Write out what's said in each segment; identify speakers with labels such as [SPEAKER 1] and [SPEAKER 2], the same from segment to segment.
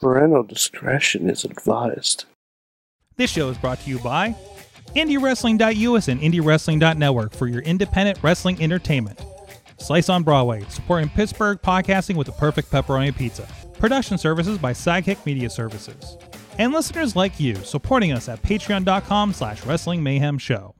[SPEAKER 1] Parental discretion is advised.
[SPEAKER 2] This show is brought to you by IndieWrestling.us and IndieWrestling.network for your independent wrestling entertainment. Slice on Broadway, supporting Pittsburgh podcasting with the perfect pepperoni pizza. Production services by Sidekick Media Services. And listeners like you, supporting us at patreon.com slash wrestling mayhem show.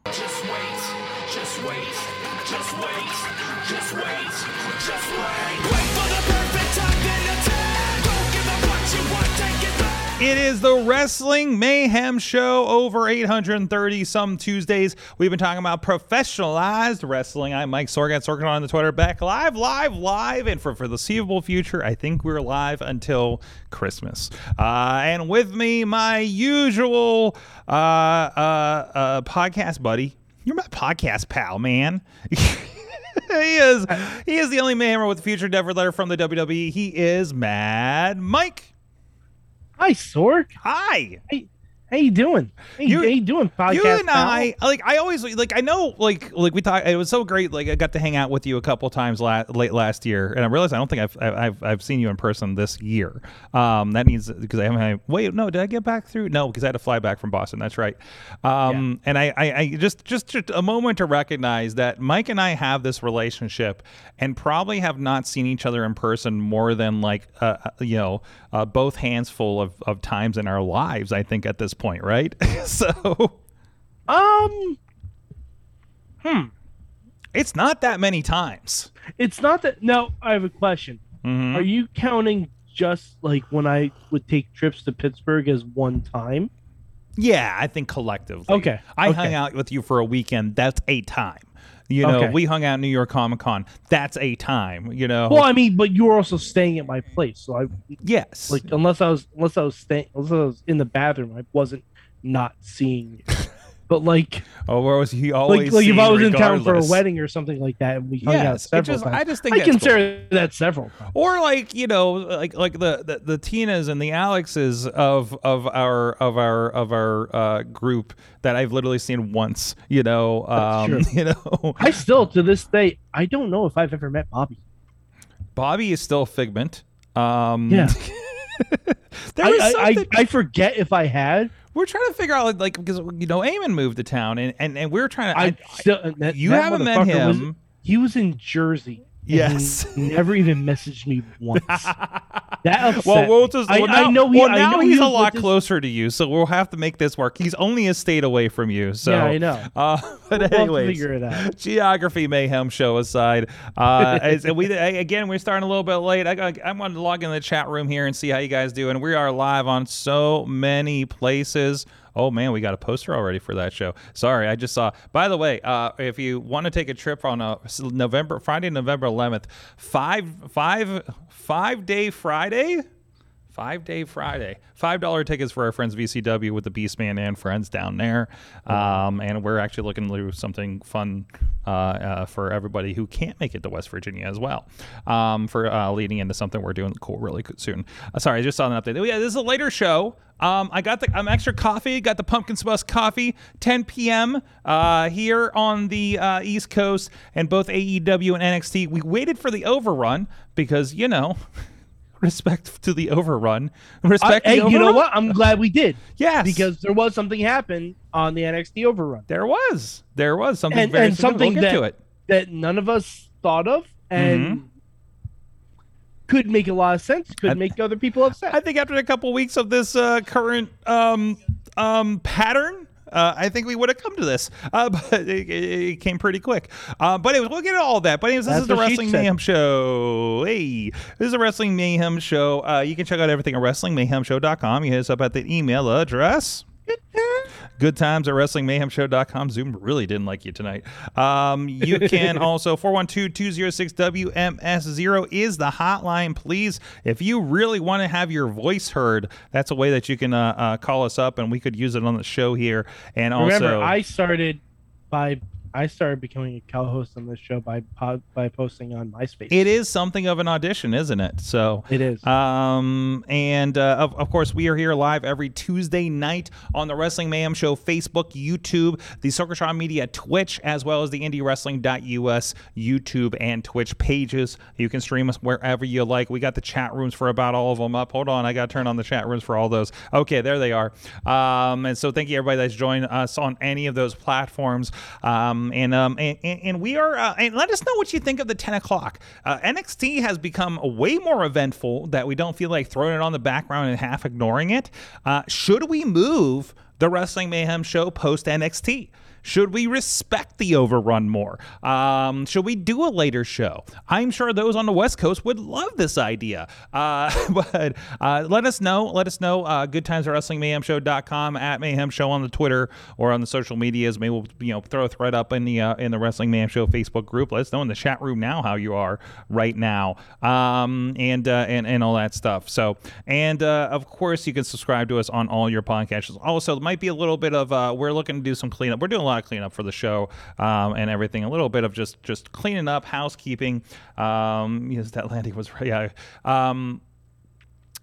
[SPEAKER 3] It
[SPEAKER 2] is the Wrestling Mayhem Show over 830 some Tuesdays. We've been talking about professionalized wrestling. I'm Mike Sorgat, Sorgat on the Twitter, back live, live, live. And for, for the foreseeable future, I think we're live until Christmas. Uh, and with me, my usual uh, uh, uh, podcast buddy. You're my podcast pal, man. he is he is the only man with a future endeavor letter from the WWE. He is Mad Mike.
[SPEAKER 4] Hi, Sorg.
[SPEAKER 2] Hi.
[SPEAKER 4] Hey, how you doing? Hey,
[SPEAKER 2] You-
[SPEAKER 4] how you doing, podcast
[SPEAKER 2] you and
[SPEAKER 4] pal?
[SPEAKER 2] I like I always like I know like like we talked it was so great like I got to hang out with you a couple times la- late last year and I realized I don't think I've I've I've seen you in person this year. Um that means because I haven't had, wait no did I get back through no because I had to fly back from Boston that's right. Um and I, I I just just just a moment to recognize that Mike and I have this relationship and probably have not seen each other in person more than like uh, uh, you know uh, both hands full of, of times in our lives I think at this point right so
[SPEAKER 4] Um, hmm.
[SPEAKER 2] It's not that many times.
[SPEAKER 4] It's not that. No, I have a question.
[SPEAKER 2] Mhm.
[SPEAKER 4] Are you counting just like when I would take trips to Pittsburgh as one time?
[SPEAKER 2] Yeah, I think collectively.
[SPEAKER 4] Okay,
[SPEAKER 2] I
[SPEAKER 4] okay.
[SPEAKER 2] hung out with you for a weekend. That's a time. You know,
[SPEAKER 4] Okay.
[SPEAKER 2] we hung out New York Comic Con. That's a time. You know.
[SPEAKER 4] Well, I mean, but you were also staying at my place, so I
[SPEAKER 2] yes.
[SPEAKER 4] like unless I was unless I was staying unless I was in the bathroom, I wasn't not seeing you. But like,
[SPEAKER 2] oh, where was he
[SPEAKER 4] like,
[SPEAKER 2] always?
[SPEAKER 4] like if I was in town for a wedding or something like that, and we hung out
[SPEAKER 2] Yes, it
[SPEAKER 4] several
[SPEAKER 2] just-
[SPEAKER 4] times,
[SPEAKER 2] I just think
[SPEAKER 4] I
[SPEAKER 2] that's cool.
[SPEAKER 4] consider that several times.
[SPEAKER 2] or like you know like like the, the the tinas and the alexes of of our of our of our uh group that i've literally seen once you know um you know
[SPEAKER 4] I still, to this day, I don't know if I've ever met Bobby.
[SPEAKER 2] bobby is still a figment um
[SPEAKER 4] Yeah.
[SPEAKER 2] there
[SPEAKER 4] I,
[SPEAKER 2] was
[SPEAKER 4] I,
[SPEAKER 2] something
[SPEAKER 4] I, I forget if I had.
[SPEAKER 2] We're trying to figure out like because you know Eamon moved to town and and, and we're trying to
[SPEAKER 4] I,
[SPEAKER 2] I,
[SPEAKER 4] still. That,
[SPEAKER 2] you
[SPEAKER 4] that
[SPEAKER 2] haven't met
[SPEAKER 4] motherfucker was-
[SPEAKER 2] him
[SPEAKER 4] he was in Jersey.
[SPEAKER 2] Yes.
[SPEAKER 4] never even messaged me once. That upset
[SPEAKER 2] well, we'll
[SPEAKER 4] me.
[SPEAKER 2] just
[SPEAKER 4] I,
[SPEAKER 2] well,
[SPEAKER 4] I
[SPEAKER 2] now,
[SPEAKER 4] know he.
[SPEAKER 2] well,
[SPEAKER 4] I
[SPEAKER 2] now
[SPEAKER 4] know
[SPEAKER 2] he's
[SPEAKER 4] he
[SPEAKER 2] a lot closer to you, so we'll have to make this work. He's only a state away from you, so
[SPEAKER 4] Yeah, I know.
[SPEAKER 2] Uh, but
[SPEAKER 4] We'll
[SPEAKER 2] anyways,
[SPEAKER 4] figure it out.
[SPEAKER 2] geography mayhem show aside, uh, as- we again we're starting a little bit late. I got, I to log in the chat room here and see how you guys do, and we are live on so many places. Oh man, we got a poster already for that show. Sorry, I just saw. By the way, uh, if you want to take a trip on a November Friday, November 11th, five five five day Friday. Five Day Friday. Five dollar tickets for our friends VCW with the Beastman and friends down there. Um, and we're actually looking to do something fun uh, uh, for everybody who can't make it to West Virginia as well. Um, for uh, leading into something we're doing cool really soon. Uh, sorry, I just saw an update. Oh, yeah, this is a later show. Um, I got the I'm extra coffee. Got the pumpkin spice coffee. 10 p.m. Uh, here on the uh, East Coast, and both AEW and NXT. We waited for the overrun because you know. Respect to the overrun.
[SPEAKER 4] I,
[SPEAKER 2] Respect
[SPEAKER 4] hey,
[SPEAKER 2] overrun.
[SPEAKER 4] you know what? I'm glad we did
[SPEAKER 2] Yes,
[SPEAKER 4] because there was something happen on the NXT overrun
[SPEAKER 2] there was there was something
[SPEAKER 4] and,
[SPEAKER 2] very
[SPEAKER 4] and something
[SPEAKER 2] we'll
[SPEAKER 4] that
[SPEAKER 2] to it.
[SPEAKER 4] that none of us thought of and could make a lot of sense. Could
[SPEAKER 2] I-
[SPEAKER 4] make other people upset.
[SPEAKER 2] I think after a couple weeks of this uh, current um, um, pattern. Uh, I think we would have come to this, uh, but it, it came pretty quick. Uh, but anyways, we'll get to all that. But anyways, this
[SPEAKER 4] That's
[SPEAKER 2] is the Wrestling. Mayhem Show. Hey, this is the Wrestling Mayhem Show. Uh, you can check out everything at WrestlingMayhemShow.com. You hit us up at the email address. Good times at WrestlingMayhemShow.com. Zoom really didn't like you tonight. Um, you can also 412-206-WMS0 is the hotline. Please, if you really want to have your voice heard, that's a way that you can uh, uh, call us up and we could use it on the show here. And also,
[SPEAKER 4] Remember, I started by I started becoming a co-host on this show by by posting on MySpace.
[SPEAKER 2] It is something of an audition, isn't it? So
[SPEAKER 4] It is.
[SPEAKER 2] Um, and uh, of, of course, we are here live every Tuesday night on the Wrestling Mayhem Show Facebook, YouTube, the Sorgatron Media Twitch, as well as the IndieWrestling.us YouTube and Twitch pages. You can stream us wherever you like. We got the chat rooms for about all of them up. Hold on, I got to turn on the chat rooms for all those. Okay, there they are. Um, and so thank you everybody that's joined us on any of those platforms. Um, and, um, and, and we are, uh, and let us know what you think of the 10 o'clock. Uh, NXT has become way more eventful that we don't feel like throwing it on the background and half ignoring it. Uh, should we move the Wrestling Mayhem show post NXT? Should we respect the overrun more? Um, should we do a later show? I'm sure those on the West Coast would love this idea. Uh, but uh, let us know. Let us know. Uh, good times at WrestlingMayhemShow.com at Mayhem Show on the Twitter or on the social medias. Maybe we'll you know throw a thread up in the uh, in the Wrestling Mayhem Show Facebook group. Let us know in the chat room now how you are right now, um, and uh, and and all that stuff. So and uh, of course you can subscribe to us on all your podcasts. Also, might be a little bit of uh, we're looking to do some cleanup. We're doing lot of cleanup for the show um, and everything. A little bit of just just cleaning up, housekeeping. Um, yes, that landing was yeah. Um,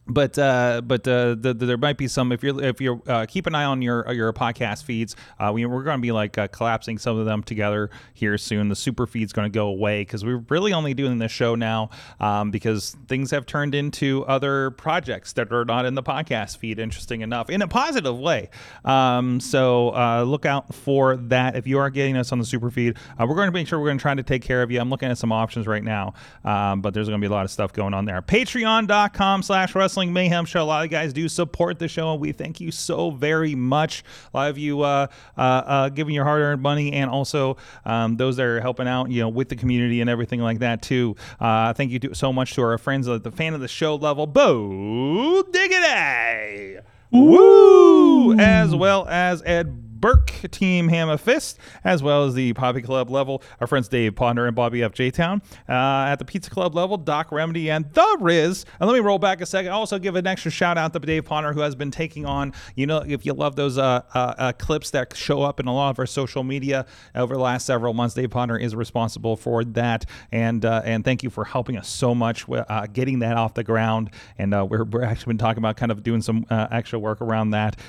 [SPEAKER 2] but uh, but uh, the, the, there might be some if you're if you're uh, keep an eye on your your podcast feeds. Uh, we, we're going to be like uh, collapsing some of them together here soon. The super feed's going to go away because we're really only doing this show now um, because things have turned into other projects that are not in the podcast feed. Interesting enough, in a positive way. Um, so uh, look out for that. If you are getting us on the super feed, we're going to make sure we're going to try to take care of you. I'm looking at some options right now, um, but there's going to be a lot of stuff going on there. Patreon.com/slash Wrestling Mayhem Show. A lot of guys do support the show, and we thank you so very much. A lot of you uh, uh, uh, giving your hard-earned money, and also um, those that are helping out, you know, with the community and everything like that too. Uh, thank you so much to our friends at the fan of the show level, Bo Diggity, Woo, as well as Ed. Burke, Team Hammer Fist, as well as the Poppy Club level, our friends Dave Ponder and Bobby F. J Town. Uh, at the Pizza Club level, Doc Remedy and The Riz. And let me roll back a second. I Also, give an extra shout out to Dave Ponder, who has been taking on, you know, if you love those uh, uh, uh, clips that show up in a lot of our social media over the last several months, Dave Ponder is responsible for that. And uh, and thank you for helping us so much with uh, getting that off the ground. And we're, we're actually been talking about kind of doing some extra work around that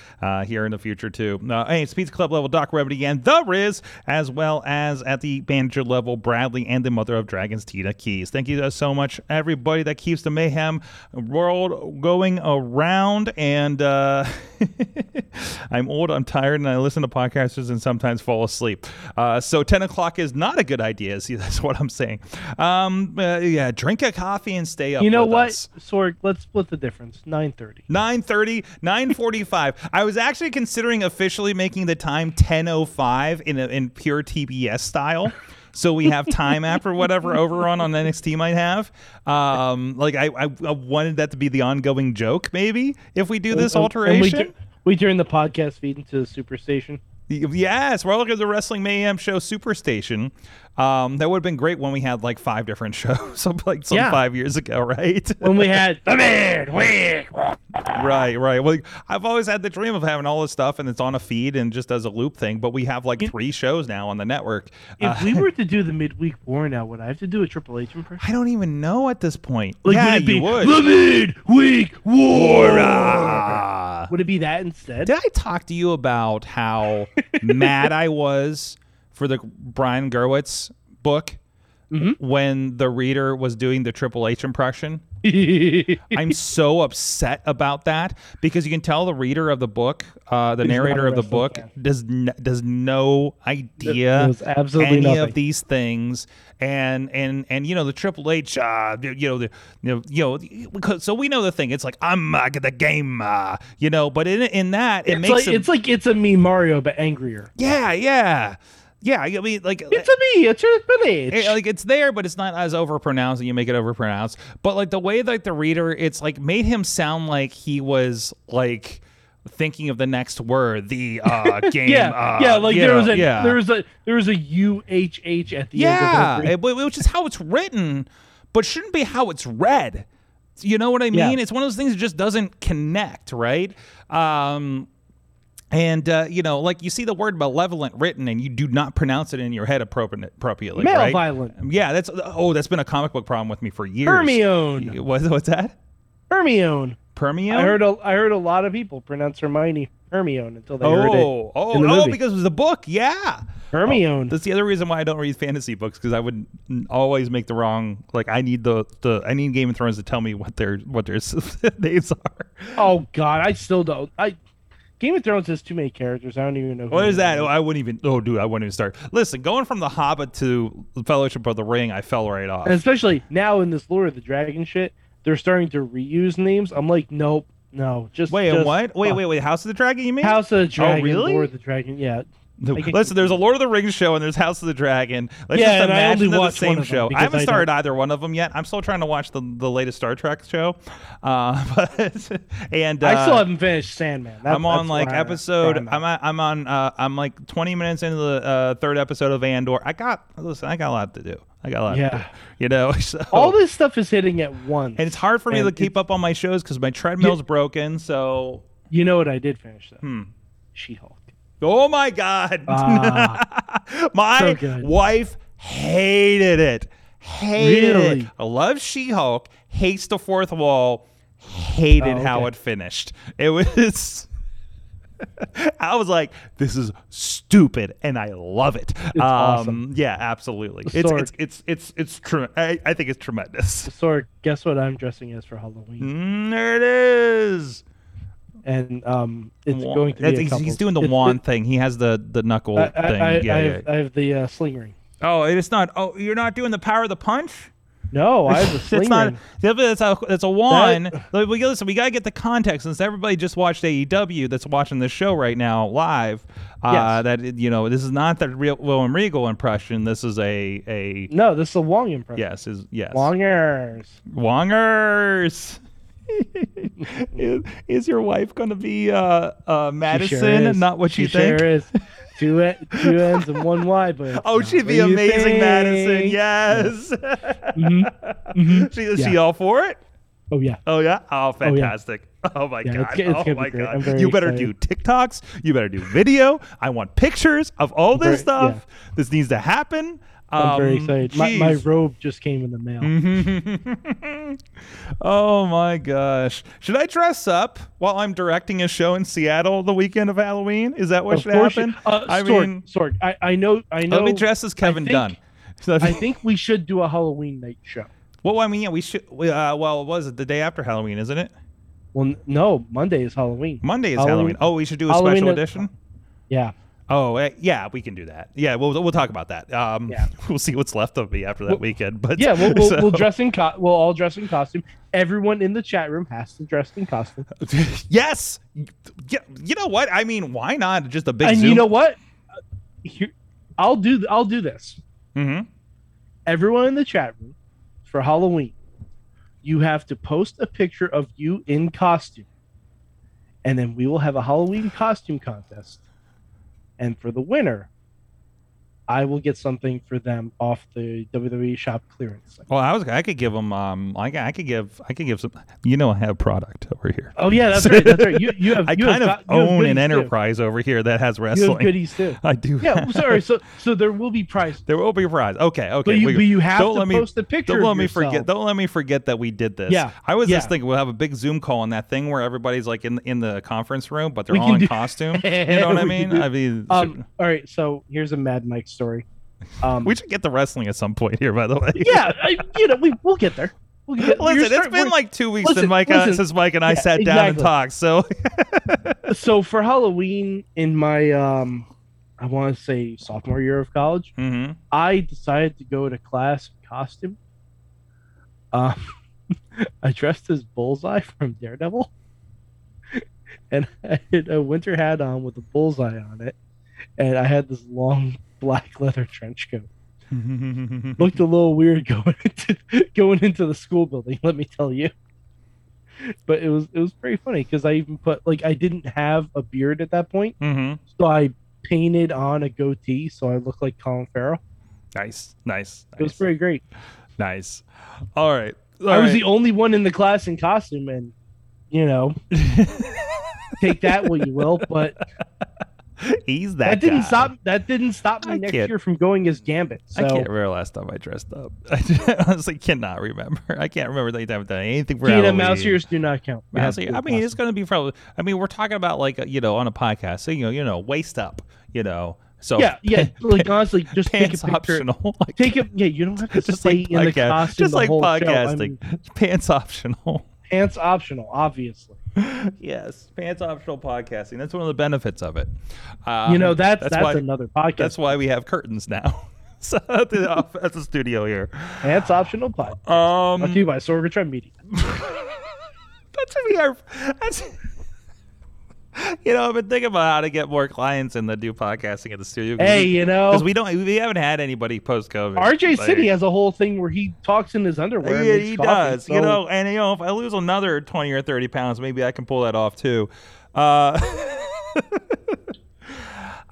[SPEAKER 2] here in the future, too. Uh, it's Pizza Club level, Doc Remedy and The Riz, as well as at the manager level, Bradley and the Mother of Dragons, Tina Keys. Thank you so much, everybody that keeps the mayhem world going around. And uh, I'm old, I'm tired, and I listen to podcasters and sometimes fall asleep. Uh, so 10 o'clock is not a good idea. See, that's what I'm saying. Um, uh, yeah, drink a coffee and stay up.
[SPEAKER 4] you know what,
[SPEAKER 2] us.
[SPEAKER 4] Sorg? Let's split the difference. Nine thirty.
[SPEAKER 2] 9:30, 9:45. I was actually considering officially making the time 10:05 in a, in pure TBS style. So we have time after whatever overrun on NXT might have. Um, like I, I, I wanted that to be the ongoing joke, maybe if we do this
[SPEAKER 4] And- and
[SPEAKER 2] alteration.
[SPEAKER 4] We, we turn the podcast feed into the superstation.
[SPEAKER 2] Yes, we're looking at the Wrestling Mayhem Show Superstation. Um, that would have been great when we had like five different shows, like some
[SPEAKER 4] Yeah.
[SPEAKER 2] five years ago, right?
[SPEAKER 4] When we had the man, we.
[SPEAKER 2] right, right. Well, I've always had the dream of having all this stuff and it's on a feed and just as a loop thing. But we have like three shows now on the network.
[SPEAKER 4] If
[SPEAKER 2] Uh,
[SPEAKER 4] we were to do the midweek war now, would I have to do a Triple H impression?
[SPEAKER 2] I don't even know at this point.
[SPEAKER 4] Like,
[SPEAKER 2] yeah,
[SPEAKER 4] would it be
[SPEAKER 2] you would.
[SPEAKER 4] the midweek war? Would it be that instead?
[SPEAKER 2] Did I talk to you about how mad I was for the Brian Gewirtz book
[SPEAKER 4] Mhm.
[SPEAKER 2] when the reader was doing the Triple H impression? I'm so upset about that because you can tell the reader of the book, uh, the
[SPEAKER 4] He's
[SPEAKER 2] narrator of the book,
[SPEAKER 4] fan.
[SPEAKER 2] does n- does no idea
[SPEAKER 4] absolutely
[SPEAKER 2] any
[SPEAKER 4] nothing.
[SPEAKER 2] of these things, and and and you know the Triple H, uh, you know the you know, you know so we know the thing. It's like I'm uh, the game, uh, you know, but in in that it
[SPEAKER 4] It's
[SPEAKER 2] makes
[SPEAKER 4] like
[SPEAKER 2] him,
[SPEAKER 4] it's like it's a me Mario but angrier.
[SPEAKER 2] yeah yeah yeah. I mean like
[SPEAKER 4] It's a me, a Triple H.
[SPEAKER 2] it- like it's there, but it's not as overpronounced, and you make it overpronounced. But like the way that the reader, it's like made him sound like he was like thinking of the next word, the uh, game.
[SPEAKER 4] yeah,
[SPEAKER 2] uh,
[SPEAKER 4] yeah, like there
[SPEAKER 2] know,
[SPEAKER 4] was a
[SPEAKER 2] yeah.
[SPEAKER 4] there was a there was a U H H at the
[SPEAKER 2] yeah,
[SPEAKER 4] end of
[SPEAKER 2] it- which is how it's written, but shouldn't be how it's read. You know what I
[SPEAKER 4] Yeah.
[SPEAKER 2] mean? It's one of those things that just doesn't connect, right? Um, and uh, you know, like you see the word malevolent written, and you do not pronounce it in your head appropriately.
[SPEAKER 4] Male
[SPEAKER 2] right?
[SPEAKER 4] violent.
[SPEAKER 2] Yeah, that's oh, that's been a comic book problem with me for years.
[SPEAKER 4] Hermione.
[SPEAKER 2] What, what's that?
[SPEAKER 4] Hermione.
[SPEAKER 2] Permione?
[SPEAKER 4] I heard a, I heard a lot of people pronounce Hermione Hermione until they heard it.
[SPEAKER 2] Oh, oh,
[SPEAKER 4] the
[SPEAKER 2] oh, because it was a book. Yeah.
[SPEAKER 4] Hermione.
[SPEAKER 2] That's the other reason why I don't read fantasy books because I would always make the wrong. Like I need the the I need Game of Thrones to tell me what their what their names are.
[SPEAKER 4] oh God, I still don't. I Game of Thrones has too many characters. I don't even know. who
[SPEAKER 2] What is that? Oh, I wouldn't even. Oh, dude, I wouldn't even start. Listen, going from the Hobbit to Fellowship of the Ring, I fell right off.
[SPEAKER 4] And especially now in this Lord of the Dragon shit, they're starting to reuse names. I'm like, nope, no, just
[SPEAKER 2] Wait,
[SPEAKER 4] just
[SPEAKER 2] what? Wait, wait, wait. House of the Dragon? You mean?
[SPEAKER 4] House of the oh, Dragon,
[SPEAKER 2] really?
[SPEAKER 4] Lord of the Dragon. Yeah,
[SPEAKER 2] Listen, there's a Lord of the Rings show and there's House of the Dragon. Let's
[SPEAKER 4] Yeah,
[SPEAKER 2] just imagine they're the same show. I haven't
[SPEAKER 4] I
[SPEAKER 2] started
[SPEAKER 4] don't-
[SPEAKER 2] either one of them yet. I'm still trying to watch the, the latest Star Trek show. Uh, but and uh,
[SPEAKER 4] I still haven't finished Sandman. That-
[SPEAKER 2] I'm on
[SPEAKER 4] that's
[SPEAKER 2] like episode.
[SPEAKER 4] I'm at.
[SPEAKER 2] I'm on. Uh, I'm like 20 minutes into the uh, third episode of Andor. I got listen. I got a lot to do. I got a lot. To
[SPEAKER 4] Yeah.
[SPEAKER 2] do, you know. So,
[SPEAKER 4] All this stuff is hitting at once.
[SPEAKER 2] and it's hard for me to keep up on my shows because my treadmill's broken. So,
[SPEAKER 4] You know what I did finish though?
[SPEAKER 2] hmm.
[SPEAKER 4] She-Hulk.
[SPEAKER 2] Oh my god,
[SPEAKER 4] Ah,
[SPEAKER 2] my
[SPEAKER 4] so
[SPEAKER 2] wife hated it. Hated it. I love She-Hulk. Hates the fourth wall. Hated
[SPEAKER 4] Oh,
[SPEAKER 2] how it finished. It was. I was like, "This is stupid," and I love it. um,
[SPEAKER 4] awesome.
[SPEAKER 2] Yeah, absolutely. It's it's it's it's it's true. I, I think it's tremendous.
[SPEAKER 4] Sorg, guess what I'm dressing as for Halloween?
[SPEAKER 2] Mm, there it is.
[SPEAKER 4] And um, it's going to be.
[SPEAKER 2] That's-
[SPEAKER 4] a
[SPEAKER 2] he's, he's doing the
[SPEAKER 4] it's-
[SPEAKER 2] wand thing. He has the the knuckle
[SPEAKER 4] I, I,
[SPEAKER 2] thing.
[SPEAKER 4] I,
[SPEAKER 2] yeah,
[SPEAKER 4] I,
[SPEAKER 2] yeah.
[SPEAKER 4] have, I have the uh, sling ring.
[SPEAKER 2] Oh, it's not. Oh, you're not doing the power of the punch.
[SPEAKER 4] No, I have the sling
[SPEAKER 2] It's not.
[SPEAKER 4] ring.
[SPEAKER 2] That's a that's a wand. Like, we listen. We gotta get the context since everybody just watched AEW. That's watching this show right now live. Uh,
[SPEAKER 4] Yes.
[SPEAKER 2] That you know, this is not the real William Regal impression. This is a a
[SPEAKER 4] No, this is a Wong impression.
[SPEAKER 2] yes is yes
[SPEAKER 4] Wongers.
[SPEAKER 2] Wongers. is, is your wife going to be uh, uh, Madisynn
[SPEAKER 4] sure
[SPEAKER 2] and not what
[SPEAKER 4] she
[SPEAKER 2] you think?
[SPEAKER 4] Sure is. Two two N's and one Y, but
[SPEAKER 2] Oh, she'd be amazing,
[SPEAKER 4] Madisynn.
[SPEAKER 2] Yes.
[SPEAKER 4] Mhm.
[SPEAKER 2] she, is she all for it?
[SPEAKER 4] Oh yeah.
[SPEAKER 2] Oh yeah. Oh, fantastic. Oh, my
[SPEAKER 4] Yeah,
[SPEAKER 2] god.
[SPEAKER 4] it's it's
[SPEAKER 2] oh my
[SPEAKER 4] be
[SPEAKER 2] god. You better do TikToks. You better do video. I want pictures of all this
[SPEAKER 4] very-
[SPEAKER 2] stuff. This needs to happen.
[SPEAKER 4] I'm very
[SPEAKER 2] Um,
[SPEAKER 4] excited. My, my robe just came in the mail.
[SPEAKER 2] oh my gosh. Should I dress up while I'm directing a show in Seattle the weekend of Halloween? Is that what
[SPEAKER 4] of
[SPEAKER 2] should happen?
[SPEAKER 4] you- uh,
[SPEAKER 2] I
[SPEAKER 4] Sorg,
[SPEAKER 2] mean,
[SPEAKER 4] Sorg, I, I know, I know.
[SPEAKER 2] let me dress as Kevin
[SPEAKER 4] think-
[SPEAKER 2] Dunn. So-
[SPEAKER 4] I think we should do a Halloween night show.
[SPEAKER 2] well, I mean, yeah, we should. we, Uh, well, was it the day after Halloween, isn't it?
[SPEAKER 4] Well, no, Monday is Halloween.
[SPEAKER 2] Monday is
[SPEAKER 4] Halloween-
[SPEAKER 2] Halloween. Oh, we should do a
[SPEAKER 4] Halloween
[SPEAKER 2] special edition.
[SPEAKER 4] Yeah.
[SPEAKER 2] Oh, eh, yeah, we can do that. Yeah, we'll we'll talk about that. Um,
[SPEAKER 4] Yeah.
[SPEAKER 2] we'll see what's left of me after that
[SPEAKER 4] Well,
[SPEAKER 2] weekend. But
[SPEAKER 4] Yeah, we'll, we'll,
[SPEAKER 2] so-
[SPEAKER 4] we'll dress in co- we'll all dress in costume. Everyone in the chat room has to dress in costume.
[SPEAKER 2] yes. You know what? I mean, why not just a big
[SPEAKER 4] and
[SPEAKER 2] Zoom?
[SPEAKER 4] you know what? Here, I'll do I'll do this.
[SPEAKER 2] hmm
[SPEAKER 4] Everyone in the chat room for Halloween, you have to post a picture of you in costume, and then we will have a Halloween costume contest. And for the winner, I will get something for them off the WWE shop clearance.
[SPEAKER 2] Well, I was I could give them um I, I could give I could give some you know I have product over here.
[SPEAKER 4] Oh yeah, that's right. That's right. You you have
[SPEAKER 2] I
[SPEAKER 4] you
[SPEAKER 2] kind
[SPEAKER 4] have
[SPEAKER 2] of
[SPEAKER 4] got-
[SPEAKER 2] own an
[SPEAKER 4] goodies, too.
[SPEAKER 2] enterprise over here that has
[SPEAKER 4] You have
[SPEAKER 2] wrestling.
[SPEAKER 4] goodies too.
[SPEAKER 2] I do.
[SPEAKER 4] Yeah, well, sorry. So so there will be prize,
[SPEAKER 2] there will be a prize. Okay, okay.
[SPEAKER 4] but you
[SPEAKER 2] we-
[SPEAKER 4] but you have
[SPEAKER 2] don't
[SPEAKER 4] to
[SPEAKER 2] let me-
[SPEAKER 4] post a picture.
[SPEAKER 2] Don't
[SPEAKER 4] of
[SPEAKER 2] let me
[SPEAKER 4] yourself.
[SPEAKER 2] forget. Don't let me forget that we did this.
[SPEAKER 4] Yeah,
[SPEAKER 2] I was just thinking we'll have a big Zoom call on that thing where everybody's like in in the conference room, but they're
[SPEAKER 4] We
[SPEAKER 2] all in
[SPEAKER 4] do-
[SPEAKER 2] costume. You know what I mean? I mean,
[SPEAKER 4] Um. All right. So here's a Mad Mike story. Um.
[SPEAKER 2] we should get the wrestling at some point here. By the way.
[SPEAKER 4] yeah. I, you know we we'll get there. We'll get,
[SPEAKER 2] Listen,
[SPEAKER 4] you're
[SPEAKER 2] it's
[SPEAKER 4] start-
[SPEAKER 2] been like two weeks
[SPEAKER 4] listen,
[SPEAKER 2] since Mike,
[SPEAKER 4] listen.
[SPEAKER 2] since Mike and I
[SPEAKER 4] Yeah,
[SPEAKER 2] sat down and talked. So,
[SPEAKER 4] so for Halloween in my um, I want to say sophomore year of college,
[SPEAKER 2] hmm
[SPEAKER 4] I decided to go to class in costume. Um, I dressed as Bullseye from Daredevil, and I had a winter hat on with a bullseye on it, and I had this long black leather trench coat. Looked a little weird going into going into the school building. Let me tell you. But it was it was pretty funny because I even put like I didn't have a beard at that point,
[SPEAKER 2] hmm
[SPEAKER 4] so I painted on a goatee so I looked like Colin Farrell.
[SPEAKER 2] Nice, nice,
[SPEAKER 4] It was pretty great.
[SPEAKER 2] nice. All right. All
[SPEAKER 4] I was
[SPEAKER 2] right.
[SPEAKER 4] the only one in the class in costume, and you know, take that what you will. But
[SPEAKER 2] He's that.
[SPEAKER 4] That, didn't
[SPEAKER 2] guy.
[SPEAKER 4] stop. That didn't stop me
[SPEAKER 2] I
[SPEAKER 4] next
[SPEAKER 2] can't-
[SPEAKER 4] year from going as Gambit. So
[SPEAKER 2] I can't remember last time I dressed up. I honestly cannot remember. I can't remember the time I've done anything for Halloween.
[SPEAKER 4] Mouse ears do not count. You
[SPEAKER 2] Yeah,
[SPEAKER 4] have
[SPEAKER 2] so,
[SPEAKER 4] to do
[SPEAKER 2] I mean, it's going to be probably. I mean, we're talking about like you know on a podcast, so you know, you know, waist up, you know. So
[SPEAKER 4] yeah, yeah. Like honestly, just take a
[SPEAKER 2] pants
[SPEAKER 4] picture.
[SPEAKER 2] optional. Like,
[SPEAKER 4] Take it. Yeah, you don't have to
[SPEAKER 2] just
[SPEAKER 4] stay
[SPEAKER 2] like
[SPEAKER 4] in the costume
[SPEAKER 2] just like
[SPEAKER 4] show. I
[SPEAKER 2] podcasting.
[SPEAKER 4] mean,
[SPEAKER 2] pants optional.
[SPEAKER 4] Pants optional, obviously.
[SPEAKER 2] yes, pants optional podcasting. That's one of the benefits of it. Um,
[SPEAKER 4] you know that's that's,
[SPEAKER 2] why,
[SPEAKER 4] another podcast.
[SPEAKER 2] That's why we have curtains now. so that's the, off- at the studio here.
[SPEAKER 4] pants optional podcast.
[SPEAKER 2] Um,
[SPEAKER 4] Brought to you by Sorgatron Media.
[SPEAKER 2] That should be our. That's, you know, I've been thinking about how to get more clients in the do podcasting at the studio.
[SPEAKER 4] Hey, you know,
[SPEAKER 2] because we don't, we haven't had anybody post COVID.
[SPEAKER 4] RJ City has a whole thing where he talks in his underwear.
[SPEAKER 2] Yeah, he
[SPEAKER 4] coffee,
[SPEAKER 2] does.
[SPEAKER 4] so-
[SPEAKER 2] You know, and you know, if I lose another twenty or thirty pounds, maybe I can pull that off too. Uh,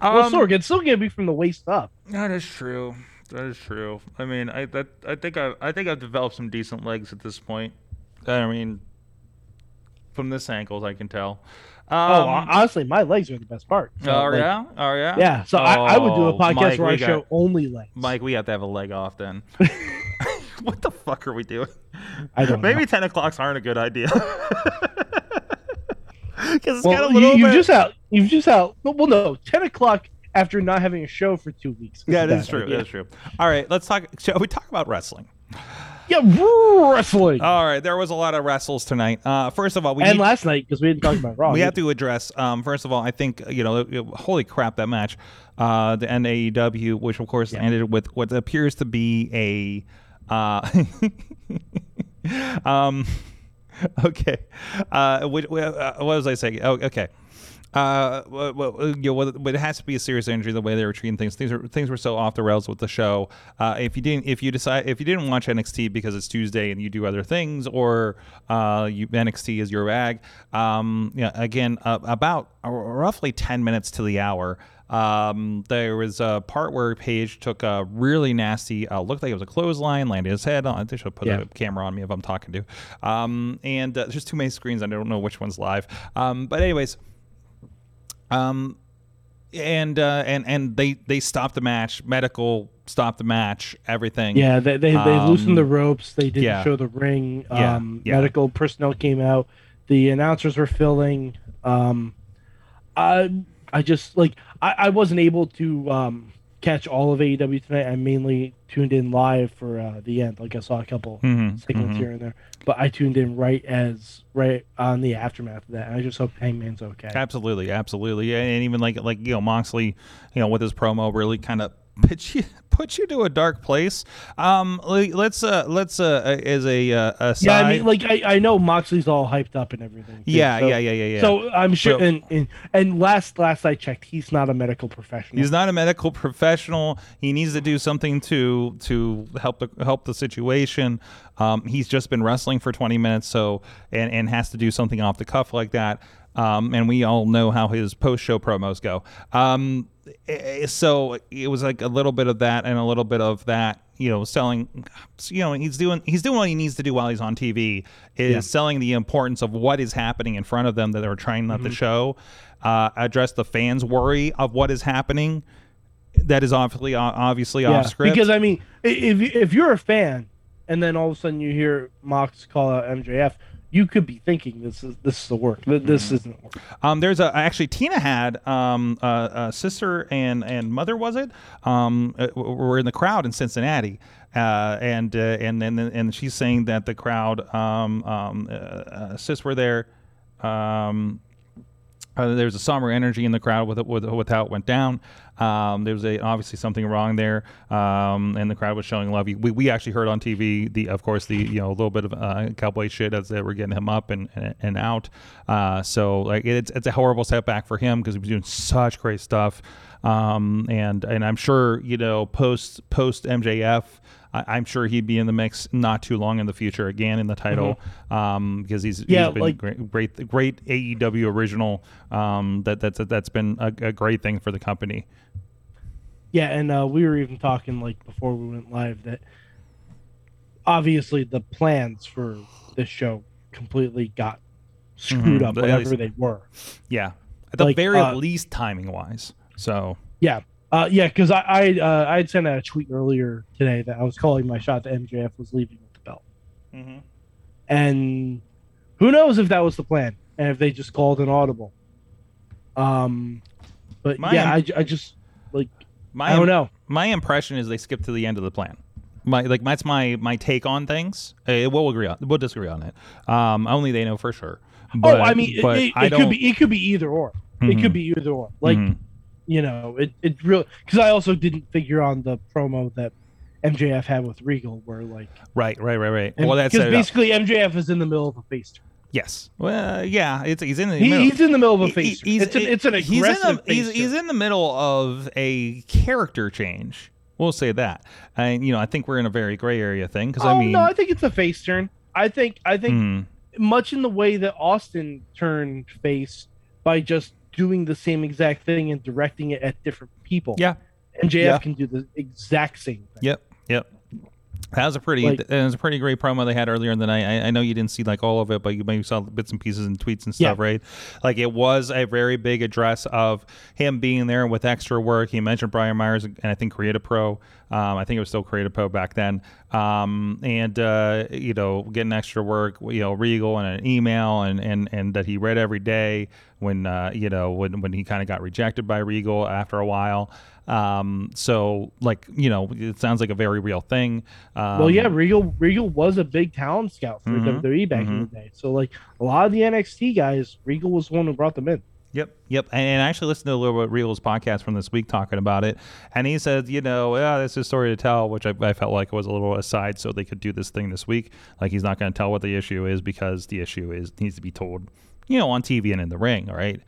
[SPEAKER 4] Well,
[SPEAKER 2] um,
[SPEAKER 4] Sorg, it's still gonna be from the waist up.
[SPEAKER 2] That is true. That is true. I mean, I that I think I I think I've developed some decent legs at this point. I mean, from this ankle, I can tell. Um,
[SPEAKER 4] oh, honestly, my legs are the best part. So,
[SPEAKER 2] oh
[SPEAKER 4] like,
[SPEAKER 2] yeah, oh yeah,
[SPEAKER 4] Yeah, so I, I would do a
[SPEAKER 2] Oh,
[SPEAKER 4] podcast
[SPEAKER 2] Mike,
[SPEAKER 4] where I
[SPEAKER 2] got-
[SPEAKER 4] show only legs.
[SPEAKER 2] Mike, we have to have a leg off then. what the fuck are we doing?
[SPEAKER 4] I don't
[SPEAKER 2] Maybe
[SPEAKER 4] know.
[SPEAKER 2] ten o'clocks aren't a good idea. Because it's
[SPEAKER 4] Well,
[SPEAKER 2] got a little
[SPEAKER 4] you
[SPEAKER 2] bit.
[SPEAKER 4] just out. You've just out. Well, no, ten o'clock after not having a show for two weeks.
[SPEAKER 2] yeah, that's true. That's true. All right, let's talk. Shall we talk about wrestling?
[SPEAKER 4] Yeah, wrestling.
[SPEAKER 2] All right, there was a lot of wrestles tonight. Uh, first of all, we
[SPEAKER 4] and
[SPEAKER 2] need-
[SPEAKER 4] last night because we didn't talk about Raw.
[SPEAKER 2] we have to address um, first of all i think you know it- holy crap that match uh, the NAEW, which of course
[SPEAKER 4] Yeah.
[SPEAKER 2] ended with what appears to be a uh, um okay uh, what, what uh, what was i saying oh okay uh, well, well, you know, it has to be a serious injury. The way they were treating things, things were things were so off the rails with the show. Uh, if you didn't, if you decide, if you didn't watch NXT because it's Tuesday and you do other things, or uh, you NXT is your bag, um, yeah, again, uh, about uh, roughly ten minutes to the hour. Um, there was a part where Page took a really nasty, uh, looked like it was a clothesline, landed his head on. They should put
[SPEAKER 4] Yeah.
[SPEAKER 2] a camera on me if I'm talking to. Um, and uh, there's too many screens. I don't know which one's live. Um, but anyways, um, and uh, and and they they stopped the match. Medical stopped the match. Everything.
[SPEAKER 4] Yeah, they they, they
[SPEAKER 2] Um,
[SPEAKER 4] loosened the ropes. They didn't
[SPEAKER 2] yeah.
[SPEAKER 4] show the ring.
[SPEAKER 2] Yeah,
[SPEAKER 4] Um,
[SPEAKER 2] yeah.
[SPEAKER 4] Medical personnel came out. The announcers were filling. Um, I I just like I, I wasn't able to um, catch all of AEW tonight. I mainly tuned in live for uh, the end. Like I saw a couple
[SPEAKER 2] Mhm,
[SPEAKER 4] segments
[SPEAKER 2] mhm.
[SPEAKER 4] here and there, but I tuned in right as right on the aftermath of that. And I just hope Hangman's okay.
[SPEAKER 2] Absolutely, absolutely, and even like like you know Moxley, you know with his promo really kind of puts you put you to a dark place. Um, let's uh let's uh as a uh, a
[SPEAKER 4] Yeah, I mean, like I, I know Moxley's all hyped up and everything. too,
[SPEAKER 2] yeah,
[SPEAKER 4] so-
[SPEAKER 2] yeah, yeah, yeah, yeah.
[SPEAKER 4] So I'm sure,
[SPEAKER 2] So-
[SPEAKER 4] and, and and last last I checked, he's not a medical professional.
[SPEAKER 2] He's not a medical professional. He needs to do something to to help the help the situation. Um, he's just been wrestling for 20 minutes, so and and has to do something off the cuff like that. Um, and we all know how his post show promos go. Um, eh, so it was like a little bit of that and a little bit of that. You know, selling. You know, he's doing he's doing what he needs to do while he's on TV. Is
[SPEAKER 4] Yeah.
[SPEAKER 2] selling the importance of what is happening in front of them that they're trying not to
[SPEAKER 4] Mm-hmm.
[SPEAKER 2] show. Uh, address the fans' worry of what is happening that is obviously obviously off script.
[SPEAKER 4] Because I mean, if if you're a fan, and then all of a sudden you hear Mox call out MJF, you could be thinking this is this is the work. Th- This
[SPEAKER 2] Mm-hmm.
[SPEAKER 4] isn't work.
[SPEAKER 2] um, there's a actually Tina had um, a, a sister and and mother was it um, uh, were in the crowd in Cincinnati. Uh, and uh, and and and she's saying that the crowd, um, um, uh, uh, sis were there. Um, uh, there was a summer energy in the crowd with, with, with how it went down. Um, there was a, obviously something wrong there, um, and the crowd was showing love. We, we actually heard on TV the of course the you know a little bit of uh, cowboy shit as they were getting him up and and, and out. Uh, so like it's it's a horrible setback for him because he was doing such great stuff. Um, and and I'm sure you know post post MJF. I, I'm sure he'd be in the mix not too long in the future again in the title um, because he's,
[SPEAKER 4] Yeah,
[SPEAKER 2] he's been
[SPEAKER 4] like-
[SPEAKER 2] great, great, great AEW original. Um, that that's that's been a, a great thing for the company.
[SPEAKER 4] Yeah, and uh, we were even talking like before we went live that obviously the plans for this show completely got screwed
[SPEAKER 2] Mhm.
[SPEAKER 4] up,
[SPEAKER 2] At
[SPEAKER 4] whatever
[SPEAKER 2] least-
[SPEAKER 4] they were.
[SPEAKER 2] Yeah, at the
[SPEAKER 4] Like,
[SPEAKER 2] very
[SPEAKER 4] uh,
[SPEAKER 2] least, timing wise. So
[SPEAKER 4] Yeah, uh, yeah, because I I uh, I had sent out a tweet earlier today that I was calling my shot that MJF was leaving with the belt, and who knows if that was the plan and if they just called an audible. Um, but
[SPEAKER 2] My
[SPEAKER 4] yeah,
[SPEAKER 2] im-
[SPEAKER 4] I, I just like
[SPEAKER 2] my
[SPEAKER 4] I don't know.
[SPEAKER 2] my impression is they skipped to the end of the plan. My like that's my my take on things. Uh, we'll agree on we'll disagree on it. Um, only they know for sure. But,
[SPEAKER 4] oh, I mean, it,
[SPEAKER 2] but
[SPEAKER 4] it,
[SPEAKER 2] I
[SPEAKER 4] it
[SPEAKER 2] don't.
[SPEAKER 4] could be it could be either or. It
[SPEAKER 2] Mhm.
[SPEAKER 4] could be either or. Like
[SPEAKER 2] Mhm.
[SPEAKER 4] You know, it it really because I also didn't figure on the promo that MJF had with Regal, where like
[SPEAKER 2] right, right, right, right.
[SPEAKER 4] and-
[SPEAKER 2] well, that's
[SPEAKER 4] because
[SPEAKER 2] up.
[SPEAKER 4] basically MJF is in the middle of a face turn.
[SPEAKER 2] yes. Well, yeah, it's he's in the
[SPEAKER 4] He,
[SPEAKER 2] middle.
[SPEAKER 4] he's in the middle of a
[SPEAKER 2] He-
[SPEAKER 4] face turn.
[SPEAKER 2] he's-
[SPEAKER 4] It's an it's an
[SPEAKER 2] he's in
[SPEAKER 4] aggressive
[SPEAKER 2] the, he's, he's in the middle of a character change. We'll say that. And you know, I think we're in a very gray area thing because
[SPEAKER 4] oh
[SPEAKER 2] I mean,
[SPEAKER 4] no, I think it's a face turn. I think I think
[SPEAKER 2] mm,
[SPEAKER 4] much in the way that Austin turned face by just doing the same exact thing and directing it at different people.
[SPEAKER 2] yeah,
[SPEAKER 4] MJF
[SPEAKER 2] Yeah.
[SPEAKER 4] can do the exact same thing.
[SPEAKER 2] Yep, yep. That was a pretty
[SPEAKER 4] Like-
[SPEAKER 2] that was a pretty great promo they had earlier in the night. I, I know you didn't see like all of it, but you maybe saw bits and pieces and tweets and stuff,
[SPEAKER 4] Yeah.
[SPEAKER 2] right? Like it was a very big address of him being there with extra work. He mentioned Brian Myers and I think Create A Pro. Um, I think it was still Create A Pro back then. Um, and uh, you know, getting extra work, you know, Regal and an email and and and that he read every day when uh, you know when when he kind of got rejected by Regal after a while. Um, so like you know, it sounds like a very real thing. Um,
[SPEAKER 4] well, yeah, Regal Regal was a big talent scout for
[SPEAKER 2] Mhm,
[SPEAKER 4] WWE back in the day. So like a lot of the NXT guys, Regal was the one who brought them in.
[SPEAKER 2] Yep, yep. And, and I actually listened to a little bit of Regal's podcast from this week talking about it, and he said, you know, yeah, this is a story to tell, which I, I felt like was a little aside, so they could do this thing this week. Like he's not going to tell what the issue is because the issue is needs to be told, you know, on TV and in the ring, right,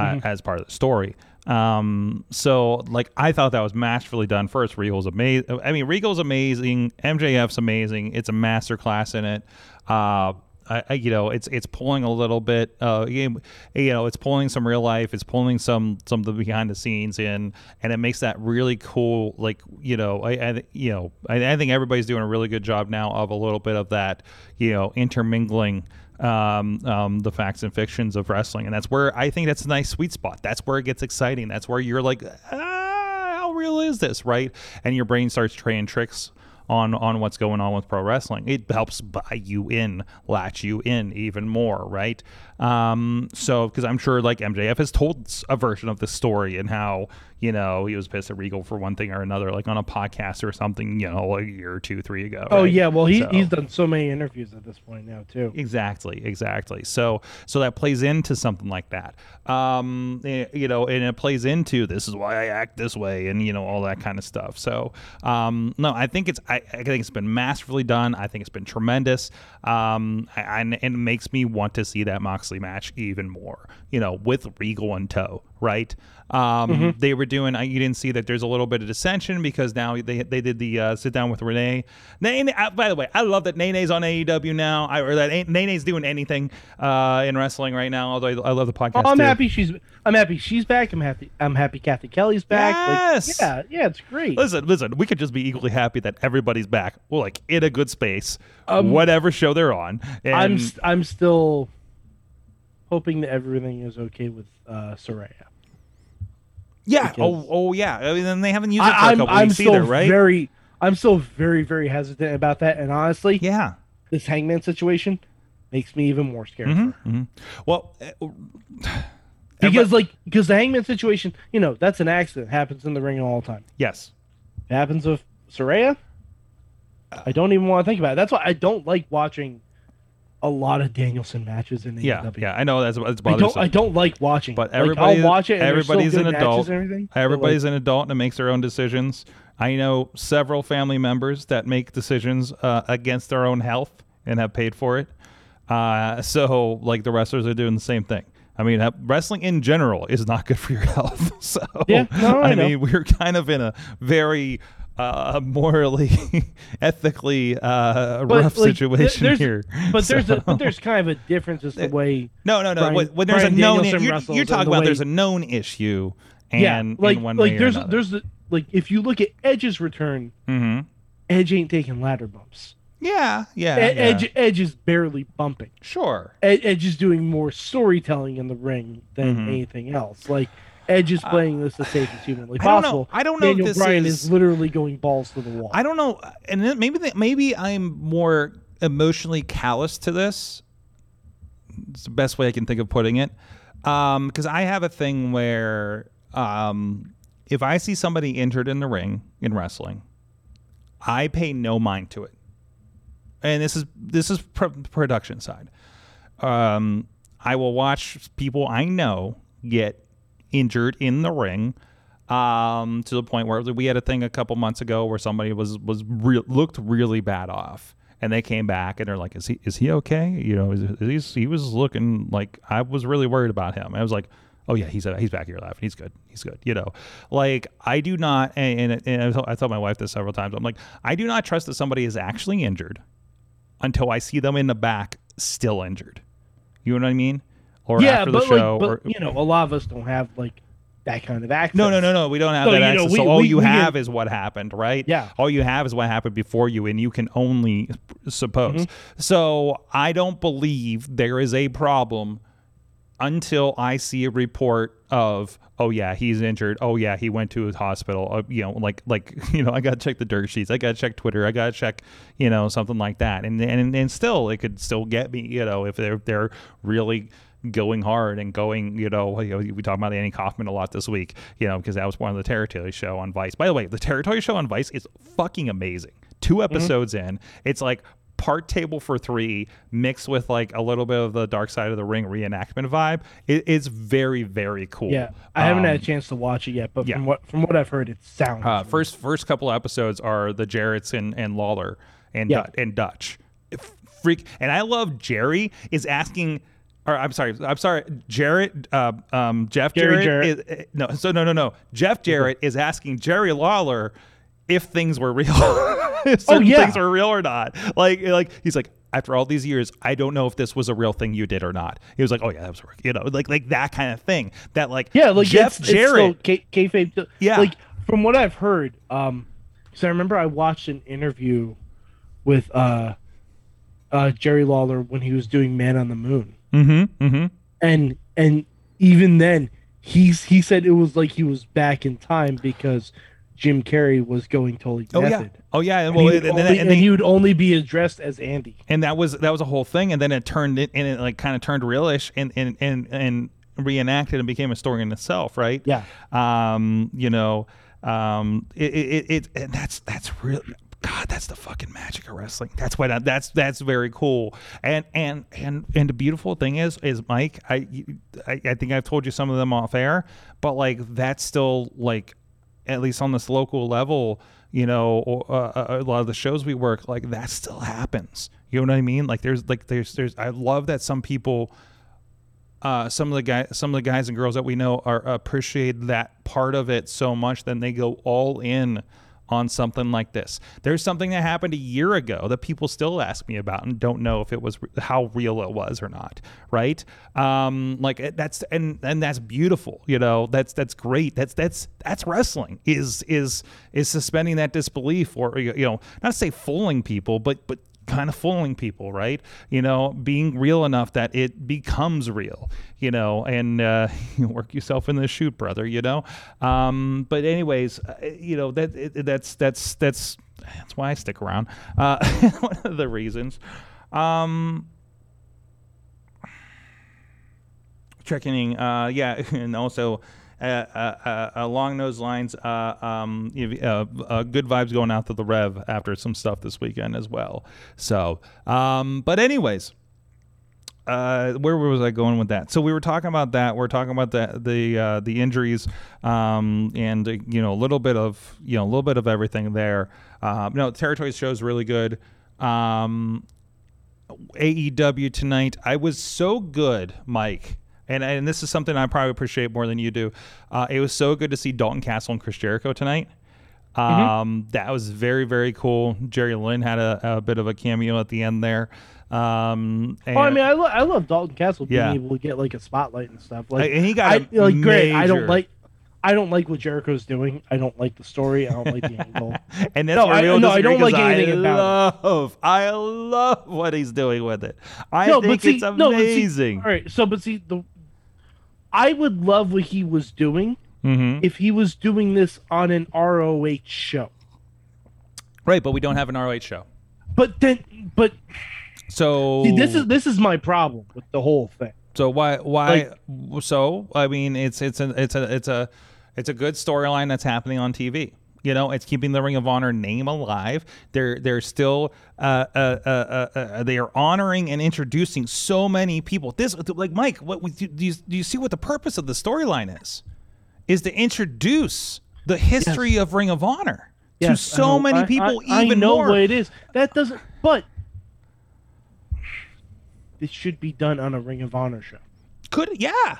[SPEAKER 2] uh, as part of the story. Um, so like I thought that was masterfully done. First, Regal's amazing. I mean, Regal's amazing. MJF's amazing. It's a master class in it. Uh, I, I, you know, it's it's pulling a little bit. Uh, you know, it's pulling some real life. It's pulling some some of the behind the scenes in, and it makes that really cool. Like you know, I, I you know, I, I think everybody's doing a really good job now of a little bit of that. You know, intermingling um, um, the facts and fictions of wrestling, and that's where I think that's a nice sweet spot. That's where it gets exciting. That's where you're like, ah, how real is this, right? And your brain starts trying tricks on on what's going on with pro wrestling. It helps buy you in, latch you in even more, right? Um, so because I'm sure like MJF has told a version of the story and how you know he was pissed at Regal for one thing or another, like on a podcast or something, you know, a year or two, three ago.
[SPEAKER 4] Oh
[SPEAKER 2] right?
[SPEAKER 4] yeah, well he,
[SPEAKER 2] So-
[SPEAKER 4] he's done so many interviews at this point now too.
[SPEAKER 2] Exactly, exactly. So so that plays into something like that. Um eh, you know, and it plays into this is why I act this way and you know all that kind of stuff. So um no, I think it's I, I think it's been masterfully done. I think it's been tremendous. Um I, and it makes me want to see that Moxley match even more. You know, with Regal in tow, right? Um, They were doing. I- You didn't see that. There's a little bit of dissension because now they they did the uh, sit down with Renee. Nene, uh, by the way, I love that Nene's on AEW now. I, or that Nene's doing anything uh, in wrestling right now. Although I, I love the podcast.
[SPEAKER 4] Oh, I'm
[SPEAKER 2] too.
[SPEAKER 4] happy she's I'm happy she's back. I'm happy I'm happy Cathy Kelley's back.
[SPEAKER 2] Yes!
[SPEAKER 4] Like, yeah, yeah, it's great.
[SPEAKER 2] Listen, listen. We could just be equally happy that everybody's back. Well, like in a good space,
[SPEAKER 4] Um,
[SPEAKER 2] whatever show they're on. And
[SPEAKER 4] I'm I'm still hoping that everything is okay with uh, Saraya.
[SPEAKER 2] Yeah.
[SPEAKER 4] because-
[SPEAKER 2] Oh, oh yeah. I mean, then they haven't used it for
[SPEAKER 4] I,
[SPEAKER 2] a
[SPEAKER 4] I'm
[SPEAKER 2] couple
[SPEAKER 4] I'm
[SPEAKER 2] weeks
[SPEAKER 4] still
[SPEAKER 2] either, right?
[SPEAKER 4] very I'm still very very hesitant about that. And honestly,
[SPEAKER 2] yeah.
[SPEAKER 4] this Hangman situation makes me even more scared.
[SPEAKER 2] hmm
[SPEAKER 4] for her.
[SPEAKER 2] hmm Well, uh,
[SPEAKER 4] Because like because the Hangman situation, you know, that's an accident. happens in the ring all the time.
[SPEAKER 2] yes.
[SPEAKER 4] It happens with Saraya. I don't even want to think about it. That's why I don't like watching a lot of Danielson matches in
[SPEAKER 2] the
[SPEAKER 4] Yeah,
[SPEAKER 2] yeah, I know that's it's
[SPEAKER 4] I
[SPEAKER 2] bothersome.
[SPEAKER 4] don't. I don't like watching.
[SPEAKER 2] But
[SPEAKER 4] Like,
[SPEAKER 2] everybody-
[SPEAKER 4] I'll watch it. And there's still
[SPEAKER 2] everybody's an adult.
[SPEAKER 4] And everything. but,
[SPEAKER 2] Everybody's an adult and makes their own decisions. I know several family members that make decisions uh, against their own health and have paid for it. Uh, so, like the wrestlers are doing the same thing. I mean, uh, wrestling in general is not good for your health. So,
[SPEAKER 4] Yeah, no, I know.
[SPEAKER 2] mean, we're kind of in a very uh, morally, ethically uh,
[SPEAKER 4] But,
[SPEAKER 2] rough
[SPEAKER 4] like,
[SPEAKER 2] situation here.
[SPEAKER 4] But there's a but there's kind of a difference as the way.
[SPEAKER 2] no, no, no.
[SPEAKER 4] Brian-
[SPEAKER 2] when, there's
[SPEAKER 4] Brian
[SPEAKER 2] a known,
[SPEAKER 4] Danielson
[SPEAKER 2] you're, you're talking about there's a known issue, and
[SPEAKER 4] yeah, like
[SPEAKER 2] in one
[SPEAKER 4] like
[SPEAKER 2] way
[SPEAKER 4] there's
[SPEAKER 2] another.
[SPEAKER 4] there's the like if you look at Edge's return,
[SPEAKER 2] mm-hmm.
[SPEAKER 4] Edge ain't taking ladder bumps.
[SPEAKER 2] Yeah, yeah,
[SPEAKER 4] E-
[SPEAKER 2] yeah.
[SPEAKER 4] Edge Edge is barely bumping.
[SPEAKER 2] Sure.
[SPEAKER 4] Ed- Edge is doing more storytelling in the ring than
[SPEAKER 2] Mhm.
[SPEAKER 4] anything else. Like Edge is playing this as safe as humanly
[SPEAKER 2] I don't know-
[SPEAKER 4] possible.
[SPEAKER 2] I don't know if
[SPEAKER 4] Daniel
[SPEAKER 2] this
[SPEAKER 4] Bryan
[SPEAKER 2] is-
[SPEAKER 4] is literally going balls to the wall.
[SPEAKER 2] I don't know, and maybe maybe I'm more emotionally callous to this. It's the best way I can think of putting it, because I have a thing where um, if I see somebody injured in the ring in wrestling, I pay no mind to it, and this is this is pro- production side. Um, I will watch people I know get injured in the ring um, to the point where we had a thing a couple months ago where somebody was was real looked really bad off, and they came back and they're like, "Is he is he okay? You know, is, is he he was looking like I was really worried about him." I was like. Oh yeah, he's he's back here laughing. He's good. He's good. You know, like I do not, and, and, and I told- I told my wife this several times. I'm like, I do not trust that somebody is actually injured until I see them in the back still injured. You know what I mean? Or
[SPEAKER 4] yeah,
[SPEAKER 2] after the
[SPEAKER 4] but
[SPEAKER 2] show,
[SPEAKER 4] like, but
[SPEAKER 2] or
[SPEAKER 4] you know, a lot of us don't have like that kind of access.
[SPEAKER 2] no, no, no, no. We don't have
[SPEAKER 4] So,
[SPEAKER 2] that
[SPEAKER 4] you know,
[SPEAKER 2] access.
[SPEAKER 4] we-
[SPEAKER 2] so all
[SPEAKER 4] we-
[SPEAKER 2] you
[SPEAKER 4] we
[SPEAKER 2] have
[SPEAKER 4] get-
[SPEAKER 2] is what happened, right?
[SPEAKER 4] Yeah.
[SPEAKER 2] All you have is what happened before you, and you can only suppose.
[SPEAKER 4] Mm-hmm.
[SPEAKER 2] So I don't believe there is a problem until I see a report of, oh yeah, he's injured. Oh yeah, he went to his hospital. Uh, you know, like like you know, I gotta check the dirt sheets. I gotta check Twitter. I gotta check, you know, something like that. And and and still, it could still get me. You know, if they're they're really going hard and going, you know, you know, we talk about Andy Kaufman a lot this week, you know, because that was one of the territory show on Vice. By the way, the territory show on Vice is fucking amazing. Two episodes in, it's like part table for three mixed with like a little bit of the dark side of the ring reenactment vibe. It, it's very, very cool.
[SPEAKER 4] Yeah, I haven't had a
[SPEAKER 2] Um,
[SPEAKER 4] chance to watch it yet, but
[SPEAKER 2] yeah.
[SPEAKER 4] from what from what I've heard, it sounds
[SPEAKER 2] uh, first first couple episodes are the Jarretts and, and Lawler and
[SPEAKER 4] Yeah.
[SPEAKER 2] And Dutch. Freak and I love Jerry is asking or I'm sorry, I'm sorry, Jarrett uh, um, Jeff
[SPEAKER 4] Jerry
[SPEAKER 2] Jarrett,
[SPEAKER 4] Jarrett.
[SPEAKER 2] is, no so no no no. Jeff Jarrett is asking Jerry Lawler if things were real. if certain
[SPEAKER 4] Oh, yeah.
[SPEAKER 2] things were real or not. Like like he's like after all these years, I don't know if this was a real thing you did or not. He was like, "Oh yeah, that was real." You know, like like that kind of thing. That like
[SPEAKER 4] Yeah, like
[SPEAKER 2] Jeff
[SPEAKER 4] it's, it's
[SPEAKER 2] Jarrett.
[SPEAKER 4] K- kayfabe.
[SPEAKER 2] Yeah.
[SPEAKER 4] like from what I've heard, um, because I remember I watched an interview with uh, uh, Jerry Lawler when he was doing Man on the Moon,
[SPEAKER 2] mm-hmm, mm-hmm.
[SPEAKER 4] and and even then he's he said it was like he was back in time because Jim Carrey was going totally
[SPEAKER 2] Oh yeah. Oh yeah.
[SPEAKER 4] And,
[SPEAKER 2] Well,
[SPEAKER 4] he
[SPEAKER 2] and,
[SPEAKER 4] would
[SPEAKER 2] then-
[SPEAKER 4] only,
[SPEAKER 2] and
[SPEAKER 4] he would only be addressed as Andy.
[SPEAKER 2] and that was that was a whole thing, and then it turned it and it like kind of turned realish and and and and reenacted and became a story in itself, right?
[SPEAKER 4] Yeah.
[SPEAKER 2] Um, you know, um, it it, it, it and that's that's really. God, that's the fucking magic of wrestling. That's I, that's that's very cool. And and and and the beautiful thing is is Mike. I, I I think I've told you some of them off air, but like that's still like at least on this local level, you know, uh, a lot of the shows we work, like that still happens. You know what I mean? Like there's like there's there's I love that some people uh, some of the guys, some of the guys and girls that we know are appreciate that part of it so much, then they go all in on something like this. There's something that happened a year ago that people still ask me about and don't know if it was how real it was or not. Right? Um, like that's and and that's beautiful. You know, that's that's great. That's that's that's wrestling. Is is is suspending that disbelief or you know not to say fooling people, but but kind of fooling people, right? You know, being real enough that it becomes real, you know, and uh, you work yourself in the shoot, brother, you know. Um, but anyways, uh, you know that it, that's that's that's that's why I stick around. Uh, one of the reasons. Um, checking, uh, yeah, and also. Uh, uh, uh, along those lines, um, good vibes going out to the Rev after some stuff this weekend as well. So, um, but anyways, uh, where was I going with that? So we were talking about that. We're talking about the the uh, the injuries, um, and uh, you know a little bit of you know a little bit of everything there. No, territory show is really good. Um, AEW tonight. I was so good, Mike. And, and this is something I probably appreciate more than you do. Uh, it was so good to see Dalton Castle and Chris Jericho tonight. Um, That was very, very cool. Jerry Lynn had a, a bit of a cameo at the end there. Um, and,
[SPEAKER 4] Oh, I mean, I, lo- I love Dalton Castle being
[SPEAKER 2] Yeah.
[SPEAKER 4] able to get like a spotlight and stuff. Like,
[SPEAKER 2] and he got
[SPEAKER 4] I, like great. I don't like. I don't like what Jericho's doing. I don't like the story. I don't like the angle.
[SPEAKER 2] and that's
[SPEAKER 4] No, I- no, I don't like anything
[SPEAKER 2] I
[SPEAKER 4] about
[SPEAKER 2] love, I love what he's doing with it. I
[SPEAKER 4] no,
[SPEAKER 2] think
[SPEAKER 4] see,
[SPEAKER 2] it's
[SPEAKER 4] no, but see-
[SPEAKER 2] amazing.
[SPEAKER 4] all right, so but see the I would love what he was doing
[SPEAKER 2] Mm-hmm.
[SPEAKER 4] if he was doing this on an ROH show.
[SPEAKER 2] Right, but we don't have an ROH show.
[SPEAKER 4] But then, but
[SPEAKER 2] So
[SPEAKER 4] see, this is this is my problem with the whole thing.
[SPEAKER 2] So why why so I mean it's it's a it's a it's a it's a good storyline that's happening on TV. You know, it's keeping the Ring of Honor name alive. They're they're still uh, uh, uh, uh, uh, they are honoring and introducing so many people. This like Mike, what do you, do you see what the purpose of the storyline is? Is to introduce the history of Ring of Honor to
[SPEAKER 4] Yes, I
[SPEAKER 2] so many
[SPEAKER 4] I-
[SPEAKER 2] people.
[SPEAKER 4] I,
[SPEAKER 2] even
[SPEAKER 4] I know
[SPEAKER 2] more.
[SPEAKER 4] what it is. That doesn't. But this should be done on a Ring of Honor show.
[SPEAKER 2] Could yeah,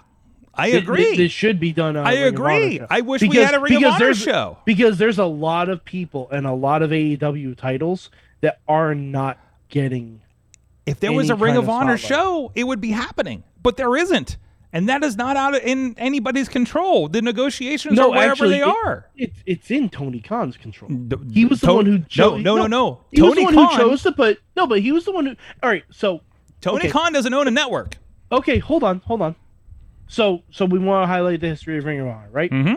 [SPEAKER 2] I agree.
[SPEAKER 4] This should be done on.
[SPEAKER 2] I
[SPEAKER 4] a Ring of Honor
[SPEAKER 2] agree. I wish we had a Ring of Honor show.
[SPEAKER 4] because there's a lot of people and a lot of AEW titles that are not getting.
[SPEAKER 2] If there was a Ring of
[SPEAKER 4] of
[SPEAKER 2] Honor show, it would be happening, but there isn't, and that is not out of, in anybody's control. The negotiations are wherever they
[SPEAKER 4] it-
[SPEAKER 2] are.
[SPEAKER 4] It's it's in Tony Khan's control. He was the one who
[SPEAKER 2] no,
[SPEAKER 4] chose.
[SPEAKER 2] no, no, no.
[SPEAKER 4] He was
[SPEAKER 2] Tony
[SPEAKER 4] the one
[SPEAKER 2] Khan.
[SPEAKER 4] who chose to put. No, but he was the one who. All right, so
[SPEAKER 2] Tony
[SPEAKER 4] okay.
[SPEAKER 2] Khan doesn't own a network.
[SPEAKER 4] okay, hold on, hold on. So so we want to highlight the history of Ring of Honor, right?
[SPEAKER 2] Mm-hmm.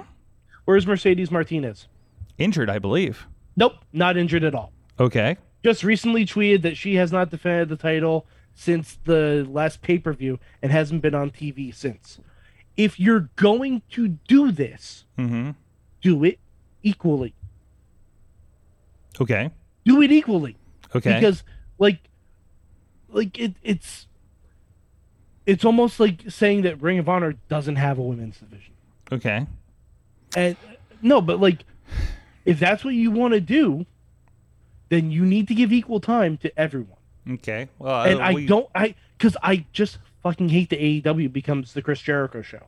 [SPEAKER 4] Where's Mercedes Martinez?
[SPEAKER 2] Injured, I believe.
[SPEAKER 4] Nope, not injured at all.
[SPEAKER 2] Okay.
[SPEAKER 4] Just recently tweeted that she has not defended the title since the last pay per view and hasn't been on TV since. If you're going to do this,
[SPEAKER 2] Mm-hmm.
[SPEAKER 4] do it equally.
[SPEAKER 2] Okay.
[SPEAKER 4] Do it equally.
[SPEAKER 2] Okay.
[SPEAKER 4] Because like like it it's it's almost like saying that Ring of Honor doesn't have a women's division.
[SPEAKER 2] okay.
[SPEAKER 4] And no, but like if that's what you want to do, then you need to give equal time to everyone.
[SPEAKER 2] Okay. Well,
[SPEAKER 4] and I
[SPEAKER 2] we-
[SPEAKER 4] don't I cuz I just fucking hate the AEW becomes the Chris Jericho show.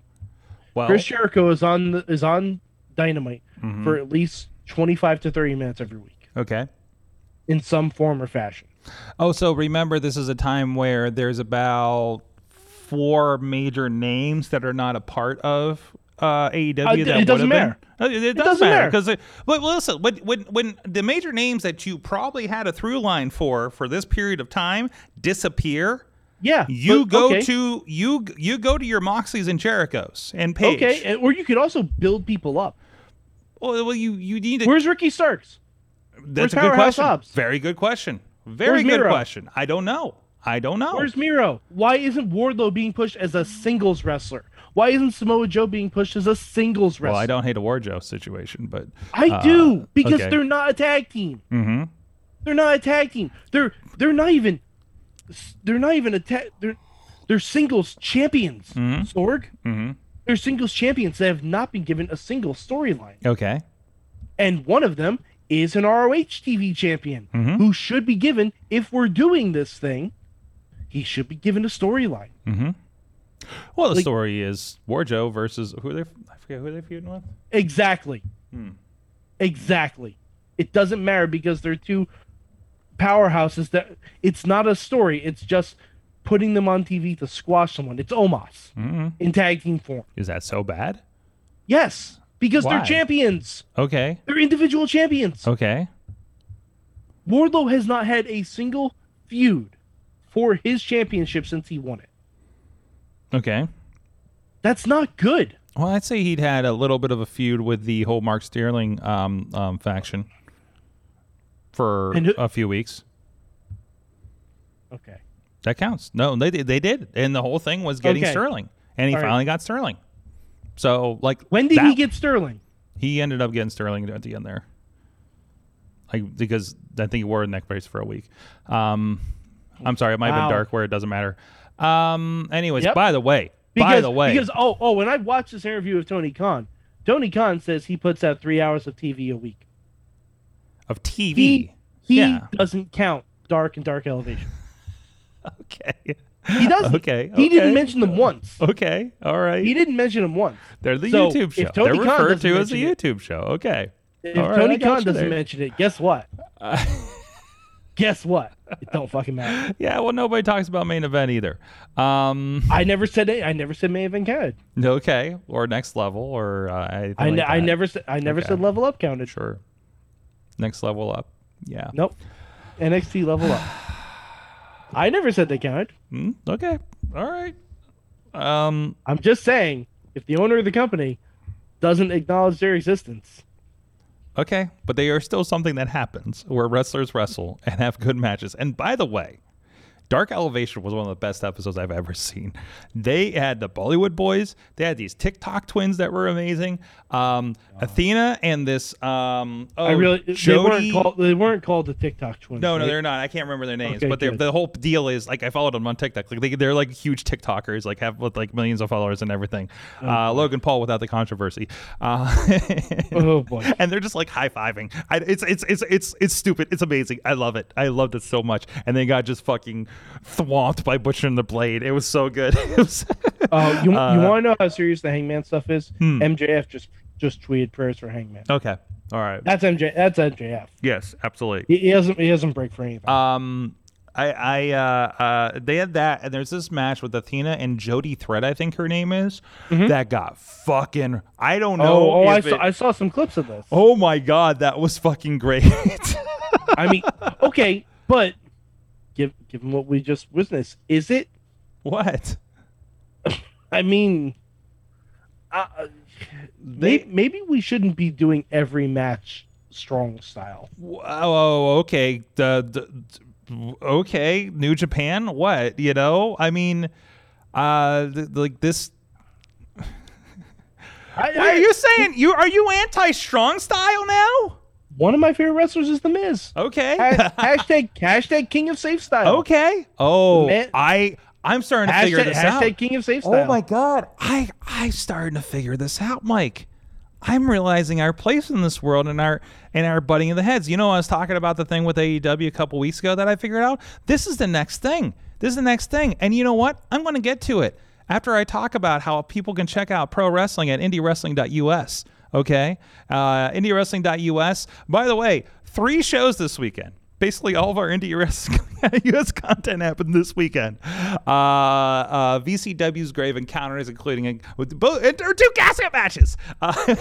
[SPEAKER 2] Well,
[SPEAKER 4] Chris Jericho is on the, is on Dynamite
[SPEAKER 2] mhm.
[SPEAKER 4] for at least 25 to 30 minutes every week
[SPEAKER 2] okay.
[SPEAKER 4] in some form or fashion.
[SPEAKER 2] Oh, so remember, this is a time where there's about four major names that are not a part of uh, AEW.
[SPEAKER 4] Uh,
[SPEAKER 2] that
[SPEAKER 4] it doesn't matter.
[SPEAKER 2] Been. Uh, It, does
[SPEAKER 4] doesn't
[SPEAKER 2] matter
[SPEAKER 4] matter.
[SPEAKER 2] because, but listen, when, when when the major names that you probably had a through line for for this period of time disappear,
[SPEAKER 4] Yeah.
[SPEAKER 2] you
[SPEAKER 4] but-
[SPEAKER 2] go
[SPEAKER 4] okay.
[SPEAKER 2] to you you go to your Moxleys and Jerichos and Page.
[SPEAKER 4] Okay, or you could also build people up.
[SPEAKER 2] Well, well, you you need to.
[SPEAKER 4] Where's Ricky Starks?
[SPEAKER 2] That's
[SPEAKER 4] where's
[SPEAKER 2] a good question.
[SPEAKER 4] Hobbs?
[SPEAKER 2] Very good question. Very
[SPEAKER 4] Where's
[SPEAKER 2] good
[SPEAKER 4] Miro?
[SPEAKER 2] question. I don't know. I don't know.
[SPEAKER 4] Where's Miro? Why isn't Wardlow being pushed as a singles wrestler? Why isn't Samoa Joe being pushed as a singles wrestler?
[SPEAKER 2] well, I don't hate a Warjo situation, but
[SPEAKER 4] I
[SPEAKER 2] uh,
[SPEAKER 4] do because
[SPEAKER 2] okay.
[SPEAKER 4] they're not a tag team.
[SPEAKER 2] hmm
[SPEAKER 4] They're not a tag team. They're they're not even they're not even a tag. They're they're singles champions.
[SPEAKER 2] Mhm.
[SPEAKER 4] Sorg.
[SPEAKER 2] hmm
[SPEAKER 4] They're singles champions that have not been given a single storyline,
[SPEAKER 2] Okay.
[SPEAKER 4] and one of them is an ROH TV champion
[SPEAKER 2] Mhm.
[SPEAKER 4] who should be given if we're doing this thing. He should be given a storyline.
[SPEAKER 2] hmm Well, the
[SPEAKER 4] Like-
[SPEAKER 2] story is Warjo versus who they I forget who they feuding with.
[SPEAKER 4] Exactly.
[SPEAKER 2] Hmm.
[SPEAKER 4] Exactly. It doesn't matter because they're two powerhouses that it's not a story. It's just putting them on TV to squash someone. It's Omos
[SPEAKER 2] hmm
[SPEAKER 4] in tag team form.
[SPEAKER 2] Is that so bad?
[SPEAKER 4] Yes, because
[SPEAKER 2] Why?
[SPEAKER 4] they're champions.
[SPEAKER 2] Okay.
[SPEAKER 4] They're individual champions.
[SPEAKER 2] Okay.
[SPEAKER 4] Wardlow has not had a single feud for his championship since he won it.
[SPEAKER 2] Okay.
[SPEAKER 4] That's not good.
[SPEAKER 2] Well, I'd say he'd had a little bit of a feud with the whole Mark Sterling um, um, faction for
[SPEAKER 4] who-
[SPEAKER 2] a few weeks.
[SPEAKER 4] Okay.
[SPEAKER 2] That counts. No, they did. They did, and the whole thing was getting
[SPEAKER 4] Okay.
[SPEAKER 2] Sterling, and he
[SPEAKER 4] All right.
[SPEAKER 2] finally got Sterling. So, like,
[SPEAKER 4] When did
[SPEAKER 2] that-
[SPEAKER 4] he get Sterling?
[SPEAKER 2] He ended up getting Sterling at the end there, like because I think he wore a neck brace for a week. Um, I'm sorry, it might have
[SPEAKER 4] Wow.
[SPEAKER 2] been dark where it doesn't matter. Um, anyways,
[SPEAKER 4] Yep.
[SPEAKER 2] by the way,
[SPEAKER 4] Because,
[SPEAKER 2] by the way,
[SPEAKER 4] because oh oh, when I watched this interview with Tony Khan, Tony Khan says he puts out three hours of TV a week.
[SPEAKER 2] of TV,
[SPEAKER 4] He he
[SPEAKER 2] yeah,
[SPEAKER 4] doesn't count Dark and Dark Elevation.
[SPEAKER 2] okay,
[SPEAKER 4] He doesn't.
[SPEAKER 2] Okay,
[SPEAKER 4] He didn't mention them once.
[SPEAKER 2] okay, all right.
[SPEAKER 4] He didn't mention them once.
[SPEAKER 2] They're the
[SPEAKER 4] So,
[SPEAKER 2] YouTube show. They're
[SPEAKER 4] Khan
[SPEAKER 2] referred to as a
[SPEAKER 4] mention it-
[SPEAKER 2] YouTube show. Okay.
[SPEAKER 4] If
[SPEAKER 2] right,
[SPEAKER 4] Tony Khan doesn't
[SPEAKER 2] there.
[SPEAKER 4] mention it, guess what? guess what? It don't fucking matter.
[SPEAKER 2] Yeah, well, nobody talks about main event either. Um,
[SPEAKER 4] I never said it. I never said main event counted.
[SPEAKER 2] okay, or next level, or uh,
[SPEAKER 4] I, ne-
[SPEAKER 2] like
[SPEAKER 4] I never said. I never
[SPEAKER 2] Okay.
[SPEAKER 4] said level up counted.
[SPEAKER 2] Sure. Next level up. Yeah.
[SPEAKER 4] Nope. NXT level up. I never said they counted.
[SPEAKER 2] Mm, okay. All right. Um.
[SPEAKER 4] I'm just saying if the owner of the company doesn't acknowledge their existence.
[SPEAKER 2] Okay, but they are still something that happens where wrestlers wrestle and have good matches. And by the way, Dark Elevation was one of the best episodes I've ever seen. They had the Bollywood boys. They had these TikTok twins that were amazing. Um, Athena and this. Um, oh,
[SPEAKER 4] I really they weren't called they weren't called the TikTok twins.
[SPEAKER 2] no, no, they're not. I can't remember their names,
[SPEAKER 4] Okay,
[SPEAKER 2] but the whole deal is like I followed them on TikTok. Like they, they're like huge TikTokers, like have with like millions of followers and everything. uh, Logan Paul without the controversy. Uh,
[SPEAKER 4] Oh boy.
[SPEAKER 2] and they're just like high fiving. It's it's it's it's it's stupid. It's amazing. I love it. I loved it so much. And they got just fucking thwomped by Butcher and the Blade. It was so good. Was-
[SPEAKER 4] Uh, you
[SPEAKER 2] Uh,
[SPEAKER 4] you want to know how serious the Hangman stuff is?
[SPEAKER 2] Hmm.
[SPEAKER 4] MJF just just tweeted prayers for Hangman.
[SPEAKER 2] okay. All right.
[SPEAKER 4] That's MJ. That's MJF.
[SPEAKER 2] Yes, absolutely.
[SPEAKER 4] He, he doesn't he doesn't break for anything.
[SPEAKER 2] Um, I, I, uh, uh, they had that, and there's this match with Athena and Jody Threat, I think her name is, that got fucking. I don't know.
[SPEAKER 4] oh, oh I saw
[SPEAKER 2] it-
[SPEAKER 4] I saw some clips of this.
[SPEAKER 2] oh my god, that was fucking great.
[SPEAKER 4] I mean, okay, but give given what we just witnessed, is it?
[SPEAKER 2] what?
[SPEAKER 4] I mean, uh,
[SPEAKER 2] They-
[SPEAKER 4] maybe, maybe we shouldn't be doing every match strong style.
[SPEAKER 2] Oh, okay. The, the okay, New Japan. What you know? I mean, uh, th- like this.
[SPEAKER 4] I,
[SPEAKER 2] Why are you saying you are you anti strong style now?
[SPEAKER 4] One of my favorite wrestlers is The Miz.
[SPEAKER 2] Okay.
[SPEAKER 4] Ha- hashtag hashtag King of Safe Style.
[SPEAKER 2] okay. Oh, I I'm starting to figure
[SPEAKER 4] Hashtag,
[SPEAKER 2] this out.
[SPEAKER 4] hashtag King of Safe Style.
[SPEAKER 2] Oh my god, I I'm starting to figure this out, Mike. I'm realizing our place in this world and our and our butting of the heads. You know, I was talking about the thing with AEW a couple weeks ago that I figured out. This is the next thing. This is the next thing. And you know what? I'm going to get to it after I talk about how people can check out pro wrestling at indiewrestling.us. Okay, uh, indiewrestling.us. By the way, three shows this weekend basically all of our indie US content happened this weekend. Uh, uh, VCW's Grave Encounters, including with both or two casket matches. Uh,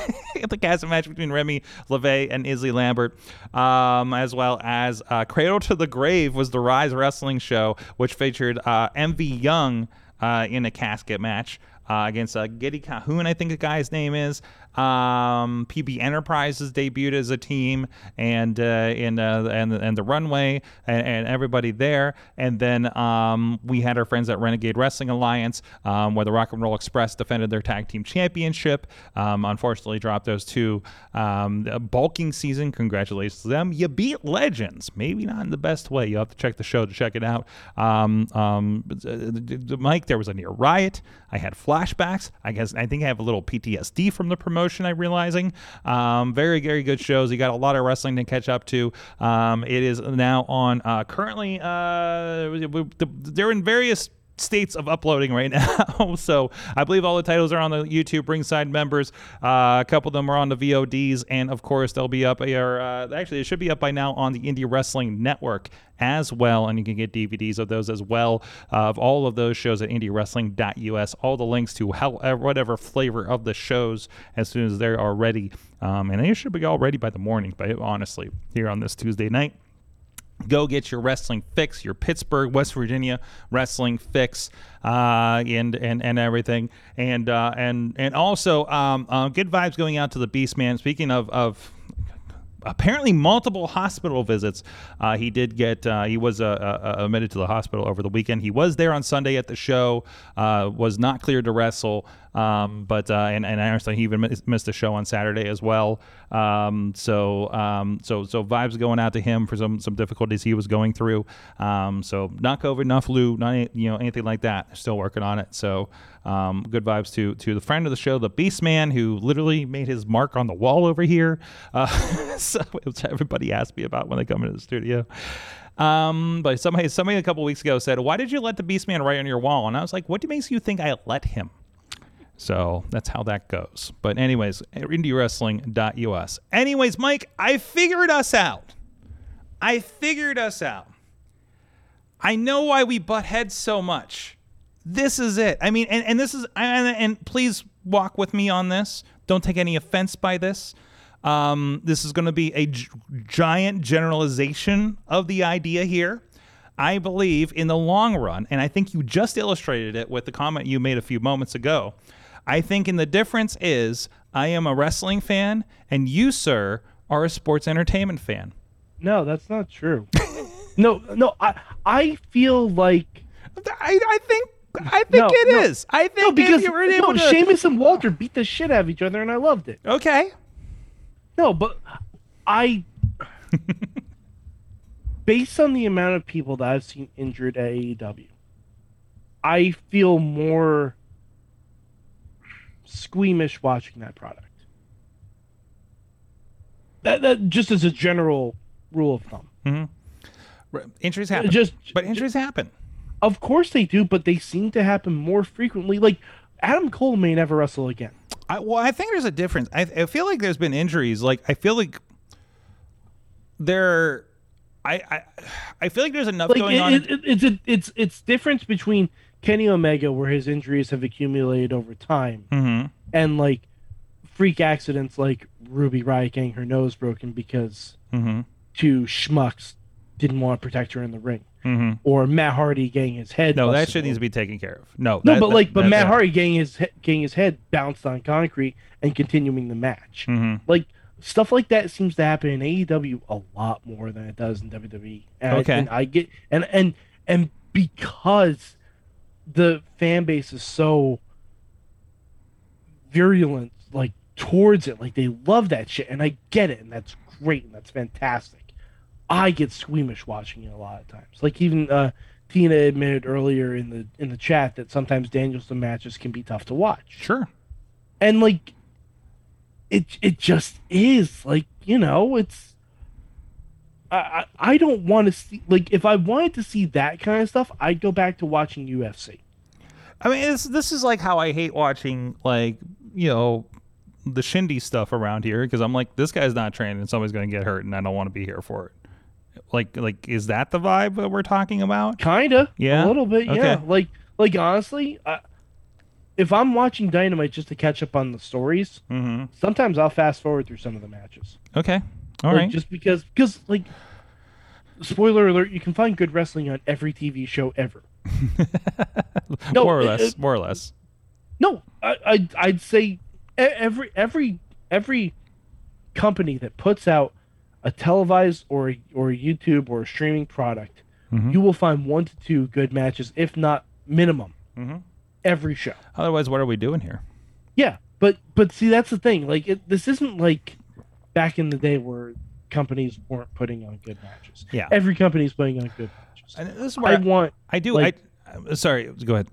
[SPEAKER 2] the casket match between Remy LeVay and Izzy Lambert, um, as well as uh, Cradle to the Grave was the Rise Wrestling show, which featured uh, MV Young uh, in a casket match. Against Giddy Cahoon, I think the guy's name is. Um, PB Enterprises debuted as a team, and uh, in uh, and and the runway and, and everybody there, and then um, we had our friends at Renegade Wrestling Alliance, um, where the Rock and Roll Express defended their tag team championship. Um, unfortunately, dropped those two. Um, bulking season, congratulations to them. You beat Legends, maybe not in the best way. You have to check the show to check it out. Um, uh, Mike, there was a near riot. I had flashbacks. I guess I think I have a little PTSD from the promotion. I'm realizing. Um, very, very good shows. You got a lot of wrestling to catch up to. Um, it is now on uh, currently. Uh, they're in various states of uploading right now. so I believe all the titles are on the YouTube ringside members. Uh, a couple of them are on the VODs, and of course they'll be up. Or, uh, actually, it should be up by now on the Indie Wrestling Network as well, and you can get DVDs of those as well of all of those shows at IndieWrestling.us. All the links to however whatever flavor of the shows as soon as they are ready, um, and they should be all ready by the morning. But honestly, here on this Tuesday night. Go get your wrestling fix, your Pittsburgh, West Virginia wrestling fix, uh, and and and everything, and uh, and and also um, uh, good vibes going out to the Beast Man. Speaking of of apparently multiple hospital visits. Uh, he did get uh, he was uh, uh, admitted to the hospital over the weekend. He was there on Sunday at the show. Uh, was not cleared to wrestle. Um, but uh, and, and I understand he even mi- missed a show on Saturday as well. Um, so um, so so vibes going out to him for some some difficulties he was going through. Um, so not COVID, not flu, not you know anything like that. Still working on it. So um, good vibes to to the friend of the show, the Beast Man, who literally made his mark on the wall over here. Uh, so which everybody asked me about when they come into the studio. Um, but somebody somebody a couple weeks ago said, "Why did you let the Beast Man write on your wall?" And I was like, "What makes you think I let him?" So that's how that goes. But anyways, indiewrestling.us. Anyways, Mike, I figured us out. I figured us out. I know why we butt heads so much. This is it. I mean, and, and this is, and, and please walk with me on this. Don't take any offense by this. Um, this is going to be a giant generalization of the idea here. I believe in the long run, and I think you just illustrated it with the comment you made a few moments ago. I think in the difference is I am a wrestling fan and you, sir, are a sports entertainment fan.
[SPEAKER 4] No, that's not true. no, no, I I feel like
[SPEAKER 2] I, I think I think
[SPEAKER 4] No,
[SPEAKER 2] it is.
[SPEAKER 4] no.
[SPEAKER 2] I think
[SPEAKER 4] no because
[SPEAKER 2] you were
[SPEAKER 4] no,
[SPEAKER 2] able to
[SPEAKER 4] Sheamus and Walter beat the shit out of each other, and I loved it.
[SPEAKER 2] Okay.
[SPEAKER 4] No, but I, based on the amount of people that I've seen injured at AEW, I feel more squeamish watching that product. That that just as a general rule of thumb. Mm-hmm.
[SPEAKER 2] R- Injuries happen.
[SPEAKER 4] Just,
[SPEAKER 2] but injuries happen.
[SPEAKER 4] of course they do, but they seem to happen more frequently. Like Adam Cole may never wrestle again.
[SPEAKER 2] I, well, I think there's a difference. I, I feel like there's been injuries. Like I feel like there, I I, I feel like there's enough
[SPEAKER 4] like
[SPEAKER 2] going
[SPEAKER 4] it,
[SPEAKER 2] on.
[SPEAKER 4] it- it's a, it's it's difference between Kenny Omega where his injuries have accumulated over time
[SPEAKER 2] Mhm.
[SPEAKER 4] and like freak accidents like Ruby Riott getting her nose broken because
[SPEAKER 2] Mhm.
[SPEAKER 4] two schmucks didn't want to protect her in the ring
[SPEAKER 2] Mhm.
[SPEAKER 4] or Matt Hardy getting his head
[SPEAKER 2] No, that shit needs to be taken care of. No,
[SPEAKER 4] no
[SPEAKER 2] that-
[SPEAKER 4] but
[SPEAKER 2] that-
[SPEAKER 4] like but
[SPEAKER 2] that-
[SPEAKER 4] Matt Hardy getting his getting his head bounced on concrete and continuing the match
[SPEAKER 2] Mhm.
[SPEAKER 4] like stuff like that seems to happen in AEW a lot more than it does in WWE. And I-
[SPEAKER 2] Okay.
[SPEAKER 4] and I get and and and because the fan base is so virulent, like towards it, like they love that shit, and I get it, and that's great, and that's fantastic. I get squeamish watching it a lot of times. Like even uh, Tina admitted earlier in the in the chat that sometimes Danielson matches can be tough to watch
[SPEAKER 2] Sure.
[SPEAKER 4] and like it it just is like you know it's I I, don't want to see like if I wanted to see that kind of stuff I'd go back to watching UFC.
[SPEAKER 2] I mean, it's, this is like how I hate watching like you know the shindy stuff around here because I'm like, this guy's not trained and somebody's gonna get hurt and I don't want to be here for it. Like, like, is that the vibe that we're talking about?
[SPEAKER 4] Kinda,
[SPEAKER 2] Yeah?
[SPEAKER 4] a little bit, yeah. Like like honestly, I, if I'm watching Dynamite just to catch up on the stories,
[SPEAKER 2] Mm-hmm.
[SPEAKER 4] sometimes I'll fast forward through some of the matches.
[SPEAKER 2] Okay. All
[SPEAKER 4] like,
[SPEAKER 2] right.
[SPEAKER 4] Just because because like spoiler alert, you can find good wrestling on every TV show ever. no,
[SPEAKER 2] more or less.
[SPEAKER 4] it-
[SPEAKER 2] more or less.
[SPEAKER 4] No, I, I'd, I'd say every every every company that puts out a televised or a- or a YouTube or a streaming product,
[SPEAKER 2] Mhm.
[SPEAKER 4] you will find one to two good matches, if not minimum,
[SPEAKER 2] Mhm.
[SPEAKER 4] every show.
[SPEAKER 2] Otherwise, what are we doing here?
[SPEAKER 4] Yeah, but but see that's the thing. Like it, this isn't like back in the day where companies weren't putting on good matches.
[SPEAKER 2] Yeah.
[SPEAKER 4] every company's putting on good matches.
[SPEAKER 2] And this is
[SPEAKER 4] I
[SPEAKER 2] where I,
[SPEAKER 4] want
[SPEAKER 2] I do.
[SPEAKER 4] like-
[SPEAKER 2] I, uh, sorry. Go ahead.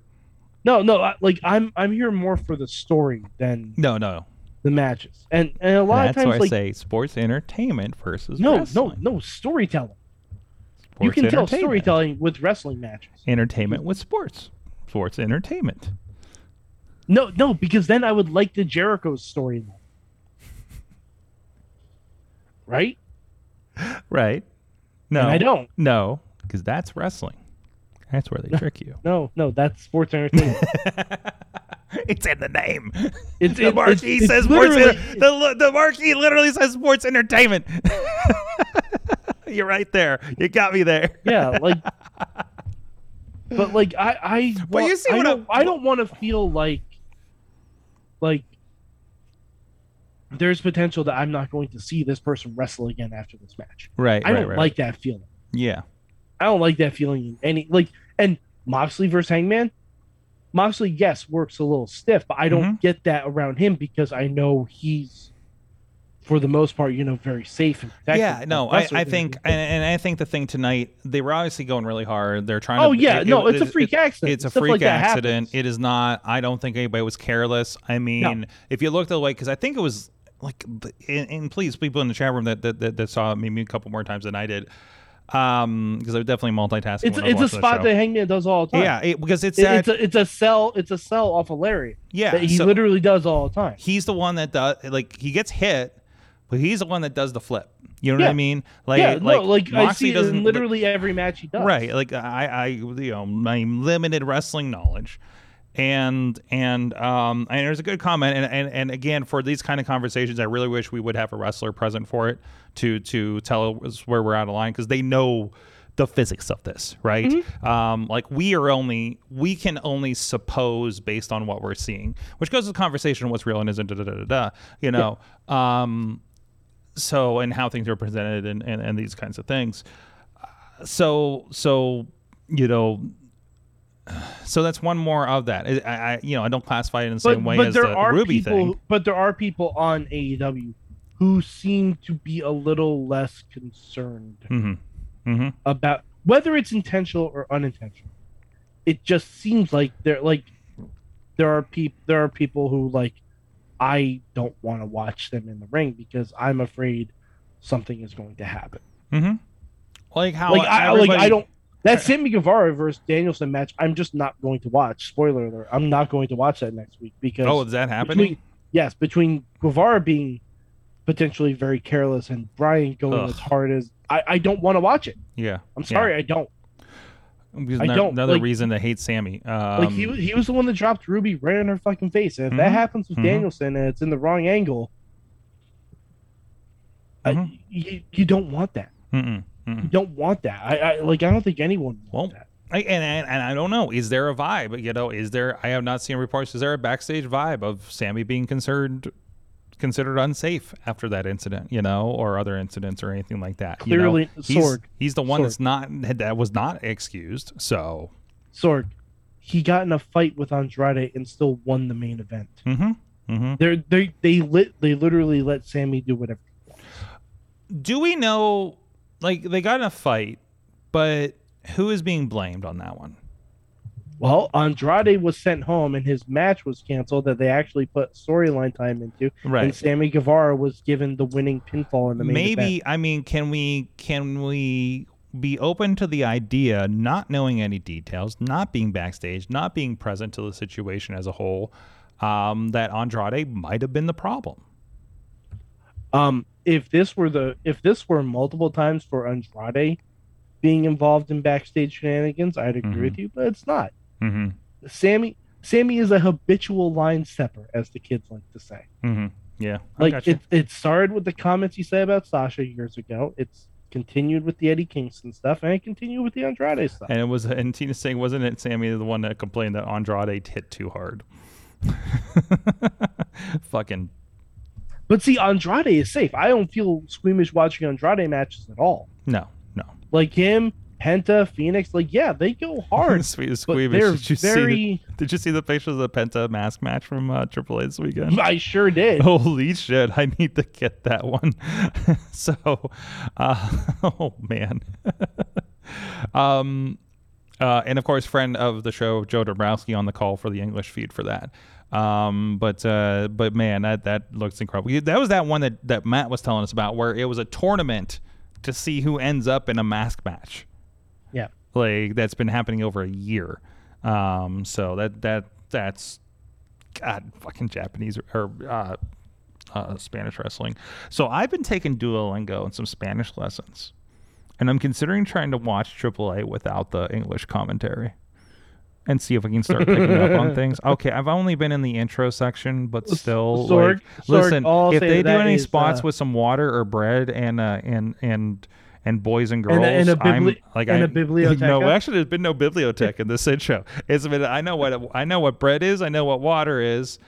[SPEAKER 4] no no I, like I'm I'm here more for the story than
[SPEAKER 2] No, no.
[SPEAKER 4] the matches, and and a lot
[SPEAKER 2] That's
[SPEAKER 4] of
[SPEAKER 2] why
[SPEAKER 4] times
[SPEAKER 2] I
[SPEAKER 4] like
[SPEAKER 2] say sports entertainment versus
[SPEAKER 4] No,
[SPEAKER 2] wrestling.
[SPEAKER 4] no, no storytelling. you
[SPEAKER 2] Sports
[SPEAKER 4] can tell
[SPEAKER 2] entertainment.
[SPEAKER 4] storytelling with wrestling matches.
[SPEAKER 2] Entertainment with sports. Sports entertainment.
[SPEAKER 4] No, no, because then I would like the Jericho storyline. Right?
[SPEAKER 2] Right. No,
[SPEAKER 4] And I don't.
[SPEAKER 2] No, because that's wrestling. That's where they trick you.
[SPEAKER 4] No, no, that's sports entertainment.
[SPEAKER 2] it's in the name.
[SPEAKER 4] It's
[SPEAKER 2] the
[SPEAKER 4] it-
[SPEAKER 2] marquee
[SPEAKER 4] it's- it's
[SPEAKER 2] says sports.
[SPEAKER 4] literally-
[SPEAKER 2] enter- the the marquee literally says sports entertainment. You're right there. You got me there.
[SPEAKER 4] yeah, like But like I I
[SPEAKER 2] Well, you see
[SPEAKER 4] I
[SPEAKER 2] what
[SPEAKER 4] don't,
[SPEAKER 2] I'm-
[SPEAKER 4] I don't want to feel like like there's potential that I'm not going to see this person wrestle again after this match.
[SPEAKER 2] Right.
[SPEAKER 4] I
[SPEAKER 2] right,
[SPEAKER 4] don't
[SPEAKER 2] right.
[SPEAKER 4] like that feeling.
[SPEAKER 2] Yeah.
[SPEAKER 4] I don't like that feeling in any like and Moxley versus Hangman. Moxley, yes, works a little stiff, but I don't
[SPEAKER 2] Mhm.
[SPEAKER 4] get that around him because I know he's for the most part, you know, very safe and protected.
[SPEAKER 2] Yeah, no, I, I think, and, and I think the thing tonight, they were obviously going really hard. They're trying to
[SPEAKER 4] Oh
[SPEAKER 2] to.
[SPEAKER 4] yeah,
[SPEAKER 2] it-
[SPEAKER 4] no,
[SPEAKER 2] it-
[SPEAKER 4] it's a
[SPEAKER 2] it-
[SPEAKER 4] freak accident.
[SPEAKER 2] It's a
[SPEAKER 4] Stuff
[SPEAKER 2] freak
[SPEAKER 4] like
[SPEAKER 2] accident. It is not. I don't think anybody was careless. I mean, if you looked at the way, because I think it was like, and, and please, people in the chat room that that, that, that saw me a couple more times than I did, um, because I was definitely multitasking.
[SPEAKER 4] It's
[SPEAKER 2] when I was
[SPEAKER 4] it's a spot that Hangman does all the time.
[SPEAKER 2] Yeah, it, because it's
[SPEAKER 4] It-
[SPEAKER 2] that.
[SPEAKER 4] it's a it's a sell it's a sell off of larry
[SPEAKER 2] yeah,
[SPEAKER 4] that he
[SPEAKER 2] so
[SPEAKER 4] literally does all the time.
[SPEAKER 2] he's the one that does. Like he gets hit, but he's the one that does the flip. You know what I mean? Like,
[SPEAKER 4] yeah, no, like I see
[SPEAKER 2] doesn't
[SPEAKER 4] in literally every match he does.
[SPEAKER 2] Right. Like I, I, you know, my limited wrestling knowledge, and and um, and there's a good comment, and, and and again for these kind of conversations, I really wish we would have a wrestler present for it to to tell us where we're out of line because they know the physics of this, right? Um, like we are only we can only suppose based on what we're seeing, which goes to the conversation of what's real and isn't. Da, da, da, da, da, you know, um, so and how things are presented and, and and these kinds of things. So so you know. So that's one more of that. I, I you know I don't classify it in the
[SPEAKER 4] but,
[SPEAKER 2] same way
[SPEAKER 4] but
[SPEAKER 2] as
[SPEAKER 4] there
[SPEAKER 2] the
[SPEAKER 4] are
[SPEAKER 2] Ruby
[SPEAKER 4] people,
[SPEAKER 2] thing.
[SPEAKER 4] but there are people on AEW who seem to be a little less concerned
[SPEAKER 2] hmm hmm
[SPEAKER 4] about whether it's intentional or unintentional. It just seems like they're like there are people there are people who like I don't want to watch them in the ring because I'm afraid something is going to happen.
[SPEAKER 2] hmm Like how
[SPEAKER 4] like I like I don't that Sammy Guevara versus Danielson match. I'm just not going to watch. Spoiler alert: I'm not going to watch that next week because
[SPEAKER 2] Oh, is that happening?
[SPEAKER 4] between, yes, between Guevara being potentially very careless and Brian going
[SPEAKER 2] Ugh.
[SPEAKER 4] as hard as I, I don't want to watch it.
[SPEAKER 2] yeah.
[SPEAKER 4] I'm sorry, I don't.
[SPEAKER 2] Because
[SPEAKER 4] I don't,
[SPEAKER 2] Another
[SPEAKER 4] like-
[SPEAKER 2] reason to hate Sammy. Um,
[SPEAKER 4] Like he was- he was the one that dropped Ruby right in her fucking face, and if
[SPEAKER 2] Mhm.
[SPEAKER 4] that happens with
[SPEAKER 2] Mhm.
[SPEAKER 4] Danielson and it's in the wrong angle, I,
[SPEAKER 2] Mhm.
[SPEAKER 4] you you don't want that.
[SPEAKER 2] mm-mm,
[SPEAKER 4] You
[SPEAKER 2] mm-mm.
[SPEAKER 4] don't want that. I, I like I don't think anyone wants
[SPEAKER 2] Well,
[SPEAKER 4] that.
[SPEAKER 2] I, and, and and I don't know. Is there a vibe? You know, is there? I have not seen reports. Is there a backstage vibe of Sammy being concerned, considered unsafe after that incident? You know, or other incidents or anything like that? you know?
[SPEAKER 4] Clearly,
[SPEAKER 2] he's,
[SPEAKER 4] Sorg.
[SPEAKER 2] he's the one
[SPEAKER 4] Sorg.
[SPEAKER 2] that's not that was not excused. So,
[SPEAKER 4] Sorg, he got in a fight with Andrade and still won the main event.
[SPEAKER 2] mm-hmm, mm-hmm.
[SPEAKER 4] They're, they they lit they literally let Sammy do whatever.
[SPEAKER 2] do we know? Like they got in a fight, but who is being blamed on that one?
[SPEAKER 4] Well, Andrade was sent home and his match was canceled that they actually put storyline time into.
[SPEAKER 2] Right.
[SPEAKER 4] And Sammy Guevara was given the winning pinfall in the main
[SPEAKER 2] maybe
[SPEAKER 4] event.
[SPEAKER 2] i mean can we can we be open to the idea not knowing any details not being backstage not being present to the situation as a whole um, that andrade might have been the problem
[SPEAKER 4] Um, if this were the if this were multiple times for Andrade being involved in backstage shenanigans, I'd agree
[SPEAKER 2] Mhm.
[SPEAKER 4] with you, but it's not.
[SPEAKER 2] mm-hmm.
[SPEAKER 4] Sammy Sammy is a habitual line stepper, as the kids like to say.
[SPEAKER 2] Mm-hmm. yeah I
[SPEAKER 4] Like it, it started with the comments you said about Sasha years ago. It's continued with the Eddie Kingston stuff, and it continued with the Andrade stuff.
[SPEAKER 2] and it was and tina saying wasn't it sammy the one that complained that andrade hit too hard fucking
[SPEAKER 4] But see, Andrade is safe. I don't feel squeamish watching Andrade matches at all.
[SPEAKER 2] no no
[SPEAKER 4] Like him, Penta, Fénix, like yeah, they go hard.
[SPEAKER 2] sweet
[SPEAKER 4] but
[SPEAKER 2] squeamish
[SPEAKER 4] they're
[SPEAKER 2] did you see
[SPEAKER 4] very.
[SPEAKER 2] the, did you see the pictures of the penta mask match from uh, triple a this weekend
[SPEAKER 4] I sure did.
[SPEAKER 2] Holy shit! I need to get that one. so, uh, oh man. um, uh, and of course, friend of the show Joe Dombrowski on the call for the English feed for that. Um, but uh, but man, that that looks incredible. That was that one that that Matt was telling us about, where it was a tournament to see who ends up in a mask match
[SPEAKER 4] Yeah.
[SPEAKER 2] like that's been happening over a year. Um, so that that that's God fucking Japanese or uh, uh, Spanish wrestling. So I've been taking Duolingo and some Spanish lessons, and I'm considering trying to watch AAA without the English commentary. And see if we can start picking up on things. Okay, I've only been in the intro section, but still,
[SPEAKER 4] Sorg-
[SPEAKER 2] like,
[SPEAKER 4] Sorg,
[SPEAKER 2] listen. If they do any
[SPEAKER 4] is,
[SPEAKER 2] spots
[SPEAKER 4] uh,
[SPEAKER 2] with some water or bread and uh, and and and boys and girls,
[SPEAKER 4] And a- and a
[SPEAKER 2] I'm
[SPEAKER 4] bibli-
[SPEAKER 2] like
[SPEAKER 4] and
[SPEAKER 2] I,
[SPEAKER 4] a biblioteca?
[SPEAKER 2] No, actually, there's been no bibliothèque in this intro. It's been I know what I know what bread is. I know what water is.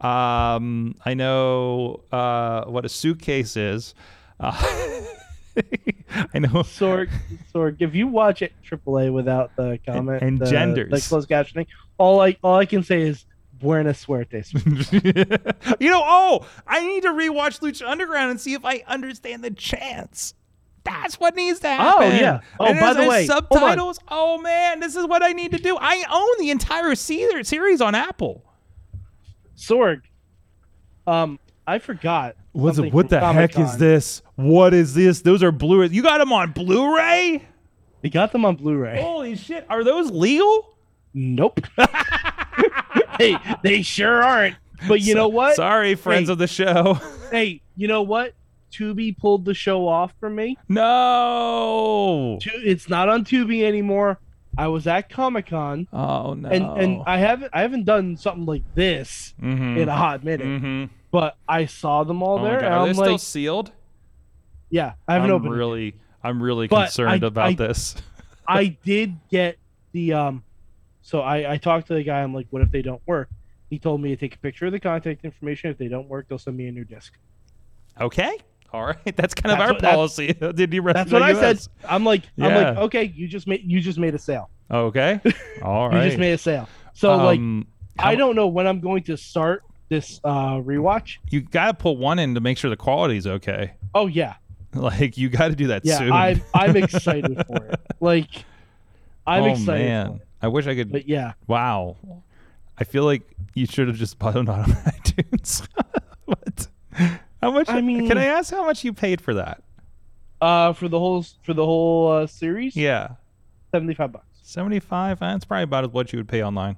[SPEAKER 2] Um, I know uh, what a suitcase is. Uh, I know.
[SPEAKER 4] Sorg, Sorg, if you watch it AAA without the comment
[SPEAKER 2] and
[SPEAKER 4] the,
[SPEAKER 2] genders.
[SPEAKER 4] the closed captioning, all I all I can say is Buenas suertes.
[SPEAKER 2] you know, oh, I need to rewatch Lucha Underground and see if I understand the chants. That's what needs to happen.
[SPEAKER 4] Oh yeah. Oh,
[SPEAKER 2] And
[SPEAKER 4] by the way,
[SPEAKER 2] subtitles. Oh man, this is what I need to do. I own the entire se- series on Apple.
[SPEAKER 4] Sorg, um, I forgot.
[SPEAKER 2] What's
[SPEAKER 4] something
[SPEAKER 2] what the heck is this? What is this? Those are Blu-ray. You got them on Blu-ray?
[SPEAKER 4] They got them on Blu-ray.
[SPEAKER 2] Holy shit! Are those legal?
[SPEAKER 4] Nope. hey, they sure aren't. But you know what?
[SPEAKER 2] Sorry, friends
[SPEAKER 4] Hey.
[SPEAKER 2] of the show.
[SPEAKER 4] Hey, you know what? Tubi pulled the show off from me.
[SPEAKER 2] no.
[SPEAKER 4] It's not on Tubi anymore. I was at Comic Con,
[SPEAKER 2] Oh no.
[SPEAKER 4] and and I haven't I haven't done something like this
[SPEAKER 2] Mhm.
[SPEAKER 4] in a hot minute.
[SPEAKER 2] Mhm.
[SPEAKER 4] But I saw them all
[SPEAKER 2] Oh
[SPEAKER 4] there,
[SPEAKER 2] Are they
[SPEAKER 4] I'm
[SPEAKER 2] still
[SPEAKER 4] like,
[SPEAKER 2] sealed?
[SPEAKER 4] Yeah, I haven't
[SPEAKER 2] I'm
[SPEAKER 4] opened. it.
[SPEAKER 2] really, I'm really
[SPEAKER 4] But
[SPEAKER 2] concerned
[SPEAKER 4] I-
[SPEAKER 2] about
[SPEAKER 4] I-
[SPEAKER 2] this.
[SPEAKER 4] I did get the um. So I I talked to the guy. I'm like, what if they don't work? He told me to take a picture of the contact information. If they don't work, they'll send me a new disc.
[SPEAKER 2] Okay. All right. That's kind of our
[SPEAKER 4] what-
[SPEAKER 2] policy. Did you
[SPEAKER 4] That's what I said. I'm like, I'm like, okay, you just made you just made a sale.
[SPEAKER 2] Okay. All
[SPEAKER 4] You just made a sale. So like,
[SPEAKER 2] Um,
[SPEAKER 4] I don't know when I'm going to start this uh rewatch.
[SPEAKER 2] You got to put one in to make sure the quality's okay.
[SPEAKER 4] Oh yeah,
[SPEAKER 2] Like you got to do that
[SPEAKER 4] yeah.
[SPEAKER 2] soon.
[SPEAKER 4] I'm I'm excited for it. Like, I'm
[SPEAKER 2] oh
[SPEAKER 4] excited.
[SPEAKER 2] man. I wish I could.
[SPEAKER 4] But yeah,
[SPEAKER 2] Wow. I feel like you should have just bought it on iTunes. what? How much?
[SPEAKER 4] I mean-
[SPEAKER 2] can I ask how much you paid for that?
[SPEAKER 4] uh, for the whole for the whole uh, series,
[SPEAKER 2] Yeah,
[SPEAKER 4] seventy five bucks.
[SPEAKER 2] seventy-five. That's probably about as what you would pay online.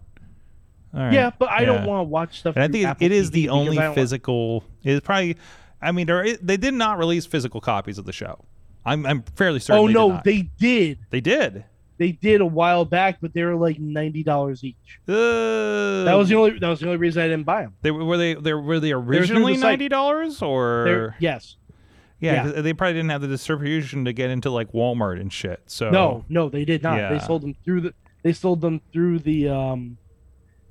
[SPEAKER 2] All right.
[SPEAKER 4] Yeah, but I don't want to watch stuff.
[SPEAKER 2] And I think it, it is the only physical. It's probably. I mean, there is, they did not release physical copies of the show. I'm I'm fairly certain.
[SPEAKER 4] Oh
[SPEAKER 2] they
[SPEAKER 4] no, they did.
[SPEAKER 2] they did.
[SPEAKER 4] They did a while back, but they were like ninety dollars each.
[SPEAKER 2] Uh,
[SPEAKER 4] That was the only. That was the only reason I didn't buy them.
[SPEAKER 2] They were were they they were they
[SPEAKER 4] through the
[SPEAKER 2] originally ninety dollars or
[SPEAKER 4] They're, yes.
[SPEAKER 2] Yeah,
[SPEAKER 4] Yeah.
[SPEAKER 2] they probably didn't have the distribution to get into like Walmart and shit. So
[SPEAKER 4] No, no, they did not.
[SPEAKER 2] Yeah.
[SPEAKER 4] They sold them through the. They sold them through the um,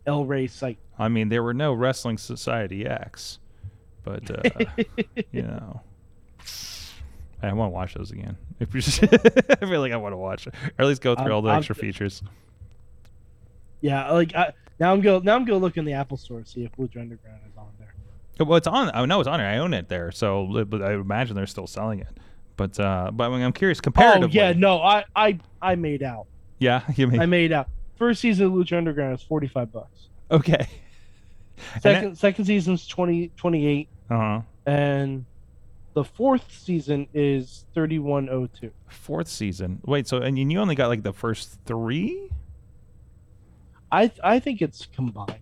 [SPEAKER 4] El Rey site.
[SPEAKER 2] I mean, there were no Wrestling Society X, but uh, you know, I want to watch those again. If you just, I feel like I want to watch it, or at least go through
[SPEAKER 4] I'm-
[SPEAKER 2] all the
[SPEAKER 4] I'm-
[SPEAKER 2] extra features.
[SPEAKER 4] Yeah, like I, now I'm go now I'm gonna look in the Apple store to see if Lucha Underground is on there.
[SPEAKER 2] Well, it's on. I know it's on there. I own it there, so but I imagine they're still selling it. But uh, but I mean, I'm curious comparatively.
[SPEAKER 4] Oh yeah, no, I I I made out.
[SPEAKER 2] yeah. You mean
[SPEAKER 4] I made out. First season of Lucha Underground is forty five bucks.
[SPEAKER 2] okay?
[SPEAKER 4] Second second season's 20, 28,
[SPEAKER 2] Uh huh.
[SPEAKER 4] and the fourth season is thirty one oh two.
[SPEAKER 2] Fourth season. Wait, so and you only got like the first three?
[SPEAKER 4] I I think it's combined.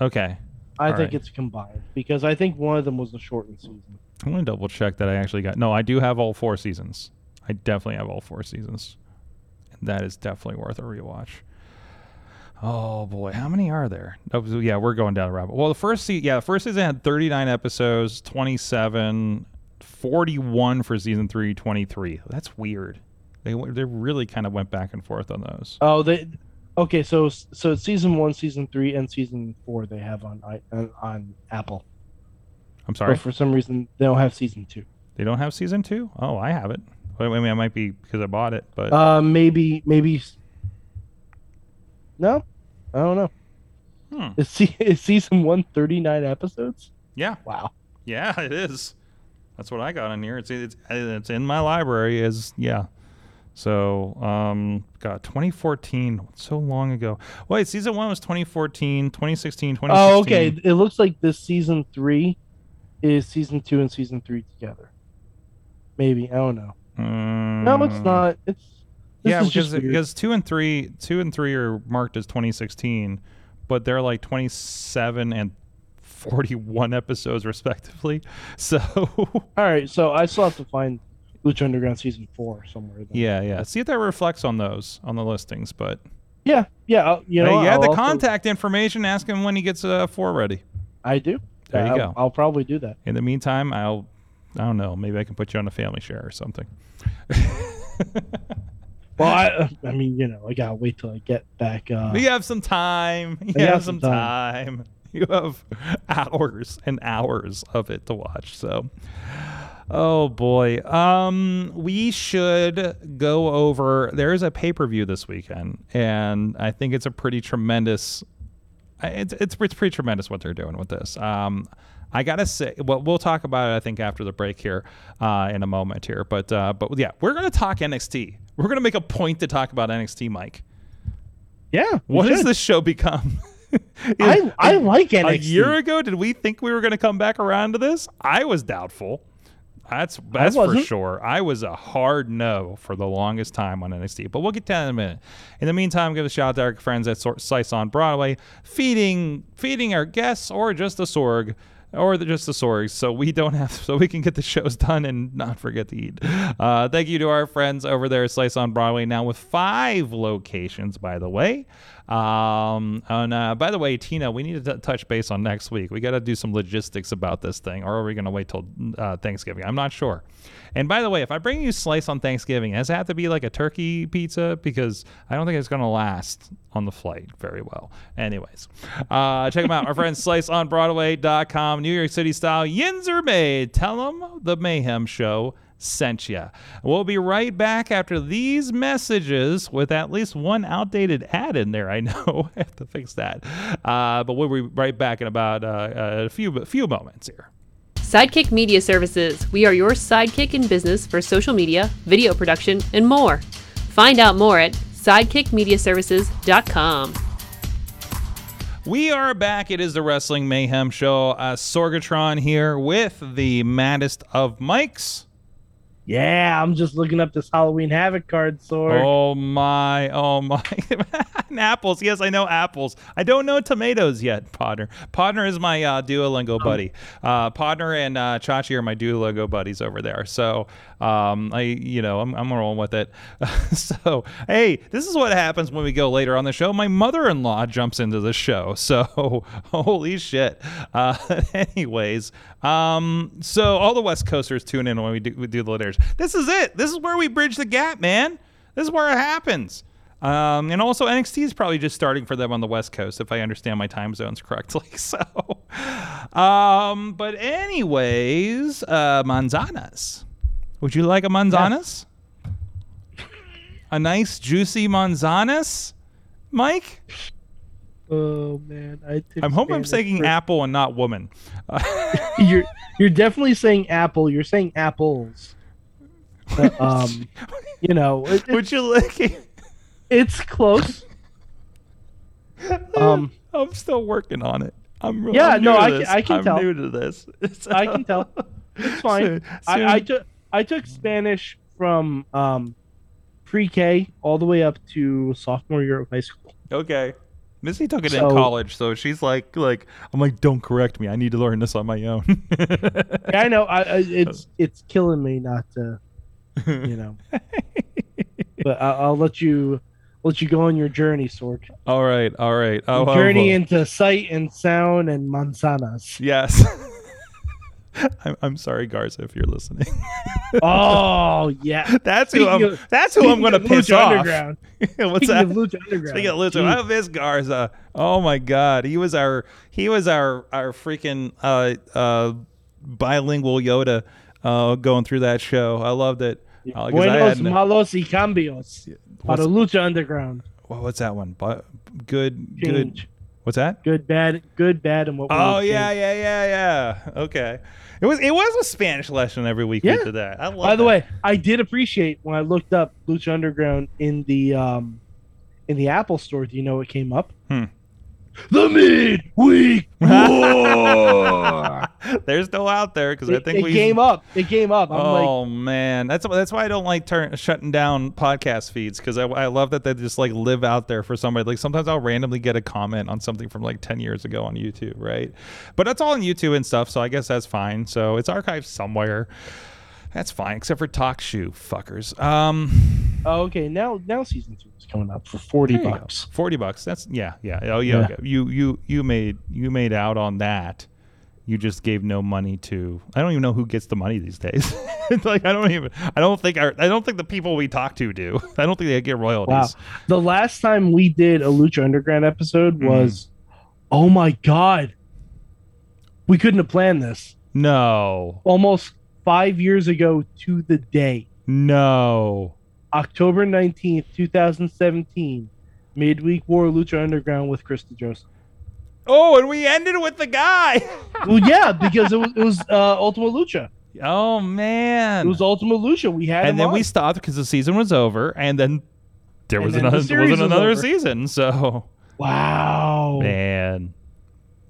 [SPEAKER 2] Okay.
[SPEAKER 4] I
[SPEAKER 2] All
[SPEAKER 4] think
[SPEAKER 2] right.
[SPEAKER 4] it's combined because I think one of them was the shortened season.
[SPEAKER 2] I'm gonna double check that I actually got. No, I do have all four seasons. I definitely have all four seasons, and that is definitely worth a rewatch. Oh boy, how many are there? Oh, yeah, we're going down a rabbit. Well, the first season, yeah, the first season had 39 episodes, 27, 41 for season three, 23. That's weird. They they really kind of went back and forth on those.
[SPEAKER 4] Oh, they okay. So so it's season one, season three, and season four they have on on, on Apple.
[SPEAKER 2] I'm sorry,
[SPEAKER 4] But for some reason they don't have season two.
[SPEAKER 2] they don't have season two. Oh, I have it. I mean, I might be because I bought it, but
[SPEAKER 4] Uh, maybe maybe. No, I don't know.
[SPEAKER 2] hmm.
[SPEAKER 4] Is, se- is season one 39 episodes?
[SPEAKER 2] yeah.
[SPEAKER 4] Wow.
[SPEAKER 2] Yeah, it is. That's what I got in here. It's it's it's in my library. Is yeah. So um, God, 2014, so long ago. Wait, season one was 2014, 2016, 2016.
[SPEAKER 4] Oh, okay. It looks like this season three is season two and season three together. Maybe I don't know. No, it's
[SPEAKER 2] Mm,
[SPEAKER 4] not. It's
[SPEAKER 2] yeah, because because two and three, two and three are marked as 2016, but they're like 27 and 41 episodes respectively. So
[SPEAKER 4] All right, so I still have to find Lucha Underground season four somewhere. Then.
[SPEAKER 2] yeah, yeah. See if that reflects on those on the listings, but.
[SPEAKER 4] yeah, yeah. I'll, you know,
[SPEAKER 2] hey, you have the
[SPEAKER 4] also-
[SPEAKER 2] contact information. Ask him when he gets uh, four ready.
[SPEAKER 4] I do.
[SPEAKER 2] There you
[SPEAKER 4] I'll,
[SPEAKER 2] go.
[SPEAKER 4] I'll probably do that.
[SPEAKER 2] In the meantime, I'll, I don't know, maybe I can put you on a family share or something.
[SPEAKER 4] Well, I, I mean, you know, I gotta wait till I get back. Uh,
[SPEAKER 2] you have some time. You
[SPEAKER 4] I
[SPEAKER 2] have some
[SPEAKER 4] some
[SPEAKER 2] time. You have hours and hours of it to watch. So, oh boy, um, we should go over. There is a pay per view this weekend, and I think it's a pretty tremendous. It's it's it's pretty tremendous what they're doing with this. Um, I gotta say, well, we'll talk about it. I think after the break here, uh, in a moment here. But uh, but yeah, we're gonna talk NXT. We're gonna make a point to talk about NXT, Mike.
[SPEAKER 4] yeah.
[SPEAKER 2] What has this show become?
[SPEAKER 4] I I like NXT.
[SPEAKER 2] a year ago, did we think we were going to come back around to this? I was doubtful. That's that's for sure. I was a hard no for the longest time on NXT, but we'll get to that in a minute. In the meantime, give a shout out to our friends at Sor- on Broadway, feeding feeding our guests or just the Sorg or the, just the Sorgs, so we don't have, so we can get the shows done and not forget to eat. Uh, thank you to our friends over there at Slice on Broadway, now with five locations, by the way. Um, and uh, by the way, Tina, we need to t- touch base on next week. We got to do some logistics about this thing, or are we going to wait till uh, Thanksgiving? I'm not sure. And by the way, if I bring you slice on Thanksgiving, does it have to be like a turkey pizza? Because I don't think it's going to last on the flight very well. Anyways, uh, check them out. Our friends sliceonbroadway.com, New York City style. Yins are made. Tell them the Mayhem Show sent you. We'll be right back after these messages with at least one outdated ad in there. I know I have to fix that, uh, but we'll be right back in about uh, a few few moments here.
[SPEAKER 5] Sidekick Media Services. We are your sidekick in business for social media, video production, and more. Find out more at sidekickmediaservices.com.
[SPEAKER 2] We are back. It is the Wrestling Mayhem Show. Uh, Sorgatron here with the maddest of mics.
[SPEAKER 4] Yeah, I'm just looking up this Halloween Havoc card, Sorg.
[SPEAKER 2] Oh my, oh my. Apples. Yes, I know apples. I don't know tomatoes yet, Podner. Podner is my uh, Duolingo buddy. Uh, Podner and uh, Chachi are my Duolingo buddies over there. So, um, I, you know, I'm, I'm rolling with it. so, hey, this is what happens when we go later on the show. My mother in law jumps into the show. So, holy shit. Uh, anyways, um, so all the West Coasters tune in when we do, we do the letters. This is it. This is where we bridge the gap, man. This is where it happens. Um, and also NXT is probably just starting for them on the West Coast, if I understand my time zones correctly. So, um, but anyways, uh, manzanas. Would you like a manzanas? A nice juicy manzanas, Mike?
[SPEAKER 4] Oh man, I
[SPEAKER 2] I'm hoping I'm saying
[SPEAKER 4] for-
[SPEAKER 2] apple and not woman.
[SPEAKER 4] You're you're definitely saying apple. You're saying apples. But, um, you know, it, it-
[SPEAKER 2] Would you like?
[SPEAKER 4] it's close. Um,
[SPEAKER 2] I'm still working on it. I'm really.
[SPEAKER 4] Yeah,
[SPEAKER 2] I'm
[SPEAKER 4] no, I can-. I can
[SPEAKER 2] I'm
[SPEAKER 4] tell.
[SPEAKER 2] new to this.
[SPEAKER 4] I can tell. It's fine. I, I took I took Spanish from um, pre-K all the way up to sophomore year of high school.
[SPEAKER 2] Okay. Missy took it in college, so she's like, like, I'm like, don't correct me. I need to learn this on my own.
[SPEAKER 4] Yeah, I know. I, I it's it's killing me not to, you know. but I, I'll let you let you go on your journey, Sorg.
[SPEAKER 2] all right, all right. Oh, oh,
[SPEAKER 4] journey
[SPEAKER 2] oh.
[SPEAKER 4] into sight and sound and manzanas.
[SPEAKER 2] Yes. I'm, I'm sorry, Garza, if you're listening.
[SPEAKER 4] Oh yeah.
[SPEAKER 2] That's who
[SPEAKER 4] Speaking
[SPEAKER 2] I'm.
[SPEAKER 4] of-
[SPEAKER 2] that's who I'm going to
[SPEAKER 4] of
[SPEAKER 2] piss
[SPEAKER 4] Lucha
[SPEAKER 2] off.
[SPEAKER 4] Underground.
[SPEAKER 2] What's
[SPEAKER 4] Speaking
[SPEAKER 2] that?
[SPEAKER 4] of Lucha Underground.
[SPEAKER 2] Speaking of Lucha,
[SPEAKER 4] Jeez.
[SPEAKER 2] I miss Garza. Oh my God, he was our he was our our freaking uh uh bilingual Yoda uh going through that show. I loved it. Uh,
[SPEAKER 4] Buenos, malos y cambios. Para Lucha Underground.
[SPEAKER 2] what- what's that one? But Good, good. What's that?
[SPEAKER 4] Good, bad, good, bad, and what
[SPEAKER 2] Oh yeah, yeah, yeah, yeah. Okay. It was it was a Spanish lesson every week we did that. I love.
[SPEAKER 4] By the
[SPEAKER 2] that.
[SPEAKER 4] way, I did appreciate when I looked up Lucha Underground in the um in the Apple store. Do you know what came up?
[SPEAKER 2] Hmm.
[SPEAKER 4] The midweek war.
[SPEAKER 2] they're still out there because I think
[SPEAKER 4] it
[SPEAKER 2] we
[SPEAKER 4] came up. It came up. I'm like,
[SPEAKER 2] oh man, that's that's why I don't like turn shutting down podcast feeds because I, I love that they just like live out there for somebody. Like sometimes I'll randomly get a comment on something from like ten years ago on YouTube, right? But that's all on YouTube and stuff, so I guess that's fine. So it's archived somewhere. That's fine, except for TalkShoe fuckers. Um,
[SPEAKER 4] oh, okay. Now, now season two is coming up for forty
[SPEAKER 2] you go.
[SPEAKER 4] bucks.
[SPEAKER 2] forty bucks. That's yeah, yeah. Oh yeah,
[SPEAKER 4] Yeah.
[SPEAKER 2] okay. You you you made you made out on that. You just gave no money to. I don't even know who gets the money these days. It's like I don't even. I don't think our. I don't think the people we talk to do. I don't think they get royalties.
[SPEAKER 4] Wow. The last time we did a Lucha Underground episode
[SPEAKER 2] Mhm.
[SPEAKER 4] was, oh my god, we couldn't have planned this.
[SPEAKER 2] No,
[SPEAKER 4] Almost five years ago to the day.
[SPEAKER 2] no.
[SPEAKER 4] October 19th, 2017, Midweek War Lucha Underground with Krista DeJoseph.
[SPEAKER 2] Oh, and we ended with the guy.
[SPEAKER 4] Well, yeah, because it was, it was uh, Ultima Lucha.
[SPEAKER 2] oh man.
[SPEAKER 4] It was Ultima Lucha. We had
[SPEAKER 2] and
[SPEAKER 4] him
[SPEAKER 2] then
[SPEAKER 4] on.
[SPEAKER 2] we stopped because the season was over, and then there
[SPEAKER 4] And
[SPEAKER 2] was
[SPEAKER 4] then
[SPEAKER 2] another. There
[SPEAKER 4] series
[SPEAKER 2] wasn't
[SPEAKER 4] was
[SPEAKER 2] another
[SPEAKER 4] over.
[SPEAKER 2] season. So
[SPEAKER 4] Wow.
[SPEAKER 2] man.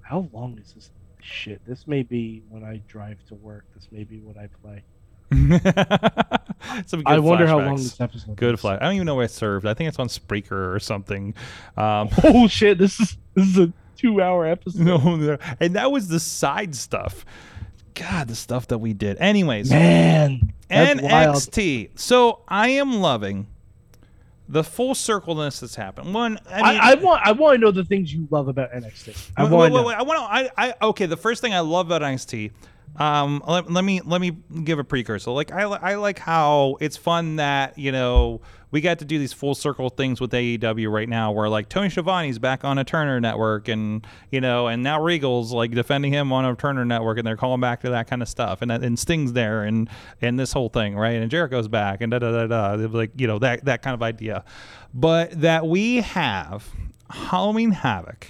[SPEAKER 4] How long is this shit? This may be when I drive to work. This may be what I play.
[SPEAKER 2] Some good
[SPEAKER 4] I wonder how long this episode
[SPEAKER 2] Good
[SPEAKER 4] is.
[SPEAKER 2] flag. I don't even know where it's served. I think it's on Spreaker or something. Um,
[SPEAKER 4] Oh shit! This is this is a two hour episode.
[SPEAKER 2] No, and that was the side stuff. God, the stuff that we did. Anyways,
[SPEAKER 4] Man.
[SPEAKER 2] NXT. So I am loving the full circleness that's happened. One, I mean,
[SPEAKER 4] I, I want I want to know the things you love about NXT. I
[SPEAKER 2] wait,
[SPEAKER 4] want
[SPEAKER 2] wait,
[SPEAKER 4] to
[SPEAKER 2] wait, I want to. I, I okay. The first thing I love about NXT. Um, let, let me let me give a precursor. Like I, I like how it's fun that you know we got to do these full circle things with AEW right now, where like Tony Schiavone's back on a Turner network, and you know, and now Regal's like defending him on a Turner network, and they're calling back to that kind of stuff, and and Sting's there, and and this whole thing, right? And Jericho's back, and da da da da. Like you know that that kind of idea, but that we have Halloween Havoc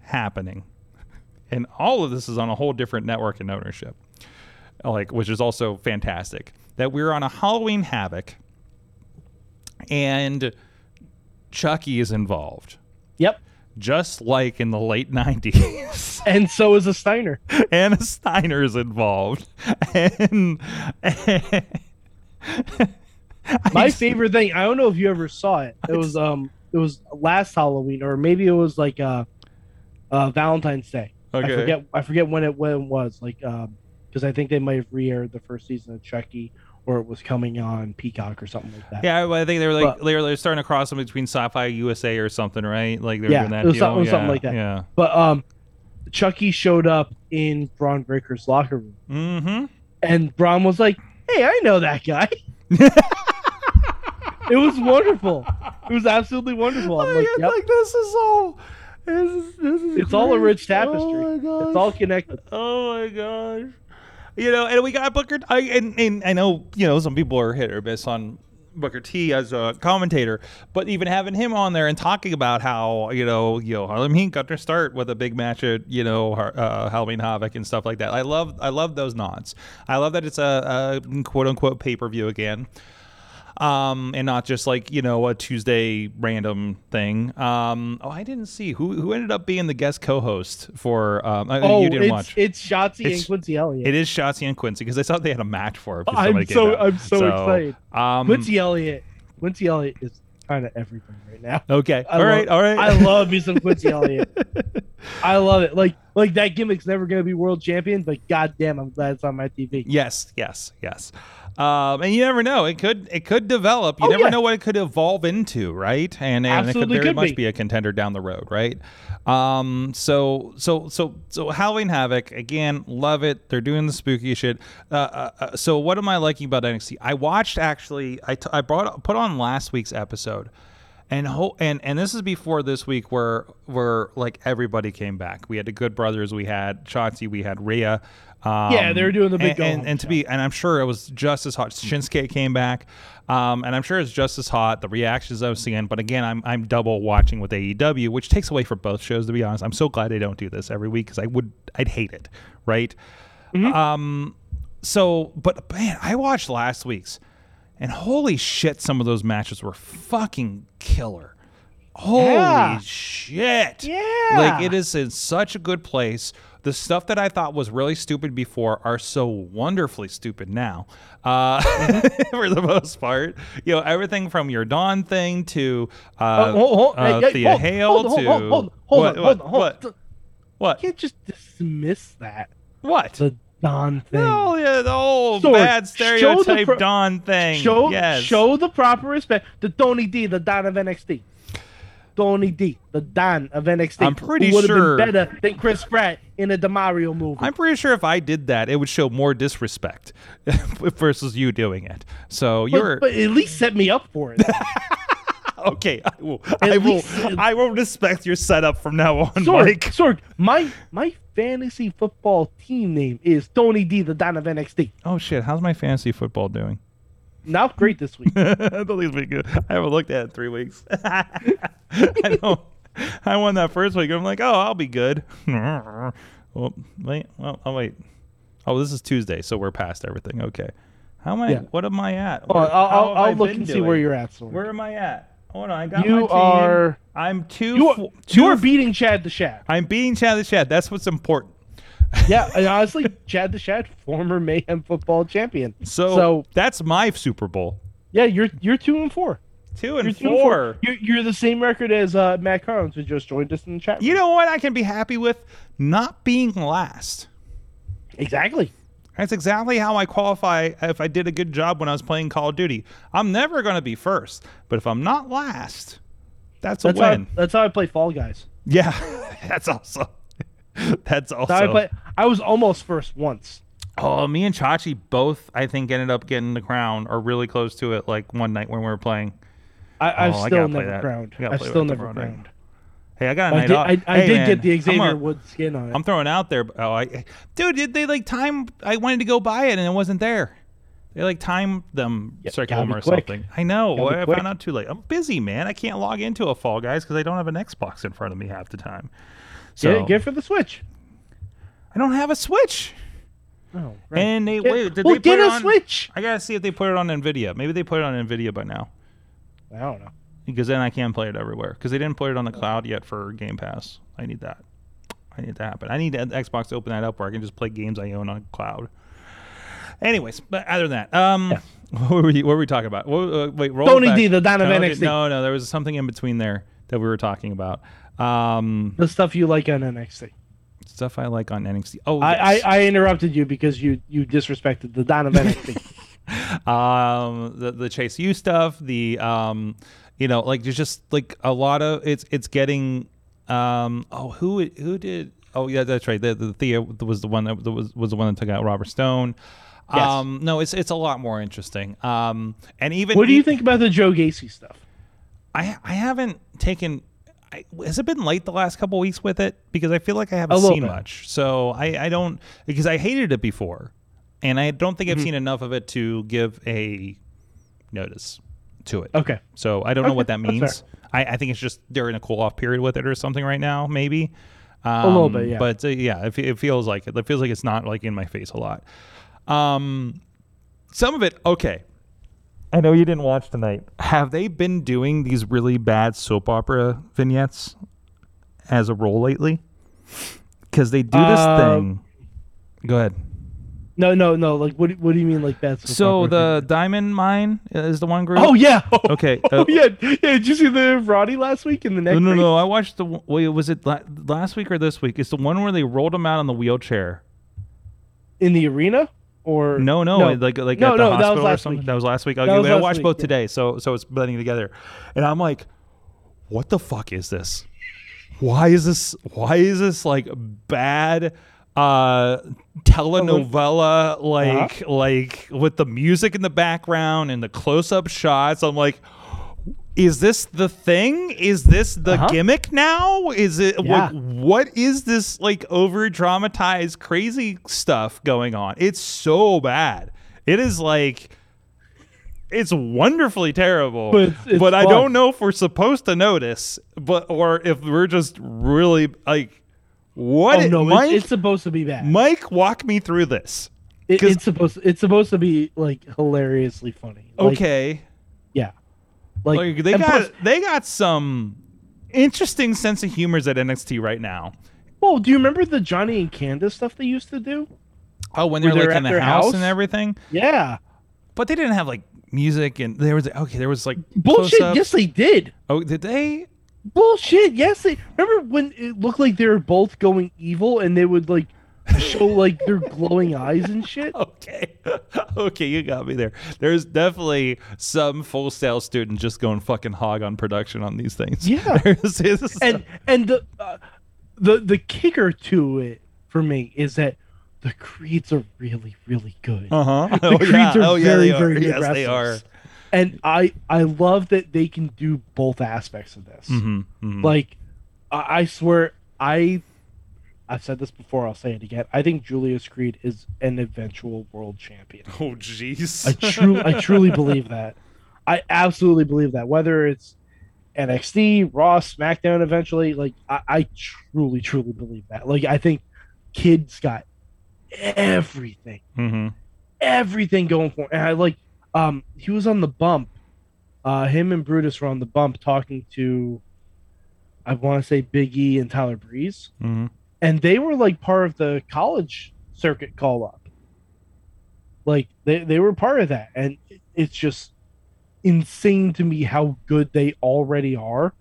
[SPEAKER 2] happening and all of this is on a whole different network and ownership like which is also fantastic that we're on a halloween havoc and chucky is involved
[SPEAKER 4] Yep.
[SPEAKER 2] just like in the late 90s
[SPEAKER 4] And so is a Steiner.
[SPEAKER 2] Anna Steiner is involved and,
[SPEAKER 4] My favorite thing. I don't know if you ever saw it. It was um. It was last Halloween, or maybe it was like uh, uh Valentine's Day.
[SPEAKER 2] Okay.
[SPEAKER 4] I forget. I forget when it when it was. Like um, because I think they might have re-aired the first season of Chucky, or it was coming on Peacock or something like that.
[SPEAKER 2] yeah i think they were like
[SPEAKER 4] But-
[SPEAKER 2] they were, starting to cross them between Syfy usa or something right like they were
[SPEAKER 4] Yeah,
[SPEAKER 2] doing that
[SPEAKER 4] it was
[SPEAKER 2] deal.
[SPEAKER 4] something-
[SPEAKER 2] yeah,
[SPEAKER 4] something like that.
[SPEAKER 2] yeah
[SPEAKER 4] But um, Chucky showed up in Bron Breakker's locker room,
[SPEAKER 2] mm-hmm
[SPEAKER 4] and Bron was like, "Hey, I know that guy." it was wonderful. It was absolutely wonderful. I'm like,
[SPEAKER 2] It's
[SPEAKER 4] yep.
[SPEAKER 2] like this is all this is, this is
[SPEAKER 4] It's all a rich tapestry.
[SPEAKER 2] Oh my gosh.
[SPEAKER 4] It's all connected.
[SPEAKER 2] Oh my gosh. You know, and we got Booker. I and, and I know you know some people are hit or miss on Booker T as a commentator, but even having him on there and talking about how you know you know Harlem Heat got their start with a big match at you know uh, Halloween Havoc and stuff like that. I love I love those nods. I love that it's a, a quote unquote pay per view again um, and not just like you know a Tuesday random thing. Um, oh, I didn't see who who ended up being the guest co-host for. Um,
[SPEAKER 4] Oh,
[SPEAKER 2] you didn't
[SPEAKER 4] it's
[SPEAKER 2] watch.
[SPEAKER 4] it's Shotzi
[SPEAKER 2] It's-
[SPEAKER 4] and Quincy Elliott.
[SPEAKER 2] It is Shotzi and Quincy because I thought they had a match for it.
[SPEAKER 4] I'm so- I'm so excited.
[SPEAKER 2] Um,
[SPEAKER 4] Quincy Elliott. Quincy Elliott is kind of everything right now.
[SPEAKER 2] Okay.
[SPEAKER 4] I
[SPEAKER 2] all
[SPEAKER 4] love,
[SPEAKER 2] right. All right.
[SPEAKER 4] I love me some Quincy Elliott. I love it. Like like that gimmick's never gonna be world champion, but goddamn, I'm glad it's on my TV.
[SPEAKER 2] Yes, yes, yes. Um, and you never know; it could it could develop. You
[SPEAKER 4] Oh,
[SPEAKER 2] never
[SPEAKER 4] yeah.
[SPEAKER 2] know what it could evolve into, right? And and it could very
[SPEAKER 4] could
[SPEAKER 2] much
[SPEAKER 4] be.
[SPEAKER 2] be. a contender down the road, right? Um, so so so so Halloween Havoc again, love it. They're doing the spooky shit. Uh, uh, uh, so what am I liking about NXT? I watched actually. I, t- I brought put on last week's episode. And ho- and and this is before this week where where like everybody came back. We had the Good Brothers, we had Shotzi, we had Rhea. Um,
[SPEAKER 4] Yeah, they were doing the big
[SPEAKER 2] and, and, and to be and I'm sure it was just as hot. Shinsuke came back, um, and I'm sure it's just as hot. The reactions I was seeing, but again, I'm I'm double watching with AEW, which takes away from both shows. To be honest, I'm so glad they don't do this every week because I would I'd hate it, right?
[SPEAKER 4] Mm-hmm.
[SPEAKER 2] Um, so but man, I watched last week's, and holy shit, some of those matches were fucking killer. Holy
[SPEAKER 4] Yeah.
[SPEAKER 2] shit!
[SPEAKER 4] Yeah.
[SPEAKER 2] like it is in such a good place. The stuff that I thought was really stupid before are so wonderfully stupid now, uh, for the most part. You know, everything from your Dawn thing to uh,
[SPEAKER 4] hold- hold-
[SPEAKER 2] uh,
[SPEAKER 4] hey, hey,
[SPEAKER 2] Thea
[SPEAKER 4] hold-
[SPEAKER 2] Hail
[SPEAKER 4] hold-
[SPEAKER 2] to
[SPEAKER 4] hold- hold- hold
[SPEAKER 2] what,
[SPEAKER 4] on,
[SPEAKER 2] what,
[SPEAKER 4] hold on, hold
[SPEAKER 2] what,
[SPEAKER 4] on.
[SPEAKER 2] what,
[SPEAKER 4] You can't just dismiss that.
[SPEAKER 2] what?
[SPEAKER 4] The Don thing.
[SPEAKER 2] Oh yeah, the old
[SPEAKER 4] Sword,
[SPEAKER 2] bad
[SPEAKER 4] the
[SPEAKER 2] stereotype
[SPEAKER 4] pro-
[SPEAKER 2] Dawn thing.
[SPEAKER 4] Show
[SPEAKER 2] yes.
[SPEAKER 4] show the proper respect to Tony D, the Don of NXT. Tony D, the Don of NXT.
[SPEAKER 2] I'm pretty
[SPEAKER 4] would
[SPEAKER 2] sure-
[SPEAKER 4] have been better than Chris Pratt in a Demario movie.
[SPEAKER 2] I'm pretty sure if I did that, it would show more disrespect versus you doing it. So
[SPEAKER 4] but,
[SPEAKER 2] you're
[SPEAKER 4] but at least set me up for it.
[SPEAKER 2] okay. I will. I will.
[SPEAKER 4] least-
[SPEAKER 2] I will respect your setup from now on,
[SPEAKER 4] Sorg,
[SPEAKER 2] Mike.
[SPEAKER 4] Sorg, my my fantasy football team name is Tony D, the Don of NXT.
[SPEAKER 2] Oh shit! How's my fantasy football doing?
[SPEAKER 4] Not great this week.
[SPEAKER 2] I don't think it's been good. I haven't looked at it in three weeks. I don't. I won that first week. I'm like, oh, I'll be good. well, wait. Well, oh wait. Oh, this is Tuesday, so we're past everything. Okay. How am I?
[SPEAKER 4] Yeah.
[SPEAKER 2] What am I at?
[SPEAKER 4] Oh,
[SPEAKER 2] where-
[SPEAKER 4] I'll, I'll, I'll look and see where you're at, Sorg.
[SPEAKER 2] Where am I at? Hold on. I got
[SPEAKER 4] You
[SPEAKER 2] my team.
[SPEAKER 4] are-
[SPEAKER 2] I'm two.
[SPEAKER 4] You are, you are beating Chad the Shad.
[SPEAKER 2] I'm beating Chad the Chad. That's what's important.
[SPEAKER 4] Yeah, and honestly, Chad the Shad, former Mayhem football champion.
[SPEAKER 2] So,
[SPEAKER 4] So-
[SPEAKER 2] that's my Super Bowl.
[SPEAKER 4] Yeah, you're you're two and four.
[SPEAKER 2] Two and
[SPEAKER 4] You're two
[SPEAKER 2] four.
[SPEAKER 4] You're, you're the same record as uh, Matt Carlins, who just joined us in the chat.
[SPEAKER 2] You know what? I can be happy with not being last.
[SPEAKER 4] exactly.
[SPEAKER 2] That's exactly how I qualify if I did a good job when I was playing Call of Duty. I'm never going to be first, but if I'm not last, that's a
[SPEAKER 4] That's how,
[SPEAKER 2] win.
[SPEAKER 4] I, that's how I play Fall Guys.
[SPEAKER 2] Yeah, that's also. That's also.
[SPEAKER 4] That's how I was almost first once.
[SPEAKER 2] Oh, me and Chachi both, I think, ended up getting the crown or really close to it. Like one night when we were playing.
[SPEAKER 4] I, I've
[SPEAKER 2] Oh,
[SPEAKER 4] still
[SPEAKER 2] gotta
[SPEAKER 4] never crowned.
[SPEAKER 2] I
[SPEAKER 4] I've still never crowned.
[SPEAKER 2] Hey, I got a
[SPEAKER 4] I
[SPEAKER 2] night
[SPEAKER 4] did,
[SPEAKER 2] off.
[SPEAKER 4] I, I
[SPEAKER 2] Hey,
[SPEAKER 4] did
[SPEAKER 2] man,
[SPEAKER 4] get the
[SPEAKER 2] I'm
[SPEAKER 4] Xavier
[SPEAKER 2] a-
[SPEAKER 4] Woods skin on it.
[SPEAKER 2] I'm throwing out there. Oh, I, dude, did they like time? I wanted to go buy it and it wasn't there. They like timed them
[SPEAKER 4] Yeah,
[SPEAKER 2] circulum or
[SPEAKER 4] quick.
[SPEAKER 2] something. I know.
[SPEAKER 4] Gotta
[SPEAKER 2] I found out too late. I'm busy, man. I can't log into a Fall Guys because I don't have an Xbox in front of me half the time. So
[SPEAKER 4] get, get for the Switch.
[SPEAKER 2] I don't have a Switch.
[SPEAKER 4] Oh, right.
[SPEAKER 2] And they
[SPEAKER 4] Get-
[SPEAKER 2] wait. Did
[SPEAKER 4] well,
[SPEAKER 2] they put
[SPEAKER 4] get
[SPEAKER 2] it
[SPEAKER 4] a
[SPEAKER 2] on?
[SPEAKER 4] Switch.
[SPEAKER 2] I gotta see if they put it on Nvidia. Maybe they put it on Nvidia by now
[SPEAKER 4] I don't know.
[SPEAKER 2] because then I can play it everywhere. Because they didn't put it on the cloud yet for Game Pass. I need that. I need that to happen. I need the Xbox to open that up where I can just play games I own on cloud. Anyways, but other than that, um, what were we, what were we talking about? What, uh, wait, roll it
[SPEAKER 4] Tony
[SPEAKER 2] back.
[SPEAKER 4] D, the Don of
[SPEAKER 2] no,
[SPEAKER 4] NXT.
[SPEAKER 2] No, no, there was something in between there that we were talking about. Um,
[SPEAKER 4] The stuff you like on NXT.
[SPEAKER 2] stuff I like on NXT. Oh,
[SPEAKER 4] I,
[SPEAKER 2] yes.
[SPEAKER 4] I, I interrupted you because you you disrespected the Don of NXT.
[SPEAKER 2] um the the chase you stuff the um you know like there's just like a lot of it's it's getting um oh who who did oh yeah that's right the, the Thea was the one that was was the one that took out Robert Stone
[SPEAKER 4] Yes.
[SPEAKER 2] um no it's it's a lot more interesting um and even
[SPEAKER 4] what do you think about the Joe Gacy stuff?
[SPEAKER 2] I I haven't taken I, has it been late the last couple weeks with it because I feel like I haven't seen
[SPEAKER 4] bit.
[SPEAKER 2] much so I I don't because I hated it before and I don't think I've
[SPEAKER 4] Mm-hmm.
[SPEAKER 2] seen enough of it to give a notice to it.
[SPEAKER 4] Okay.
[SPEAKER 2] So I don't know what that means. I, I think it's just they're in a cool off period with it or something right now, maybe. Um,
[SPEAKER 4] little bit, yeah.
[SPEAKER 2] But uh, yeah, it, it feels like it. It feels like it's not like in my face a lot. Um, some of it, okay. I know you didn't watch tonight. Have they been doing these really bad soap opera vignettes as a role lately? Because they do this
[SPEAKER 4] Uh,
[SPEAKER 2] thing. Go ahead.
[SPEAKER 4] No, no, no. Like, what? do- What do you mean, like that?
[SPEAKER 2] So the diamond mine is the one group.
[SPEAKER 4] Oh yeah.
[SPEAKER 2] Okay,
[SPEAKER 4] Oh
[SPEAKER 2] uh,
[SPEAKER 4] yeah. Yeah. Did you see the Roddy last week in the next?
[SPEAKER 2] No, no,
[SPEAKER 4] brace?
[SPEAKER 2] no. I watched the. Wait, was it la- last week or this week? It's the one where they rolled him out on the wheelchair.
[SPEAKER 4] In the arena, or
[SPEAKER 2] No, no, like like
[SPEAKER 4] No,
[SPEAKER 2] at the
[SPEAKER 4] no,
[SPEAKER 2] hospital or something.
[SPEAKER 4] week.
[SPEAKER 2] That was last week. Okay, I watched
[SPEAKER 4] week,
[SPEAKER 2] both
[SPEAKER 4] yeah.
[SPEAKER 2] today, so so it's blending together, and I'm like, what the fuck is this? Why is this? Why is this like bad? uh telenovela like like with the music in the background and the close-up shots i'm like is this the thing is this the
[SPEAKER 4] Uh-huh.
[SPEAKER 2] gimmick now is it
[SPEAKER 4] Yeah.
[SPEAKER 2] like, what is this like over dramatized crazy stuff going on it's so bad it is like it's wonderfully terrible
[SPEAKER 4] But it's- it's
[SPEAKER 2] but i don't know if we're supposed to notice but or if we're just really like what
[SPEAKER 4] Oh
[SPEAKER 2] it-
[SPEAKER 4] no,
[SPEAKER 2] mike
[SPEAKER 4] it's, it's supposed to be bad.
[SPEAKER 2] mike walk me through this
[SPEAKER 4] It- it's supposed. It's supposed to be like hilariously funny. Like,
[SPEAKER 2] okay.
[SPEAKER 4] Like,
[SPEAKER 2] like they got
[SPEAKER 4] plus-
[SPEAKER 2] they got some interesting sense of humors at nxt right now
[SPEAKER 4] well, do you remember the Johnny and Candice stuff they used to do?
[SPEAKER 2] oh when they're
[SPEAKER 4] they're
[SPEAKER 2] like in the house,
[SPEAKER 4] house?
[SPEAKER 2] and everything
[SPEAKER 4] Yeah.
[SPEAKER 2] but they didn't have like music and there was okay there was like
[SPEAKER 4] Bullshit.
[SPEAKER 2] close-ups.
[SPEAKER 4] Yes, they did.
[SPEAKER 2] oh did they
[SPEAKER 4] Bullshit. Yes, they. Remember when it looked like they were both going evil, and they would like show like their glowing eyes and shit.
[SPEAKER 2] Okay. okay, you got me there. There's definitely some full sail student just going fucking hog on production on these things.
[SPEAKER 4] Yeah.
[SPEAKER 2] There's- there's-
[SPEAKER 4] and and the uh, the the kicker to it for me is that the creeds are really really good.
[SPEAKER 2] uh-huh.
[SPEAKER 4] The
[SPEAKER 2] Oh,
[SPEAKER 4] creeds
[SPEAKER 2] yeah.
[SPEAKER 4] are
[SPEAKER 2] oh, yeah,
[SPEAKER 4] very
[SPEAKER 2] are.
[SPEAKER 4] very good
[SPEAKER 2] Yes, they are.
[SPEAKER 4] And I I love that they can do both aspects of this.
[SPEAKER 2] Mhm, mhm.
[SPEAKER 4] Like I, I swear I I've said this before. I'll say it again. I think Julius Creed is an eventual world champion.
[SPEAKER 2] Oh, jeez.
[SPEAKER 4] I truly, I truly believe that. I absolutely believe that. Whether it's NXT, Raw, SmackDown, eventually, like I, I truly, truly believe that. Like I think kids got everything,
[SPEAKER 2] hmm
[SPEAKER 4] everything going for. Him. And I like, um, he was on the bump. Uh, him and Brutus were on the bump talking to, I want to say Big E and Tyler Breeze
[SPEAKER 2] hmm
[SPEAKER 4] and they were like part of the college circuit call up like they, they were part of that and it's just insane to me how good they already are,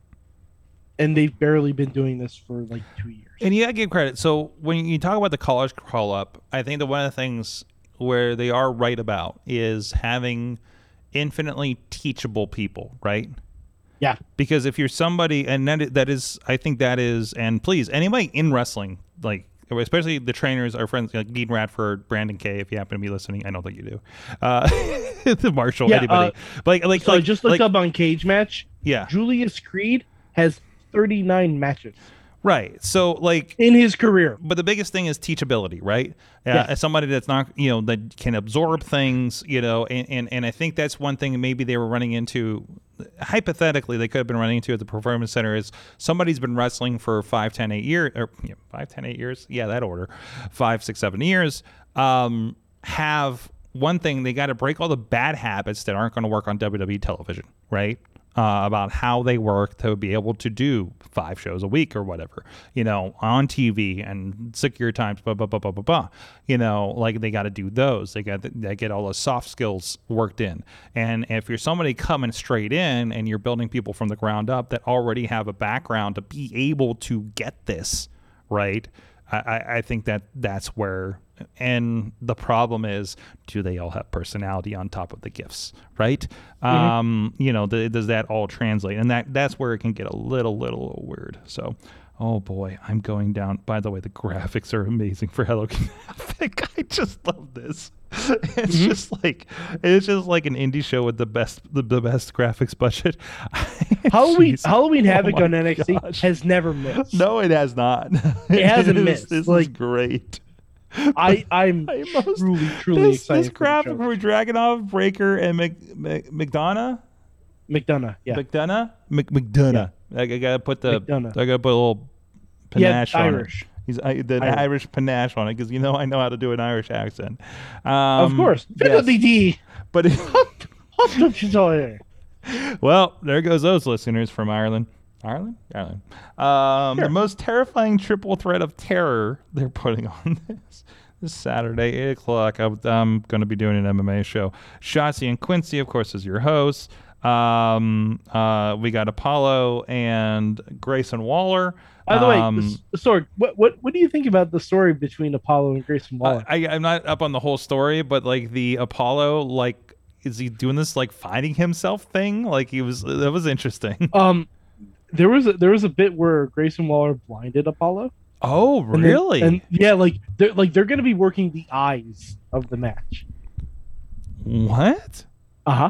[SPEAKER 4] and they've barely been doing this for like two years.
[SPEAKER 2] And you gotta give credit. So when you talk about the college call up, I think that one of the things where they are right about is having infinitely teachable people, right?
[SPEAKER 4] Yeah.
[SPEAKER 2] Because if you're somebody, and that is, that is, I think that is, and please, anybody in wrestling, like especially the trainers, our friends, like Dean Radford, Brandon Kay, if you happen to be listening, I don't think you do. Uh, the Marshall,
[SPEAKER 4] Yeah,
[SPEAKER 2] anybody,
[SPEAKER 4] uh,
[SPEAKER 2] but like, like,
[SPEAKER 4] So I just looked
[SPEAKER 2] like-
[SPEAKER 4] up on Cage Match.
[SPEAKER 2] yeah,
[SPEAKER 4] Julius Creed has 39 matches
[SPEAKER 2] right. So like,
[SPEAKER 4] in his career.
[SPEAKER 2] but the biggest thing is teachability, right? Uh, As somebody that's not, you know, that can absorb things, you know, and, and, and I think that's one thing maybe they were running into, hypothetically, they could have been running into at the performance center is somebody's been wrestling for five, ten, eight years, or yeah, five, ten, eight years. Yeah, that order, five, six, seven years. Um, have one thing, they got to break all the bad habits that aren't going to work on WWE television, right? Uh, about how they work to be able to do five shows a week or whatever, you know, on TV and secure times, blah, blah, blah, blah, blah, blah. You know, like they got to do those. They got they get all the soft skills worked in. And if you're somebody coming straight in and you're building people from the ground up that already have a background to be able to get this, right? I, I I think that that's where and the problem is do they all have personality on top of the gifts right? Um you know th- does that all translate? And that that's where it can get a little little weird. So oh boy i'm going down. By the way the graphics are amazing for hello graphic i just love this. It's just like it's just like an indie show with the best the, the best graphics budget.
[SPEAKER 4] Halloween
[SPEAKER 2] Jeez.
[SPEAKER 4] Halloween
[SPEAKER 2] Oh
[SPEAKER 4] Havoc on NXT
[SPEAKER 2] gosh.
[SPEAKER 4] has never missed.
[SPEAKER 2] no it has not.
[SPEAKER 4] It hasn't
[SPEAKER 2] is-
[SPEAKER 4] missed.
[SPEAKER 2] this is great
[SPEAKER 4] I I'm
[SPEAKER 2] most-
[SPEAKER 4] truly truly
[SPEAKER 2] this,
[SPEAKER 4] excited.
[SPEAKER 2] this
[SPEAKER 4] for the
[SPEAKER 2] graphic
[SPEAKER 4] show.
[SPEAKER 2] for Dragunov, Breakker, and Mc, Mc, McDonagh,
[SPEAKER 4] McDonagh, yeah,
[SPEAKER 2] McDonagh, Mc, McDonagh. I, I gotta put the,
[SPEAKER 4] McDonagh.
[SPEAKER 2] I gotta put a little
[SPEAKER 4] Yeah,
[SPEAKER 2] panache on
[SPEAKER 4] Irish.
[SPEAKER 2] it. He's I, the
[SPEAKER 4] Irish.
[SPEAKER 2] Irish. panache on it because you know I know how to do an Irish accent. Um,
[SPEAKER 4] of course.
[SPEAKER 2] yes.
[SPEAKER 4] Fiddly-dee.
[SPEAKER 2] but
[SPEAKER 4] Hot touches all there.
[SPEAKER 2] well, there goes those listeners from Ireland. Ireland, Ireland. Um, The most terrifying triple threat of terror they're putting on this this Saturday, eight o'clock. I'm, I'm going to be doing an MMA show. Shotzi and Quincy, of course, is your host. Um, uh, we got Apollo and Grayson Waller.
[SPEAKER 4] By the way,
[SPEAKER 2] Um,
[SPEAKER 4] the story. What what what do you think about the story between Apollo and Grayson Waller?
[SPEAKER 2] I, I'm not up on the whole story, but like the Apollo, like, is he doing this like finding himself thing? Like he was. That was interesting.
[SPEAKER 4] um, there was a, there was a bit where Grayson Waller blinded Apollo.
[SPEAKER 2] Oh,
[SPEAKER 4] And then-
[SPEAKER 2] really?
[SPEAKER 4] and yeah, like they're like they're gonna be working the eyes of the match.
[SPEAKER 2] what?
[SPEAKER 4] Uh huh.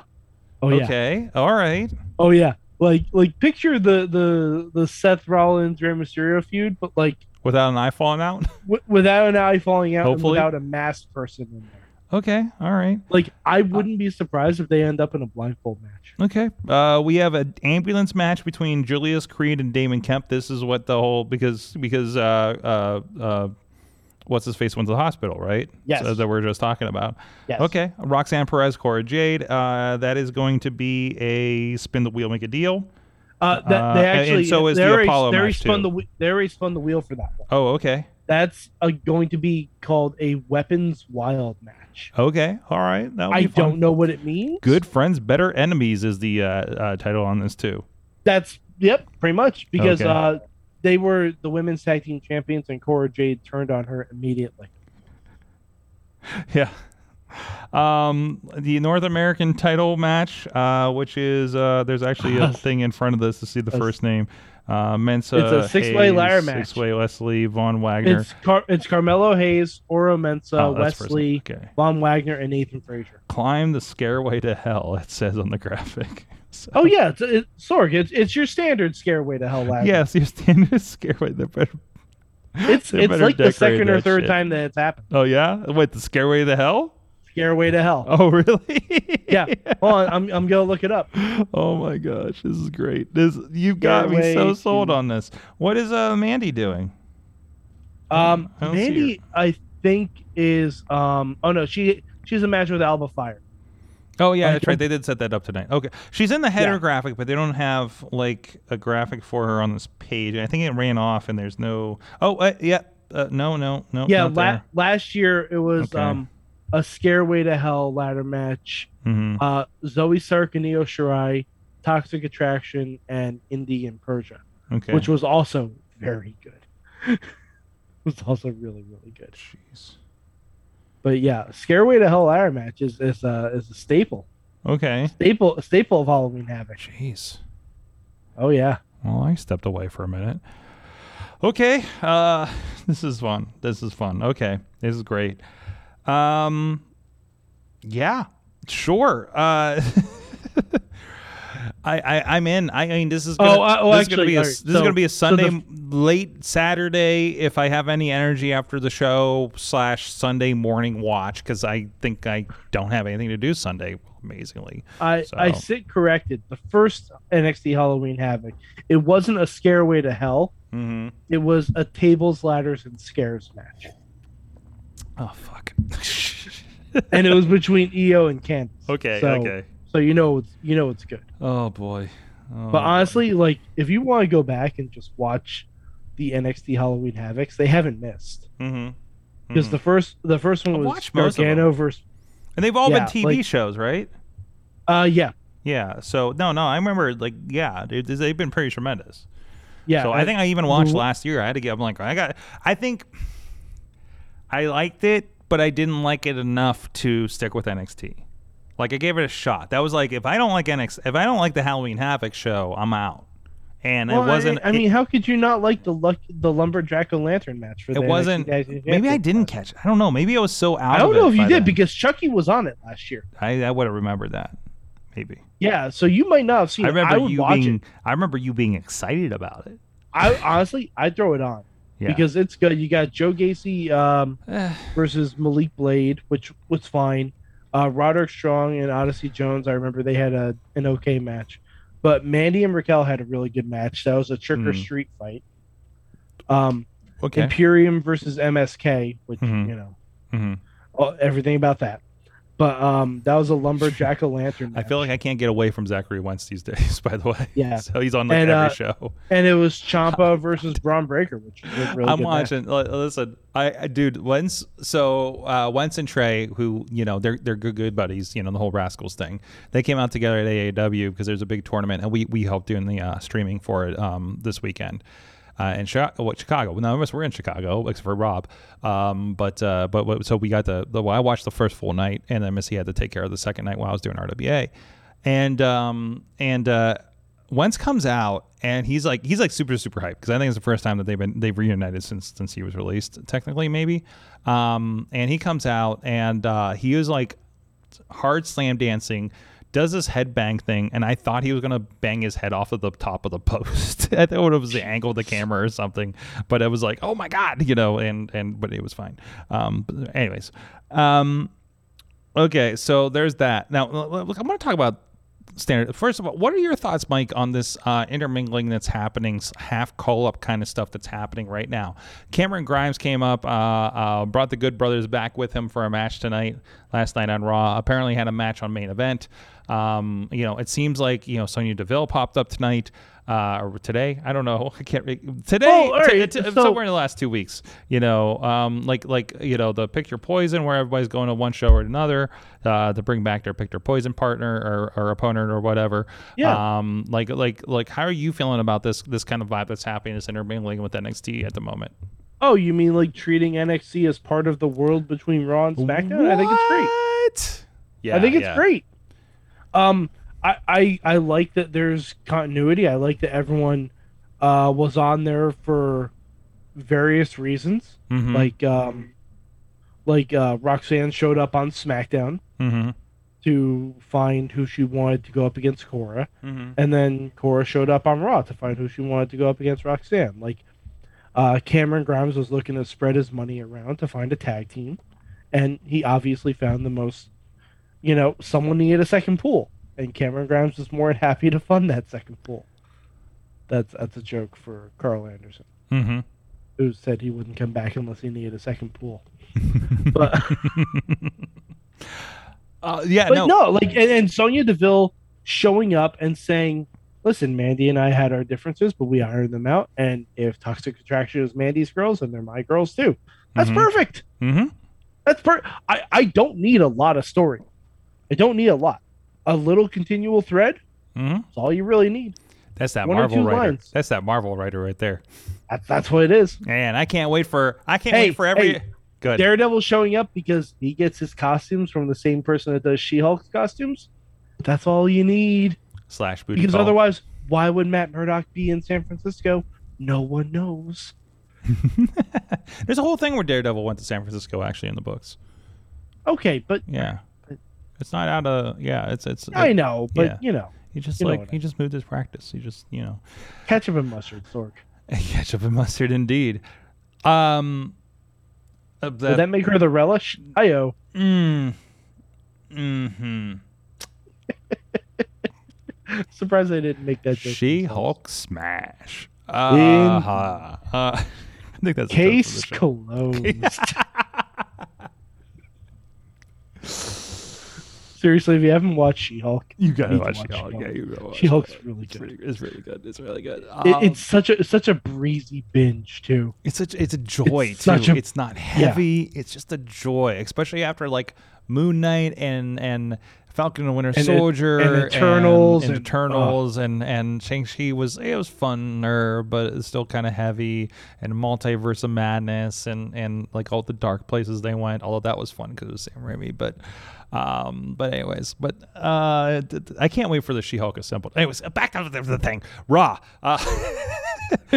[SPEAKER 4] Oh yeah.
[SPEAKER 2] Okay. All right.
[SPEAKER 4] Oh yeah. Like like picture the the the Seth Rollins Rey Mysterio feud, but like
[SPEAKER 2] Without an eye falling out.
[SPEAKER 4] w- without an eye falling out and
[SPEAKER 2] Hopefully.
[SPEAKER 4] without a masked person in there.
[SPEAKER 2] Okay. All right.
[SPEAKER 4] Like I wouldn't be surprised if they end up in a blindfold match.
[SPEAKER 2] Okay. Uh, we have an ambulance match between Julius Creed and Damon Kemp. This is what the whole because because uh uh uh. What's his face went to the hospital, right?
[SPEAKER 4] Yes.
[SPEAKER 2] So that we're just talking about.
[SPEAKER 4] Yes.
[SPEAKER 2] Okay. Roxanne Perez, Cora Jade. Uh, that is going to be a spin the wheel, make a deal.
[SPEAKER 4] Uh, that,
[SPEAKER 2] Uh,
[SPEAKER 4] they
[SPEAKER 2] and
[SPEAKER 4] actually
[SPEAKER 2] so is
[SPEAKER 4] they
[SPEAKER 2] the
[SPEAKER 4] already,
[SPEAKER 2] Apollo
[SPEAKER 4] they already
[SPEAKER 2] match,
[SPEAKER 4] spun
[SPEAKER 2] too.
[SPEAKER 4] the they already spun the wheel for that one.
[SPEAKER 2] Oh, okay.
[SPEAKER 4] That's uh going to be called a weapons wild match.
[SPEAKER 2] Okay. All right. That'll
[SPEAKER 4] I
[SPEAKER 2] be fun.
[SPEAKER 4] don't know what it means.
[SPEAKER 2] Good friends, better enemies is the uh, uh, title on this too.
[SPEAKER 4] That's yep, pretty much because
[SPEAKER 2] Okay.
[SPEAKER 4] uh they were the women's tag team champions and Cora Jade turned on her immediately.
[SPEAKER 2] Yeah. Um, the North American title match, uh, which is uh, there's actually a thing in front of this to see the first name. Uh, Mensah.
[SPEAKER 4] It's a six-way
[SPEAKER 2] Hayes,
[SPEAKER 4] ladder match.
[SPEAKER 2] Six-way Wes Lee Von Wagner.
[SPEAKER 4] It's Car- it's Carmelo Hayes, Oro Mensah,
[SPEAKER 2] Oh,
[SPEAKER 4] Wes
[SPEAKER 2] Lee. Okay.
[SPEAKER 4] Von Wagner, and Nathan Frazer.
[SPEAKER 2] Climb the scareway to hell. It says on the graphic. So-
[SPEAKER 4] Oh yeah, it's, it, Sorg, it's it's your standard scareway to hell ladder.
[SPEAKER 2] Yes, your standard scareway. They're better.
[SPEAKER 4] it's it's like the second or third
[SPEAKER 2] shit.
[SPEAKER 4] time that it's happened.
[SPEAKER 2] Oh yeah. Wait, the scareway to hell.
[SPEAKER 4] Scareway to hell.
[SPEAKER 2] Oh really?
[SPEAKER 4] Yeah, on, I'm I'm gonna look it up.
[SPEAKER 2] Oh my gosh, this is great. This you got me so sold
[SPEAKER 4] to-
[SPEAKER 2] on this. What is uh Mandy doing?
[SPEAKER 4] Um,
[SPEAKER 2] I
[SPEAKER 4] Mandy, I think is um. Oh no, she she's a match with Alba Fyre.
[SPEAKER 2] Oh yeah, that's right. They did set that up tonight. Okay, she's in the header
[SPEAKER 4] Yeah.
[SPEAKER 2] graphic, but they don't have like a graphic for her on this page. I think it ran off, and there's no. Oh uh, yeah, uh, no, no, no.
[SPEAKER 4] Yeah, la- last year it was
[SPEAKER 2] Okay.
[SPEAKER 4] um a Scareway to Hell ladder match
[SPEAKER 2] hmm
[SPEAKER 4] uh, Zoey Stark and Io Shirai, Toxic Attraction, and Indi and Persia,
[SPEAKER 2] Okay.
[SPEAKER 4] which was also very good. it was also really really good.
[SPEAKER 2] Jeez.
[SPEAKER 4] But yeah, Scareway to Hell ladder match is is a is a staple
[SPEAKER 2] Okay.
[SPEAKER 4] staple a staple of Halloween Havoc.
[SPEAKER 2] Jeez.
[SPEAKER 4] Oh yeah.
[SPEAKER 2] Well, I stepped away for a minute. Okay. Uh this is fun. This is fun. Okay. This is great. Um yeah. Sure. Uh I, I I'm in. I mean, this is gonna,
[SPEAKER 4] Oh, uh, oh,
[SPEAKER 2] this is gonna
[SPEAKER 4] actually,
[SPEAKER 2] be a,
[SPEAKER 4] alright,
[SPEAKER 2] this is gonna be a
[SPEAKER 4] so the
[SPEAKER 2] Sunday late Saturday if I have any energy after the show slash Sunday morning watch because I think I don't have anything to do Sunday. Amazingly,
[SPEAKER 4] I I sit corrected. The first NXT Halloween Havoc, it wasn't a Scareway to Hell.
[SPEAKER 2] mm-hmm.
[SPEAKER 4] It was a tables, ladders, and scares match,
[SPEAKER 2] oh fuck.
[SPEAKER 4] and it was between Io and Candice.
[SPEAKER 2] okay,
[SPEAKER 4] So-
[SPEAKER 2] okay.
[SPEAKER 4] So you know it's you know it's good.
[SPEAKER 2] Oh boy. Oh,
[SPEAKER 4] But honestly, like if you want to go back and just watch the NXT Halloween Havocs, they haven't missed
[SPEAKER 2] mm-hmm.
[SPEAKER 4] because the first the first one was
[SPEAKER 2] watched
[SPEAKER 4] Gargano versus
[SPEAKER 2] and they've all
[SPEAKER 4] yeah,
[SPEAKER 2] been TV
[SPEAKER 4] like-
[SPEAKER 2] shows, right?
[SPEAKER 4] uh yeah
[SPEAKER 2] Yeah. So no, no, I remember like yeah, dude, they've been pretty tremendous.
[SPEAKER 4] yeah.
[SPEAKER 2] so I think I even watched last year. I had to get. I'm like, I got. I think I liked it, but I didn't like it enough to stick with NXT. Like I gave it a shot. That was like if I don't like NXT, if I don't like the Halloween Havoc show, I'm out. And
[SPEAKER 4] well,
[SPEAKER 2] it wasn't.
[SPEAKER 4] I, I mean, how could you not like the luck the lumberjack o' lantern match for
[SPEAKER 2] it,
[SPEAKER 4] the
[SPEAKER 2] it wasn't. Maybe I didn't
[SPEAKER 4] match?
[SPEAKER 2] catch. it. I don't know. Maybe I was so out.
[SPEAKER 4] I don't know
[SPEAKER 2] it
[SPEAKER 4] if you did
[SPEAKER 2] then.
[SPEAKER 4] because Chucky was on it last year.
[SPEAKER 2] I, I would have remembered that. Maybe.
[SPEAKER 4] Yeah, so you might not have seen
[SPEAKER 2] I
[SPEAKER 4] it.
[SPEAKER 2] remember
[SPEAKER 4] I
[SPEAKER 2] you being.
[SPEAKER 4] it.
[SPEAKER 2] I remember you being excited about it.
[SPEAKER 4] I honestly, I'd throw it on
[SPEAKER 2] Yeah.
[SPEAKER 4] because it's good. You got Joe Gacy um,
[SPEAKER 2] Eh,
[SPEAKER 4] versus Malik Blade, which was fine. Uh, Roderick Strong and Odyssey Jones, I remember they had a an okay match, but Mandy and Raquel had a really good match. That was a trick or
[SPEAKER 2] Mhm.
[SPEAKER 4] street fight. Um,
[SPEAKER 2] okay.
[SPEAKER 4] Imperium versus MSK, which
[SPEAKER 2] Mhm.
[SPEAKER 4] you know
[SPEAKER 2] hmm
[SPEAKER 4] all, everything about that. But um, that was a lumberjack o' lantern.
[SPEAKER 2] I feel like I can't get away from Zachary Wentz these days. By the way.
[SPEAKER 4] Yeah.
[SPEAKER 2] So he's on like
[SPEAKER 4] And,
[SPEAKER 2] every
[SPEAKER 4] uh,
[SPEAKER 2] show.
[SPEAKER 4] and it was Ciampa versus Bron Breakker, which was really
[SPEAKER 2] I'm
[SPEAKER 4] good match.
[SPEAKER 2] watching. li- Listen, I, I dude, Wentz. So uh, Wentz and Trey, who you know, they're they're good good buddies. You know, the whole Rascalz thing. They came out together at AAW because there's a big tournament, and we we helped doing the uh, streaming for it um, this weekend. Uh, in Chicago, what, Chicago. None of us were in Chicago except for Rob. Um, but uh, but so we got the, the well, I watched the first full night, and then Missy had to take care of the second night while I was doing RWA, and um, and uh, Wentz comes out and he's like he's like super super hyped because I think it's the first time that they've been they've reunited since since he was released technically maybe, um, and he comes out and uh, he was like hard slam dancing. Does this headbang thing, and I thought he was gonna bang his head off of the top of the post. I thought it was the angle of the camera or something, but it was like, oh my god, you know, and and but it was fine. Um, anyways, um, Okay, so there's that. Now, look, I'm to talk about standard. First of all, what are your thoughts, Mike, on this uh, intermingling that's happening, half call up kind of stuff that's happening right now? Cameron Grimes came up, uh, uh, brought the Good Brothers back with him for a match tonight, last night on Raw. Apparently, had a match on main event. Um, you know, it seems like you know Sonya Deville popped up tonight. Uh, or today, I don't know. I can't. re- Today,
[SPEAKER 4] Oh, all
[SPEAKER 2] t- t-
[SPEAKER 4] so-
[SPEAKER 2] somewhere in the last two weeks, you know, um, like like you know the pick your poison, where everybody's going to one show or another uh, to bring back their pick their poison partner or, or opponent or whatever.
[SPEAKER 4] Yeah.
[SPEAKER 2] Um, like like like, how are you feeling about this this kind of vibe that's happening, this intermingling with NXT at the moment?
[SPEAKER 4] Oh, you mean like treating NXT as part of the world between Raw and SmackDown? I think it's great.
[SPEAKER 2] What? Yeah,
[SPEAKER 4] I think it's
[SPEAKER 2] yeah.
[SPEAKER 4] great. Um, I, I I like that there's continuity. I like that everyone uh, was on there for various reasons.
[SPEAKER 2] Mhm.
[SPEAKER 4] Like um, like uh, Roxanne showed up on SmackDown
[SPEAKER 2] Mhm.
[SPEAKER 4] to find who she wanted to go up against Cora,
[SPEAKER 2] Mhm.
[SPEAKER 4] and then Cora showed up on Raw to find who she wanted to go up against Roxanne. Like uh, Cameron Grimes was looking to spread his money around to find a tag team, and he obviously found the most. You know, someone needed a second pool, and Cameron Grimes was more than happy to fund that second pool. That's that's a joke for Karl Anderson,
[SPEAKER 2] Mhm.
[SPEAKER 4] who said he wouldn't come back unless he needed a second pool. but
[SPEAKER 2] Uh, yeah,
[SPEAKER 4] but
[SPEAKER 2] no.
[SPEAKER 4] no, like and, and Sonya Deville showing up and saying, "Listen, Mandy and I had our differences, but we ironed them out. And if Toxic Attraction is Mandy's girls, then they're my girls too. That's
[SPEAKER 2] Mhm.
[SPEAKER 4] perfect.
[SPEAKER 2] Mhm.
[SPEAKER 4] That's per. I I don't need a lot of story. I don't need a lot. A little continual thread.
[SPEAKER 2] hmm
[SPEAKER 4] That's all you really need.
[SPEAKER 2] That's that
[SPEAKER 4] One
[SPEAKER 2] Marvel writer.
[SPEAKER 4] lines.
[SPEAKER 2] That's that Marvel writer right there.
[SPEAKER 4] That's that's what it is.
[SPEAKER 2] Man, I can't wait for I can't
[SPEAKER 4] Hey,
[SPEAKER 2] wait for every
[SPEAKER 4] hey,
[SPEAKER 2] good.
[SPEAKER 4] Daredevil showing up because he gets his costumes from the same person that does She-Hulk's costumes. That's all you need.
[SPEAKER 2] slash booty
[SPEAKER 4] Because otherwise, why would Matt Murdock be in San Francisco? No one knows.
[SPEAKER 2] There's a whole thing where Daredevil went to San Francisco actually in the books.
[SPEAKER 4] Okay, but
[SPEAKER 2] Yeah. It's not out of yeah, it's it's
[SPEAKER 4] I know, but
[SPEAKER 2] yeah.
[SPEAKER 4] you know,
[SPEAKER 2] he just like
[SPEAKER 4] what I
[SPEAKER 2] he just moved his practice. He just, you know,
[SPEAKER 4] ketchup and mustard, Sork.
[SPEAKER 2] ketchup and mustard indeed. Um uh,
[SPEAKER 4] Would that make her the relish? Ayo.
[SPEAKER 2] mm, Mm. hmm
[SPEAKER 4] Surprised I didn't make that joke.
[SPEAKER 2] She. Hulk smash. Uh-huh. Uh, I think that's
[SPEAKER 4] Case
[SPEAKER 2] for the show.
[SPEAKER 4] closed. Seriously, if you haven't watched She-Hulk,
[SPEAKER 2] You gotta
[SPEAKER 4] to
[SPEAKER 2] watch
[SPEAKER 4] watch
[SPEAKER 2] She-Hulk.
[SPEAKER 4] She-Hulk.
[SPEAKER 2] Yeah, you gotta watch
[SPEAKER 4] She-Hulk's
[SPEAKER 2] She-Hulk.
[SPEAKER 4] really
[SPEAKER 2] It's
[SPEAKER 4] good.
[SPEAKER 2] really, it's really good. It's really good.
[SPEAKER 4] It,
[SPEAKER 2] Um,
[SPEAKER 4] it's such a such a breezy binge too.
[SPEAKER 2] It's a it's a joy
[SPEAKER 4] It's
[SPEAKER 2] too.
[SPEAKER 4] a-
[SPEAKER 2] it's not heavy. It's just a joy, especially after like Moon Knight and and Falcon and Winter
[SPEAKER 4] And it-
[SPEAKER 2] Soldier
[SPEAKER 4] and Eternals
[SPEAKER 2] and,
[SPEAKER 4] and-
[SPEAKER 2] Eternals and and Shang Chi was it was funner, but it's still kind of heavy. And Multiverse of Madness and and like all the dark places they went. Although that was fun because it was Sam Raimi, but. Um, but anyways, but uh, I can't wait for the She-Hulk assembled. Anyways, back to the, the thing. Raw. Uh,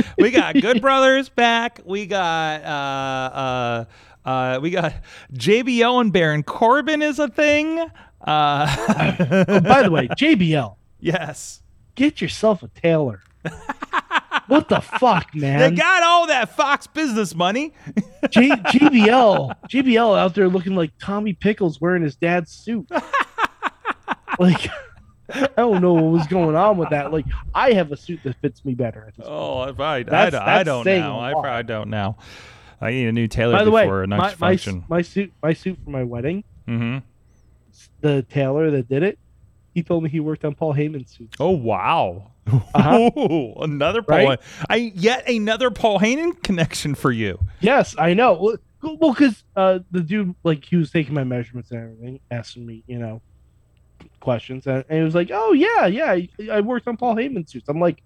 [SPEAKER 2] we got Good Brothers back. We got uh uh uh we got JBL and Baron Corbin is a thing. Uh
[SPEAKER 4] Oh, by the way, JBL,
[SPEAKER 2] yes.
[SPEAKER 4] get yourself a tailor. What the fuck, man?
[SPEAKER 2] They got all that Fox business money.
[SPEAKER 4] J- JBL, JBL out there looking like Tommy Pickles wearing his dad's suit. like, I don't know what was going on with that. Like, I have a suit that fits me better. At this point.
[SPEAKER 2] Oh, if I, I,
[SPEAKER 4] That's-
[SPEAKER 2] don't- I don't know. I probably don't know. I need a new tailor
[SPEAKER 4] By the way, my, my, my suit, my suit for my wedding,
[SPEAKER 2] Mm-hmm.
[SPEAKER 4] the tailor that did it, he told me he worked on Paul Heyman's suit.
[SPEAKER 2] Oh wow.
[SPEAKER 4] Uh-huh.
[SPEAKER 2] Ooh, another Paul.
[SPEAKER 4] Right?
[SPEAKER 2] I yet another Paul Heyman connection for you.
[SPEAKER 4] Yes, I know. Well, well, because uh, the dude, like, he was taking my measurements and everything, asking me, you know, questions, and, and he was like, "Oh yeah, yeah, I, I worked on Paul Heyman suits." I'm like,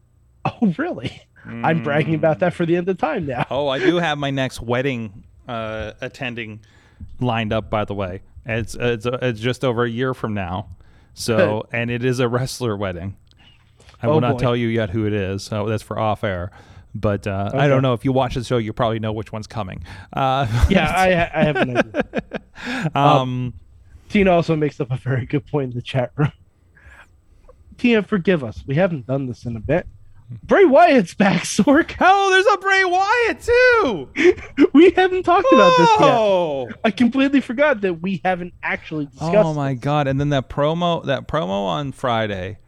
[SPEAKER 4] "Oh really?" I'm bragging about that for the end of time now.
[SPEAKER 2] Oh, I do have my next wedding uh, attending lined up. By the way, it's it's, it's just over a year from now. So, and it is a wrestler wedding. I
[SPEAKER 4] Oh,
[SPEAKER 2] will not
[SPEAKER 4] boy.
[SPEAKER 2] tell you yet who it is. So that's for off air. But uh, I don't know if you watch the show, you probably know which one's coming. Uh,
[SPEAKER 4] Yeah, I, I have an idea.
[SPEAKER 2] um,
[SPEAKER 4] Tina also makes up a very good point in the chat room. Tina, forgive us. We haven't done this in a bit. Bray Wyatt's back, Sork.
[SPEAKER 2] oh, there's a Bray Wyatt too.
[SPEAKER 4] We haven't talked about this yet.
[SPEAKER 2] Oh.
[SPEAKER 4] I completely forgot that we haven't actually discussed.
[SPEAKER 2] Oh my
[SPEAKER 4] this.
[SPEAKER 2] god! And then that promo, that promo on Friday,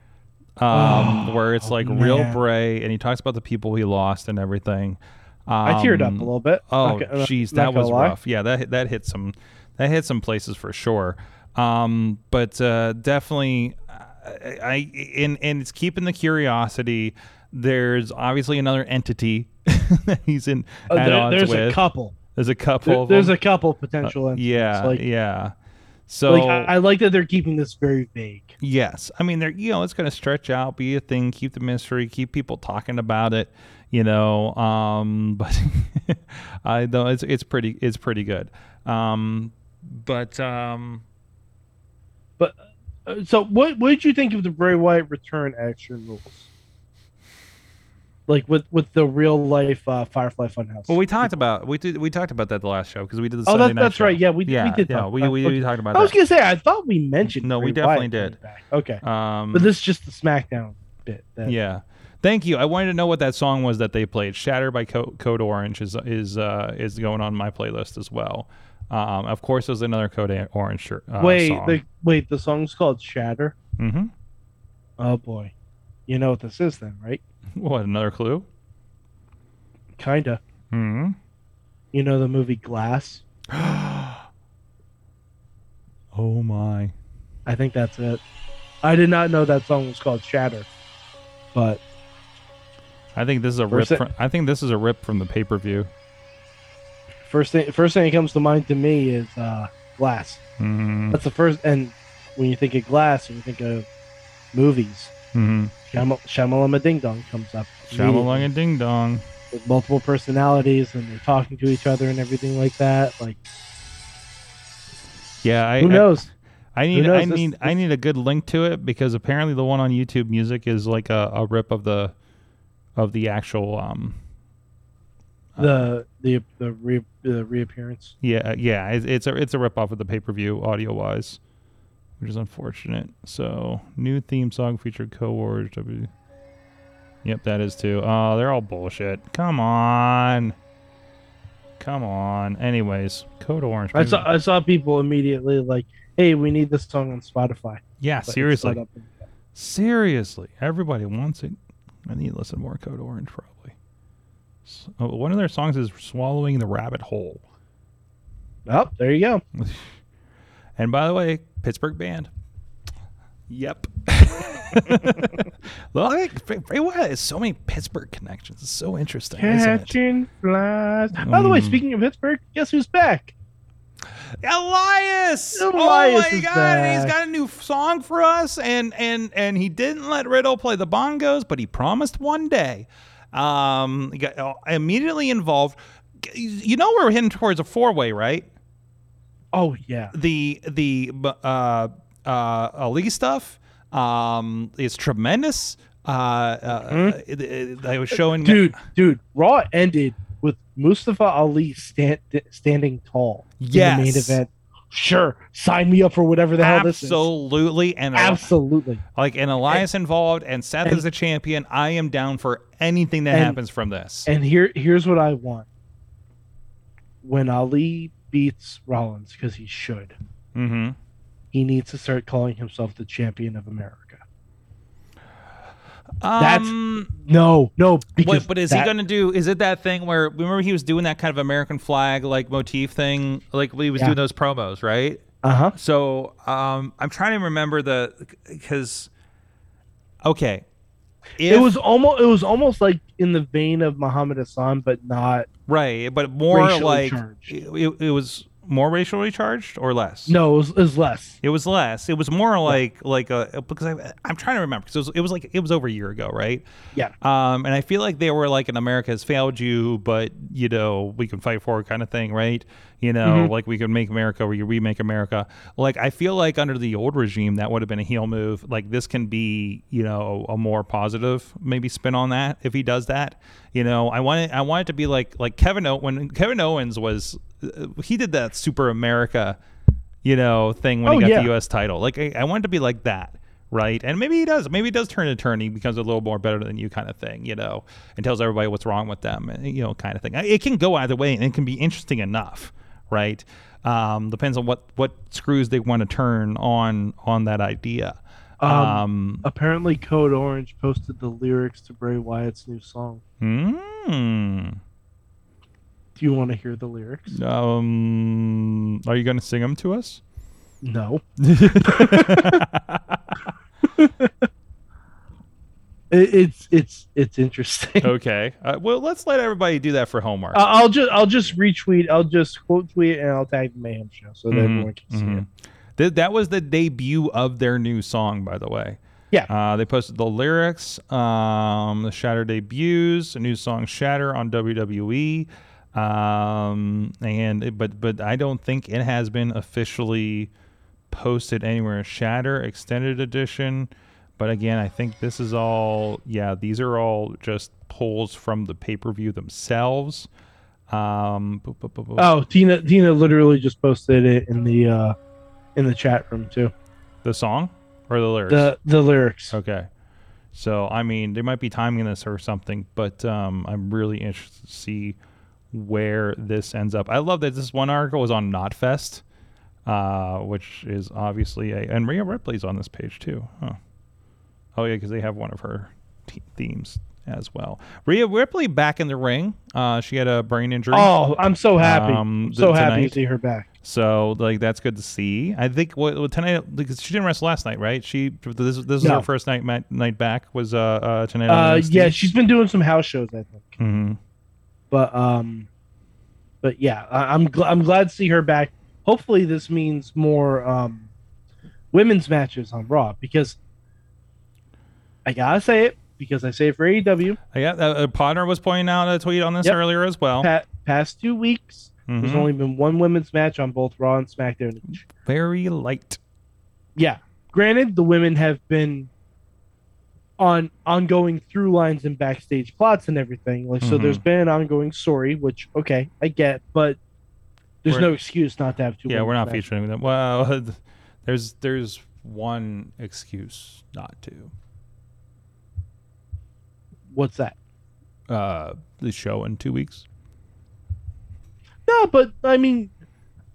[SPEAKER 2] um, where it's like real
[SPEAKER 4] Oh, man.
[SPEAKER 2] Bray, and he talks about the people he lost and everything. Um,
[SPEAKER 4] I teared up a little bit.
[SPEAKER 2] Oh,
[SPEAKER 4] Not
[SPEAKER 2] jeez, that was
[SPEAKER 4] gonna lie.
[SPEAKER 2] rough. Yeah, that hit- that hit some, that hit some places for sure. Um, but uh, definitely, I, I and and it's keeping the curiosity. There's obviously another entity that he's in
[SPEAKER 4] Uh,
[SPEAKER 2] at
[SPEAKER 4] there- there's
[SPEAKER 2] with.
[SPEAKER 4] a couple.
[SPEAKER 2] there's a couple.
[SPEAKER 4] There-
[SPEAKER 2] of
[SPEAKER 4] there's a couple potential. entities.
[SPEAKER 2] yeah,
[SPEAKER 4] like,
[SPEAKER 2] yeah. So
[SPEAKER 4] like I, I like that they're keeping this very vague.
[SPEAKER 2] Yes, I mean they're you know it's going to stretch out, be a thing, keep the mystery, keep people talking about it, you know. Um, but I know it's it's pretty it's pretty good. Um, but um,
[SPEAKER 4] But uh, so, what what did you think of the Bray Wyatt return action rules? Like with with the real life uh, Firefly Funhouse.
[SPEAKER 2] well, we talked about we did we talked about that the last show because we did the
[SPEAKER 4] Oh,
[SPEAKER 2] Sunday
[SPEAKER 4] that,
[SPEAKER 2] night
[SPEAKER 4] that's
[SPEAKER 2] show.
[SPEAKER 4] right. Yeah, we,
[SPEAKER 2] yeah,
[SPEAKER 4] we did.
[SPEAKER 2] yeah, we, we,
[SPEAKER 4] okay.
[SPEAKER 2] we talked about
[SPEAKER 4] I was
[SPEAKER 2] that.
[SPEAKER 4] gonna say I thought we mentioned.
[SPEAKER 2] No, we definitely did.
[SPEAKER 4] Okay,
[SPEAKER 2] Um,
[SPEAKER 4] but this is just the SmackDown bit. That,
[SPEAKER 2] Yeah. Thank you. I wanted to know what that song was that they played. "Shatter" by Co- Code Orange is is uh, is going on my playlist as well. Um, of course, there's another Code Orange shirt. Uh,
[SPEAKER 4] wait,
[SPEAKER 2] song.
[SPEAKER 4] the wait, the song's called Shatter.
[SPEAKER 2] hmm
[SPEAKER 4] Oh boy, you know what this is then, right?
[SPEAKER 2] What another clue?
[SPEAKER 4] Kinda.
[SPEAKER 2] hmm
[SPEAKER 4] You know the movie Glass.
[SPEAKER 2] Oh my!
[SPEAKER 4] I think that's it. I did not know that song was called Shatter, but
[SPEAKER 2] I think this is a rip.
[SPEAKER 4] It-
[SPEAKER 2] From, I think this is a rip from the pay per view.
[SPEAKER 4] first thing first thing that comes to mind to me is uh, Glass.
[SPEAKER 2] hmm
[SPEAKER 4] That's the first, and when you think of Glass and you think of movies,
[SPEAKER 2] Mm-hmm.
[SPEAKER 4] Shamal- Shamalama Ding Dong comes up.
[SPEAKER 2] Shamalung and ding dong.
[SPEAKER 4] with multiple personalities and they're talking to each other and everything like that. Like,
[SPEAKER 2] Yeah, I,
[SPEAKER 4] who
[SPEAKER 2] I-
[SPEAKER 4] knows?
[SPEAKER 2] I need
[SPEAKER 4] knows?
[SPEAKER 2] I
[SPEAKER 4] This-
[SPEAKER 2] need I need a good link to it because apparently the one on YouTube Music is like a, a rip of the of the actual um
[SPEAKER 4] the the the, re, the reappearance.
[SPEAKER 2] yeah yeah it's, it's a it's a rip off of the pay per view audio wise, which is unfortunate. So new theme song featured co-wars W. Yep, that is too. Oh, they're all bullshit. Come on. Come on. Anyways, Code Orange.
[SPEAKER 4] I saw I saw people immediately like, "Hey, we need this song on Spotify."
[SPEAKER 2] yeah,
[SPEAKER 4] But
[SPEAKER 2] seriously.
[SPEAKER 4] not up in-
[SPEAKER 2] Seriously, everybody wants it. I need to listen more Code Orange probably. So, oh, one of their songs is "Swallowing the Rabbit Whole,"
[SPEAKER 4] Oh, there you go.
[SPEAKER 2] and by the way, Pittsburgh band. Yep. Look, Bray Wyatt has so many Pittsburgh connections. It's so interesting.
[SPEAKER 4] Catching flies. By the way,
[SPEAKER 2] Mm.
[SPEAKER 4] speaking of Pittsburgh, guess who's back?
[SPEAKER 2] Elias! oh
[SPEAKER 4] Elias
[SPEAKER 2] my
[SPEAKER 4] is
[SPEAKER 2] god, and he's
[SPEAKER 4] back.
[SPEAKER 2] got a new song for us, and and and he didn't let Riddle play the bongos, but he promised one day. Um, he got uh, immediately involved. You know we're heading towards a four way, right?
[SPEAKER 4] Oh yeah,
[SPEAKER 2] The the uh uh Ali stuff um is tremendous. Uh, uh it- it- I was showing
[SPEAKER 4] dude, dude. Raw ended with Mustafa Ali stand, standing tall in the main event. Sure, sign me up for whatever the hell this is.
[SPEAKER 2] absolutely and
[SPEAKER 4] Absolutely.
[SPEAKER 2] like an Elias involved and Seth
[SPEAKER 4] and-
[SPEAKER 2] is the champion. I am down for anything that
[SPEAKER 4] and-
[SPEAKER 2] happens from this.
[SPEAKER 4] And here, here's what I want. When Ali beats Rollins, because he should,
[SPEAKER 2] mm-hmm.
[SPEAKER 4] he needs to start calling himself the champion of America. That's-
[SPEAKER 2] Um,
[SPEAKER 4] No, no. Because
[SPEAKER 2] what, but is he going to do? Is it that thing where remember he was doing that kind of American flag like motif thing, like when he was
[SPEAKER 4] Yeah.
[SPEAKER 2] doing those promos, right?
[SPEAKER 4] Uh huh.
[SPEAKER 2] So um, I'm trying to remember the because okay, if,
[SPEAKER 4] It was almost. It was almost like in the vein of Muhammad Hassan, but not.
[SPEAKER 2] Right, but more
[SPEAKER 4] racially
[SPEAKER 2] like it, it, it was more racially charged or less.
[SPEAKER 4] No, it was, it was less.
[SPEAKER 2] It was less. It was more like like a because I, I'm trying to remember because it was, it was like it was over a year ago, right?
[SPEAKER 4] Yeah.
[SPEAKER 2] Um, and I feel like they were like an America has failed you, but you know we can fight for it kind of thing, right? You know,
[SPEAKER 4] Mhm.
[SPEAKER 2] like we can make America, we can remake America. Like I feel like under the old regime that would have been a heel move. Like this can be, you know, a more positive maybe spin on that if he does that. You know, I want it. I want it to be like like Kevin when Kevin Owens was he did that Super America, you know, thing when
[SPEAKER 4] Oh,
[SPEAKER 2] he got
[SPEAKER 4] yeah.
[SPEAKER 2] the U.S. title. Like I, I want it to be like that right? And maybe he does. Maybe he does turn a turn. He becomes a little more better than you, kind of thing, you know, and tells everybody what's wrong with them, you know, kind of thing. It can go either way, and it can be interesting enough, right? Um, depends on what what screws they want to turn on on that idea.
[SPEAKER 4] Um,
[SPEAKER 2] Um,
[SPEAKER 4] Apparently, Code Orange posted the lyrics to Bray Wyatt's new song.
[SPEAKER 2] mm,
[SPEAKER 4] Do you want to hear the lyrics?
[SPEAKER 2] um, are you going to sing them to us?
[SPEAKER 4] No. It, it's it's it's interesting.
[SPEAKER 2] okay. Uh, well, let's let everybody do that for homework.
[SPEAKER 4] I- I'll just I'll just retweet. I'll just quote tweet and I'll tag the Mayhem Show so that
[SPEAKER 2] Mhm,
[SPEAKER 4] everyone can see
[SPEAKER 2] mhm.
[SPEAKER 4] it.
[SPEAKER 2] Th- that was the debut of their new song, by the way.
[SPEAKER 4] Yeah.
[SPEAKER 2] Uh, they posted the lyrics, um, the Shatter debuts, a new song Shatter on WWE, um, and it- but but I don't think it has been officially posted anywhere. Shatter Extended Edition, but again, I think this is all yeah. These are all just pulls from the pay per view themselves. Um, boop, boop, boop, boop.
[SPEAKER 4] Oh, Tina Tina literally just posted it in the uh in the chat room too.
[SPEAKER 2] the song or the lyrics?
[SPEAKER 4] The the lyrics.
[SPEAKER 2] Okay. So I mean, they might be timing this or something, but um, I'm really interested to see where this ends up. I love that this one article was on Knotfest, uh, which is obviously a and Rhea Ripley's on this page too. Huh. Oh yeah, because they have one of her te- themes as well. Rhea Ripley back in the ring. Uh, she had a brain injury.
[SPEAKER 4] Oh, I'm so happy.
[SPEAKER 2] Um,
[SPEAKER 4] so
[SPEAKER 2] th-
[SPEAKER 4] happy
[SPEAKER 2] tonight.
[SPEAKER 4] to see her back.
[SPEAKER 2] So like that's good to see. I think what, what tonight because she didn't wrestle last night, right? She this this was
[SPEAKER 4] No.
[SPEAKER 2] her first night night back was uh, uh tonight.
[SPEAKER 4] Uh, yeah, she's been doing some house shows, I think.
[SPEAKER 2] hmm
[SPEAKER 4] But um, but yeah, I, I'm gl- I'm glad to see her back. Hopefully, this means more um, women's matches on Raw because I gotta say it because I say it for AEW.
[SPEAKER 2] Yeah, uh, uh, Podner was pointing out a tweet on this
[SPEAKER 4] Yep.
[SPEAKER 2] earlier as well.
[SPEAKER 4] Pa- past two weeks, there's
[SPEAKER 2] Mhm.
[SPEAKER 4] only been one women's match on both Raw and SmackDown.
[SPEAKER 2] Very light.
[SPEAKER 4] Yeah, granted, the women have been on ongoing through lines and backstage plots and everything. Like, so
[SPEAKER 2] Mhm.
[SPEAKER 4] there's been an ongoing story, which okay, I get, but there's
[SPEAKER 2] We're-
[SPEAKER 4] no excuse not to have two.
[SPEAKER 2] Yeah, we're not featuring them. Well, there's there's one excuse not to.
[SPEAKER 4] What's that?
[SPEAKER 2] Uh, the show in two weeks.
[SPEAKER 4] No, but I mean,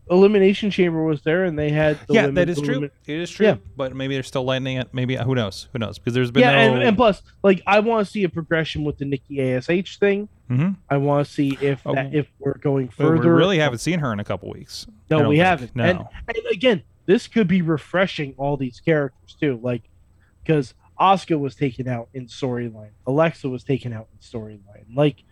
[SPEAKER 4] Elimination Chamber was there, and they had. The
[SPEAKER 2] yeah, that is women's true.
[SPEAKER 4] elimin-
[SPEAKER 2] It is true.
[SPEAKER 4] Yeah.
[SPEAKER 2] But maybe they're still lightening it. Maybe who knows? Who knows? Because there's been
[SPEAKER 4] Yeah,
[SPEAKER 2] no.
[SPEAKER 4] and, and plus, like, I want to see a progression with the Nikki Ash thing.
[SPEAKER 2] Mhm.
[SPEAKER 4] I want to see if
[SPEAKER 2] Oh.
[SPEAKER 4] that, if we're going further.
[SPEAKER 2] we really haven't seen her in a couple weeks.
[SPEAKER 4] No, we
[SPEAKER 2] think.
[SPEAKER 4] haven't.
[SPEAKER 2] No.
[SPEAKER 4] And, and again, this could be refreshing all these characters too, like because Asuka was taken out in storyline, Alexa was taken out in storyline. Like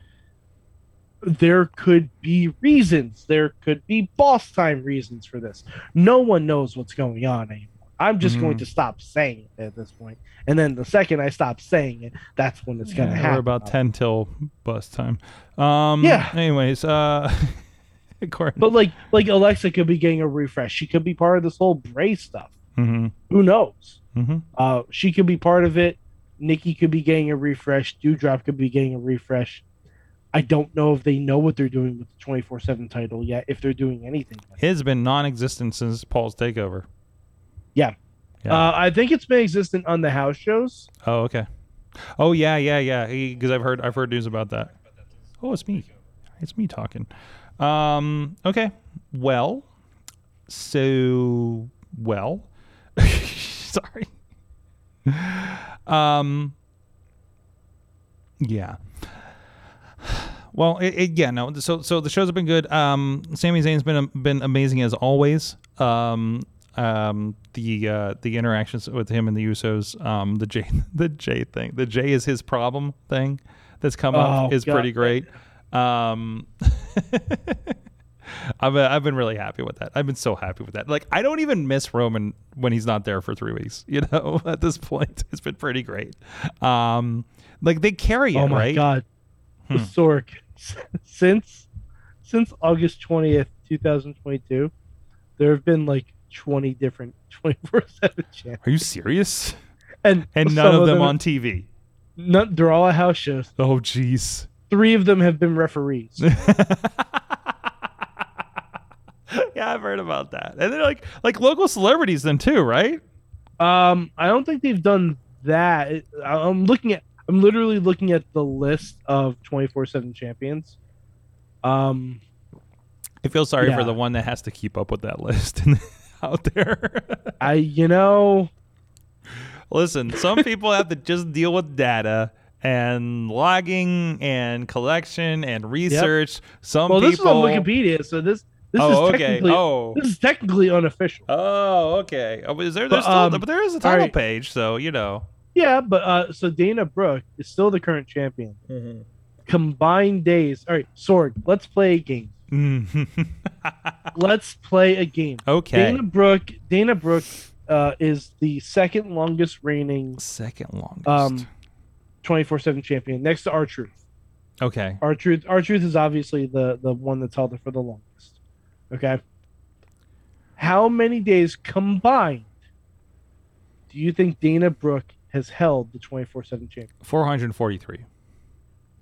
[SPEAKER 4] there could be reasons, there could be boss time reasons for this. No one knows what's going on anymore. I'm just going
[SPEAKER 2] Mhm.
[SPEAKER 4] to stop saying it at this point. and then the second I stop saying it, that's when it's going to
[SPEAKER 2] Yeah,
[SPEAKER 4] happen.
[SPEAKER 2] We're about ten till bus time. Um,
[SPEAKER 4] Yeah.
[SPEAKER 2] Anyways, uh.
[SPEAKER 4] But like, like Alexa could be getting a refresh. She could be part of this whole Bray stuff.
[SPEAKER 2] hmm
[SPEAKER 4] Who knows?
[SPEAKER 2] hmm
[SPEAKER 4] Uh, she could be part of it. Nikki could be getting a refresh. Doudrop could be getting a refresh. I don't know if they know what they're doing with the 24 7 title yet, if they're doing anything. it.
[SPEAKER 2] It's been non-existent since Paul's takeover.
[SPEAKER 4] Yeah.
[SPEAKER 2] Yeah.
[SPEAKER 4] Uh, I think it's been existent on the house shows.
[SPEAKER 2] Oh, okay. Oh yeah, yeah, yeah. Because I've heard I've heard news about that. Oh, it's me. It's me talking. Um. Okay. Well. So well. Sorry. Um. Yeah. Well, it, it, yeah, no. So, so the shows have been good. Um, Sami Zayn's been been amazing as always. Um, um, the uh, the interactions with him and the Usos, um, the Jay the Jay thing, the Jay is his problem thing that's come up
[SPEAKER 4] Oh,
[SPEAKER 2] is
[SPEAKER 4] God.
[SPEAKER 2] pretty great. Um, I've uh, I've been really happy with that. I've been so happy with that. Like I don't even miss Roman when he's not there for three weeks. You know, at this point, it's been pretty great. Um, like they carry it,
[SPEAKER 4] oh my
[SPEAKER 2] right?
[SPEAKER 4] God. The
[SPEAKER 2] Hmm.
[SPEAKER 4] Sorg. Since since August 20th, 2022, there have been like 20 different 24 7 channels.
[SPEAKER 2] Are you serious?
[SPEAKER 4] And,
[SPEAKER 2] And none of them on TV.
[SPEAKER 4] None, they're all at house shows.
[SPEAKER 2] Oh, jeez.
[SPEAKER 4] Three of them have been referees.
[SPEAKER 2] yeah, I've heard about that. And they're like like local celebrities then too, right?
[SPEAKER 4] Um, I don't think they've done that. I'm looking at. I'm literally looking at the list of 24/7 champions. Um,
[SPEAKER 2] I feel sorry for the one that has to keep up with that list out there.
[SPEAKER 4] I you know
[SPEAKER 2] Listen, some people have to just deal with data and logging and collection and research. Some
[SPEAKER 4] well, this is
[SPEAKER 2] people
[SPEAKER 4] on Wikipedia, so this this
[SPEAKER 2] Oh,
[SPEAKER 4] is
[SPEAKER 2] okay.
[SPEAKER 4] technically
[SPEAKER 2] Oh.
[SPEAKER 4] this is technically unofficial.
[SPEAKER 2] Oh, okay. Oh, is there
[SPEAKER 4] But,
[SPEAKER 2] there's still,
[SPEAKER 4] um,
[SPEAKER 2] but there is a title
[SPEAKER 4] right.
[SPEAKER 2] page, so you know.
[SPEAKER 4] Yeah, but uh, so Dana Brooke is still the current champion. Combined days. All right, Sword. Let's play a game. Let's play a game.
[SPEAKER 2] okay.
[SPEAKER 4] Dana Brooke. Dana Brooke uh, is the second longest reigning
[SPEAKER 2] Second longest.
[SPEAKER 4] um 24/7 champion next to R Truth.
[SPEAKER 2] okay.
[SPEAKER 4] R Truth R Truth is obviously the the one that's held it for the longest. Okay. How many days combined do you think Dana Brooke has held the 24/7 champion?
[SPEAKER 2] 443.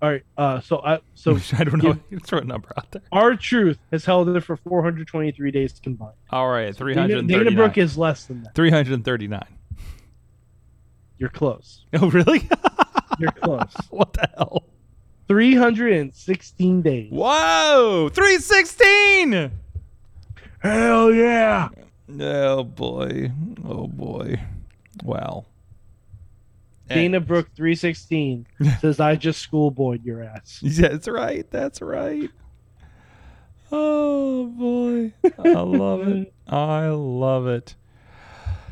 [SPEAKER 4] All right. Uh so I so
[SPEAKER 2] I don't know. Throw a number out there.
[SPEAKER 4] R Truth has held it for 423 days combined.
[SPEAKER 2] All right,
[SPEAKER 4] Dana,
[SPEAKER 2] 339.
[SPEAKER 4] Dana Brooke is less than that.
[SPEAKER 2] 339.
[SPEAKER 4] You're close.
[SPEAKER 2] Oh, really?
[SPEAKER 4] You're close.
[SPEAKER 2] what the hell?
[SPEAKER 4] 316 days.
[SPEAKER 2] Whoa! 316!
[SPEAKER 4] Hell yeah.
[SPEAKER 2] Oh, boy. Oh, boy. Wow.
[SPEAKER 4] Dana Brooke 316 says I just schoolboyed your ass.
[SPEAKER 2] Yeah, that's right. That's right. Oh, boy. I love it. I love it.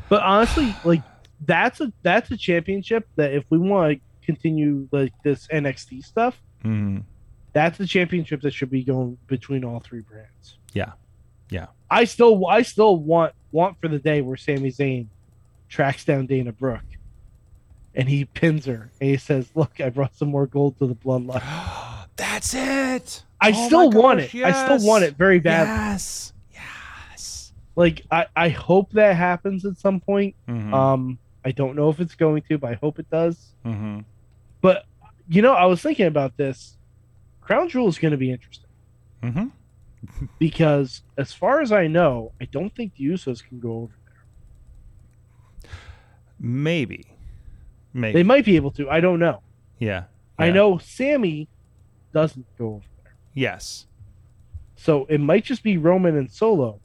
[SPEAKER 4] But honestly, like that's a that's a championship that if we want to continue like this NXT stuff,
[SPEAKER 2] Mm,
[SPEAKER 4] that's the championship that should be going between all three brands.
[SPEAKER 2] yeah. Yeah.
[SPEAKER 4] I still I still want want for the day where Sami Zayn tracks down Dana Brooke, and he pins her, and he says, "Look, I brought some more gold to the bloodline."
[SPEAKER 2] That's it.
[SPEAKER 4] I
[SPEAKER 2] Oh
[SPEAKER 4] still want
[SPEAKER 2] gosh,
[SPEAKER 4] it. I still want it very badly.
[SPEAKER 2] Yes. Yes.
[SPEAKER 4] Like I, I hope that happens at some point.
[SPEAKER 2] Mhm.
[SPEAKER 4] Um, I don't know if it's going to, but I hope it does.
[SPEAKER 2] Mhm.
[SPEAKER 4] But you know, I was thinking about this. Crown Jewel is going to be interesting
[SPEAKER 2] Mhm.
[SPEAKER 4] because, as far as I know, I don't think the Usos can go over. There.
[SPEAKER 2] Maybe. Maybe.
[SPEAKER 4] They might be able to. I don't know.
[SPEAKER 2] yeah.
[SPEAKER 4] I know Sami doesn't go over there,
[SPEAKER 2] Yes.
[SPEAKER 4] so it might just be Roman and Solo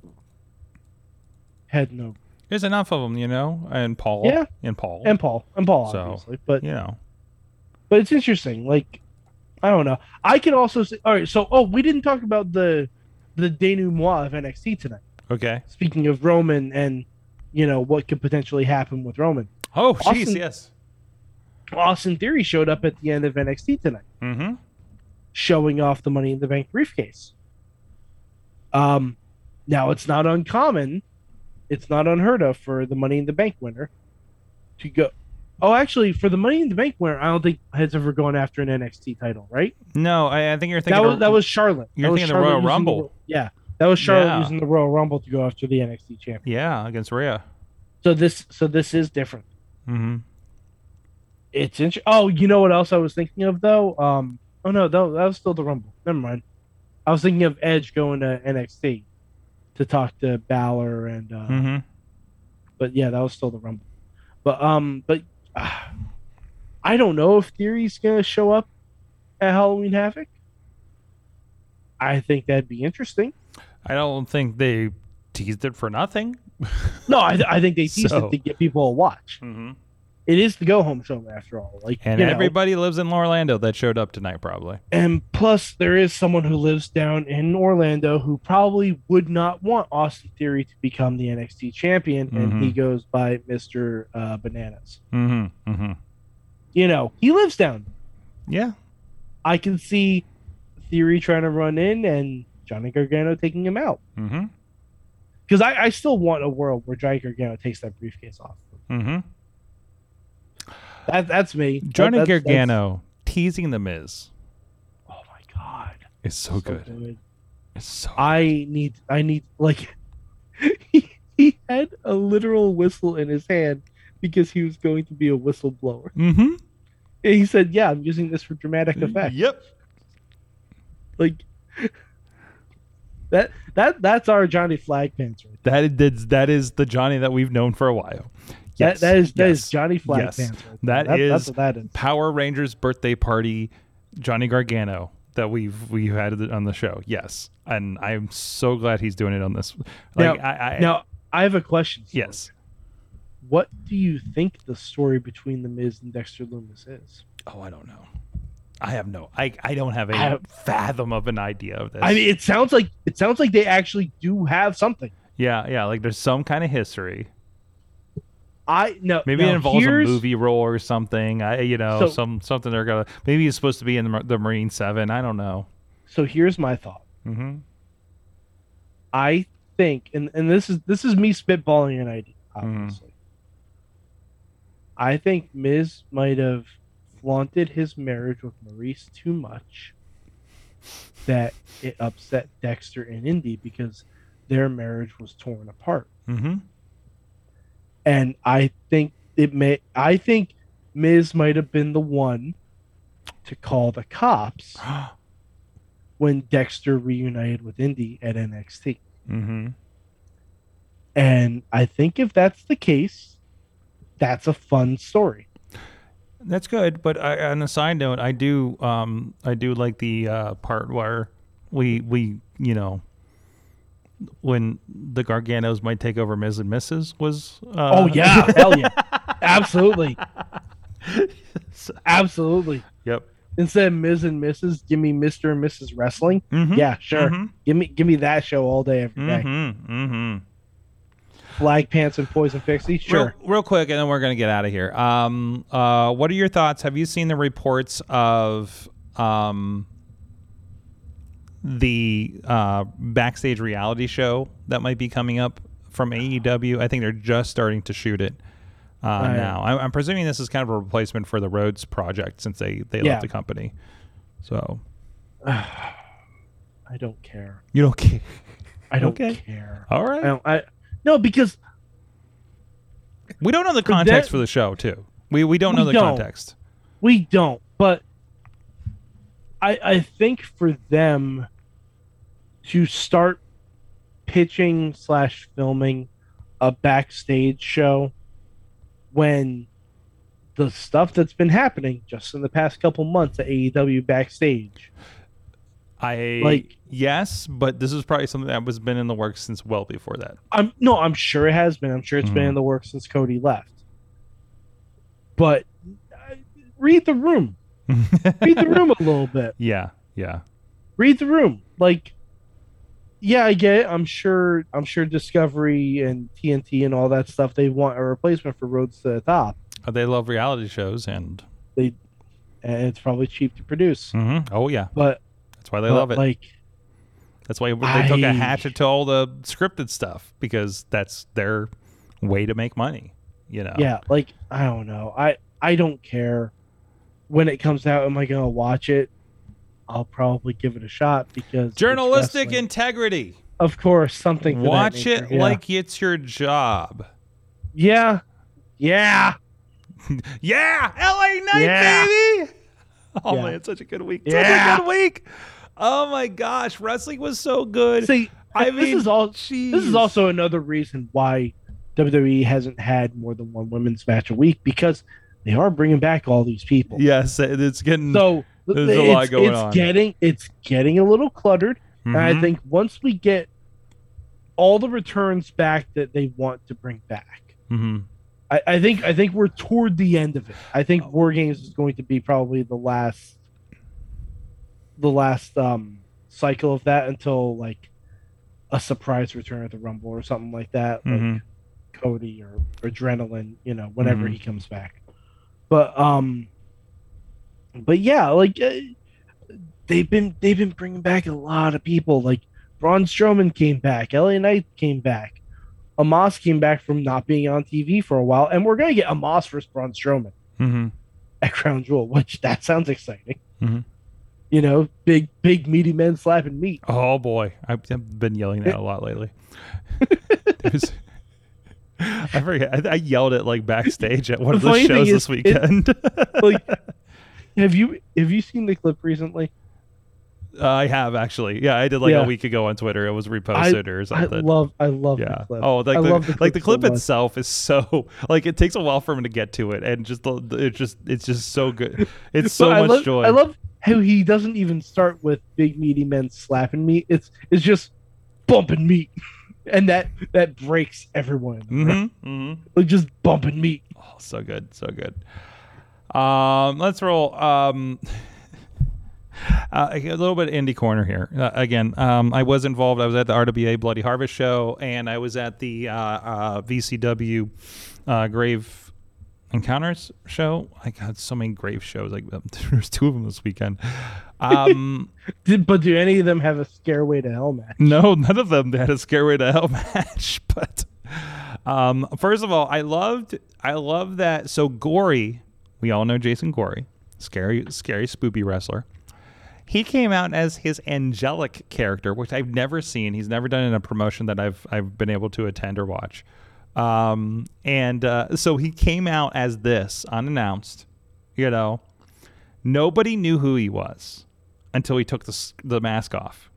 [SPEAKER 4] heading over,
[SPEAKER 2] There's enough of them, you know, and Paul.
[SPEAKER 4] Yeah.
[SPEAKER 2] And Paul.
[SPEAKER 4] and Paul and Paul
[SPEAKER 2] So,
[SPEAKER 4] obviously. But
[SPEAKER 2] you know.
[SPEAKER 4] but it's interesting. Like I don't know. I can also say. All right. So oh, we didn't talk about the the denouement of NXT tonight.
[SPEAKER 2] Okay.
[SPEAKER 4] Speaking of Roman and you know what could potentially happen with Roman.
[SPEAKER 2] Oh, jeez. Yes.
[SPEAKER 4] Austin Theory showed up at the end of NXT tonight,
[SPEAKER 2] Mm-hmm.
[SPEAKER 4] showing off the Money in the Bank briefcase. Um, now it's not uncommon, it's not unheard of for the Money in the Bank winner to go. Oh, actually, for the Money in the Bank winner, I don't think has ever gone after an NXT title, right?
[SPEAKER 2] No, I, I think you're thinking.
[SPEAKER 4] That was
[SPEAKER 2] of-
[SPEAKER 4] that was Charlotte.
[SPEAKER 2] You're
[SPEAKER 4] was
[SPEAKER 2] thinking the Royal
[SPEAKER 4] using the
[SPEAKER 2] Rumble.
[SPEAKER 4] Yeah, that was Charlotte
[SPEAKER 2] Yeah.
[SPEAKER 4] using the Royal Rumble to go after the NXT champion.
[SPEAKER 2] Yeah, against Rhea.
[SPEAKER 4] So this, so this is different.
[SPEAKER 2] Mm-hmm.
[SPEAKER 4] It's interesting. Oh, you know what else I was thinking of though? Um, oh no, that, that was still the Rumble. Never mind. I was thinking of Edge going to NXT to talk to Balor and. Uh,
[SPEAKER 2] Mm-hmm.
[SPEAKER 4] But yeah, that was still the Rumble. But um, but uh, I don't know if Theory's gonna show up at Halloween Havoc. I think that'd be interesting.
[SPEAKER 2] I don't think they teased it for nothing.
[SPEAKER 4] No, I, I think they teased
[SPEAKER 2] So-
[SPEAKER 4] it to get people to watch.
[SPEAKER 2] Mm-hmm.
[SPEAKER 4] It is the go home show after all. Like
[SPEAKER 2] And
[SPEAKER 4] you know,
[SPEAKER 2] everybody lives in Orlando that showed up tonight, probably.
[SPEAKER 4] and plus there is someone who lives down in Orlando who probably would not want Austin Theory to become the NXT champion, and he goes by Mister uh, Bananas.
[SPEAKER 2] Mm-hmm. Mm-hmm.
[SPEAKER 4] You know, he lives down.
[SPEAKER 2] Yeah.
[SPEAKER 4] I can see Theory trying to run in and Johnny Gargano taking him out.
[SPEAKER 2] Mm-hmm.
[SPEAKER 4] Because I, I still want a world where Johnny Gargano takes that briefcase off. That, that's me. That-
[SPEAKER 2] Johnny
[SPEAKER 4] that's- that's-
[SPEAKER 2] Gargano teasing the Miz
[SPEAKER 4] oh my god,
[SPEAKER 2] is so, good.
[SPEAKER 4] good.
[SPEAKER 2] It's so
[SPEAKER 4] I need I need like he, he had a literal whistle in his hand because he was going to be a whistleblower.
[SPEAKER 2] Mm-hmm.
[SPEAKER 4] And he said, "Yeah, I'm using this for dramatic effect."
[SPEAKER 2] Yep.
[SPEAKER 4] Like that that that's our Johnny Flag pants right there.
[SPEAKER 2] That is that is the Johnny that we've known for a while. Yes.
[SPEAKER 4] That that is that is
[SPEAKER 2] Yes.
[SPEAKER 4] Johnny Flag
[SPEAKER 2] Yes.
[SPEAKER 4] right
[SPEAKER 2] That
[SPEAKER 4] there. that's what that is.
[SPEAKER 2] Power Rangers birthday party, Johnny Gargano that we've we've had on the show. Yes, and I'm so glad he's doing it on this. Like
[SPEAKER 4] Now-
[SPEAKER 2] I, I
[SPEAKER 4] Now I have a question.
[SPEAKER 2] yes.
[SPEAKER 4] you. What do you think the story between the Miz and Dexter Lumis is?
[SPEAKER 2] Oh, I don't know. I have no. I I don't have a
[SPEAKER 4] have-
[SPEAKER 2] fathom of an idea of this.
[SPEAKER 4] I mean, it sounds like it sounds like they actually do have something.
[SPEAKER 2] yeah, yeah. Like there's some kind of history.
[SPEAKER 4] I no
[SPEAKER 2] Maybe it involves a movie role or something. I you know
[SPEAKER 4] So-
[SPEAKER 2] some something they're gonna. Maybe he's supposed to be in the, the Marine Seven. I don't know.
[SPEAKER 4] So here's my thought.
[SPEAKER 2] Mm-hmm.
[SPEAKER 4] I think, and, and this is this is me spitballing an idea,
[SPEAKER 2] Mhm.
[SPEAKER 4] obviously. I think Miz might have flaunted his marriage with Maryse too much that it upset Dexter and Indi because their marriage was torn apart.
[SPEAKER 2] Mm-hmm.
[SPEAKER 4] And I think it may I think Miz might have been the one to call the cops when Dexter reunited with Indi at NXT.
[SPEAKER 2] mm-hmm.
[SPEAKER 4] And I think if that's the case, that's a fun story.
[SPEAKER 2] That's good, but I, on a side note, I do um I do like the uh, part where we we you know when the Garganos might take over Miz and Mrs. was uh,
[SPEAKER 4] oh yeah, hell yeah. Absolutely. Absolutely.
[SPEAKER 2] yep
[SPEAKER 4] Instead of Miz and Mrs., give me Mr. and Mrs. Wrestling.
[SPEAKER 2] Mhm.
[SPEAKER 4] Yeah, sure.
[SPEAKER 2] Mhm.
[SPEAKER 4] Give me give me that show all day every day.
[SPEAKER 2] mm-hmm mm-hmm
[SPEAKER 4] Flag pants and poison pixie. Sure.
[SPEAKER 2] Real, real quick, and then we're gonna get out of here. Um, uh, what are your thoughts? Have you seen the reports of um, the uh, backstage reality show that might be coming up from AEW? I think they're just starting to shoot it. uh,
[SPEAKER 4] Right.
[SPEAKER 2] now. I, I'm presuming this is kind of a replacement for the Rhodes project since they they
[SPEAKER 4] Yeah.
[SPEAKER 2] left the company. So
[SPEAKER 4] I don't care.
[SPEAKER 2] you don't care.
[SPEAKER 4] I don't
[SPEAKER 2] Okay.
[SPEAKER 4] care.
[SPEAKER 2] All right.
[SPEAKER 4] I. I no because
[SPEAKER 2] We don't know the context
[SPEAKER 4] that-
[SPEAKER 2] for the show too. We we don't
[SPEAKER 4] We
[SPEAKER 2] know the
[SPEAKER 4] don't.
[SPEAKER 2] context.
[SPEAKER 4] we don't. But I I think for them to start pitching slash filming a backstage show when the stuff that's been happening just in the past couple months at AEW backstage.
[SPEAKER 2] I
[SPEAKER 4] Like-
[SPEAKER 2] yes, but this is probably something that was been in the works since well before that.
[SPEAKER 4] I'm no, I'm sure it has been. I'm sure it's been
[SPEAKER 2] Mhm.
[SPEAKER 4] in the works since Cody left. But uh, read the room. Read the room a little bit.
[SPEAKER 2] yeah, yeah.
[SPEAKER 4] Read the room. Like, yeah, I get it. I'm sure. I'm sure Discovery and TNT and all that stuff. They want a replacement for Rhodes to the Top,
[SPEAKER 2] Uh, They love reality shows and
[SPEAKER 4] and it's probably cheap to produce.
[SPEAKER 2] Mhm. oh yeah,
[SPEAKER 4] But
[SPEAKER 2] that's why they
[SPEAKER 4] but,
[SPEAKER 2] love it.
[SPEAKER 4] Like,
[SPEAKER 2] That's why they took a hatchet to all the scripted stuff because that's their way to make money. You know.
[SPEAKER 4] yeah, like I don't know. I I don't care when it comes out. Am I gonna watch it? I'll probably give it a shot because
[SPEAKER 2] Journalistic integrity.
[SPEAKER 4] of course, something.
[SPEAKER 2] Watch it
[SPEAKER 4] yeah.
[SPEAKER 2] like it's your job.
[SPEAKER 4] yeah, yeah,
[SPEAKER 2] Yeah, LA Knight,
[SPEAKER 4] Yeah.
[SPEAKER 2] baby. Oh
[SPEAKER 4] Yeah.
[SPEAKER 2] man, it's such a good week. Such a good week. Oh my gosh, wrestling was so good.
[SPEAKER 4] See,
[SPEAKER 2] I
[SPEAKER 4] this
[SPEAKER 2] mean,
[SPEAKER 4] is all.
[SPEAKER 2] jeez.
[SPEAKER 4] This is also another reason why WWE hasn't had more than one women's match a week because they are bringing back all these people.
[SPEAKER 2] yes, it's getting.
[SPEAKER 4] So
[SPEAKER 2] There's a
[SPEAKER 4] it's,
[SPEAKER 2] lot going
[SPEAKER 4] it's
[SPEAKER 2] on.
[SPEAKER 4] getting it's getting a little cluttered, and I
[SPEAKER 2] Mhm.
[SPEAKER 4] think once we get all the returns back that they want to bring back,
[SPEAKER 2] Mhm.
[SPEAKER 4] I, I think I think we're toward the end of it. I think War Games is going to be probably the last the last um cycle of that until like a surprise return at the Rumble or something like that. Like
[SPEAKER 2] Mhm.
[SPEAKER 4] Cody or, Adrenaline, you know, whenever
[SPEAKER 2] Mhm.
[SPEAKER 4] he comes back. But um but yeah, like uh, they've been they've been bringing back a lot of people. Like Braun Strowman came back, LA Knight came back. Omos came back from not being on TV for a while, and we're gonna get Omos versus Braun Strowman
[SPEAKER 2] Mhm.
[SPEAKER 4] at Crown Jewel, which that sounds exciting.
[SPEAKER 2] Mhm.
[SPEAKER 4] You know, big big meaty men slapping meat.
[SPEAKER 2] Oh boy, I've, I've been yelling that a lot lately. It was- I forget. I, I yelled it like backstage at one of
[SPEAKER 4] The
[SPEAKER 2] the
[SPEAKER 4] funny thing
[SPEAKER 2] shows
[SPEAKER 4] is,
[SPEAKER 2] this weekend.
[SPEAKER 4] Like, have you have you seen the clip recently?
[SPEAKER 2] Uh, I have actually. Yeah, I did like
[SPEAKER 4] Yeah.
[SPEAKER 2] a week ago on Twitter. It was reposted or something.
[SPEAKER 4] I love I love
[SPEAKER 2] yeah.
[SPEAKER 4] the clip.
[SPEAKER 2] Oh, like
[SPEAKER 4] I
[SPEAKER 2] the,
[SPEAKER 4] love the
[SPEAKER 2] like the
[SPEAKER 4] clip so
[SPEAKER 2] itself is so like it takes a while for him to get to it, and just it's just it's just so good. It's so
[SPEAKER 4] I
[SPEAKER 2] much
[SPEAKER 4] love,
[SPEAKER 2] joy.
[SPEAKER 4] I love how he doesn't even start with big meaty men slapping meat. It's it's just bumping meat, and that that breaks everyone.
[SPEAKER 2] hmm hmm
[SPEAKER 4] Like just bumping meat.
[SPEAKER 2] Oh, so good, so good. Um, let's roll. Um, uh, a little bit of indie corner here. Uh, again, um, I was involved. I was at the RWA Bloody Harvest show, and I was at the uh, uh, VCW uh, Grave Encounters show. I got so many grave shows. Like there's two of them this weekend. Um,
[SPEAKER 4] Did, but do any of them have a scareway to hell match?
[SPEAKER 2] no, none of them had a Scareway to Hell match. But um, first of all, I loved I love that. So Gory, we all know Jason Gory, scary, scary, spoopy wrestler. He came out as his angelic character, which I've never seen. He's never done in a promotion that I've I've been able to attend or watch. Um, and uh, so he came out as this unannounced. You know, nobody knew who he was until he took the the mask off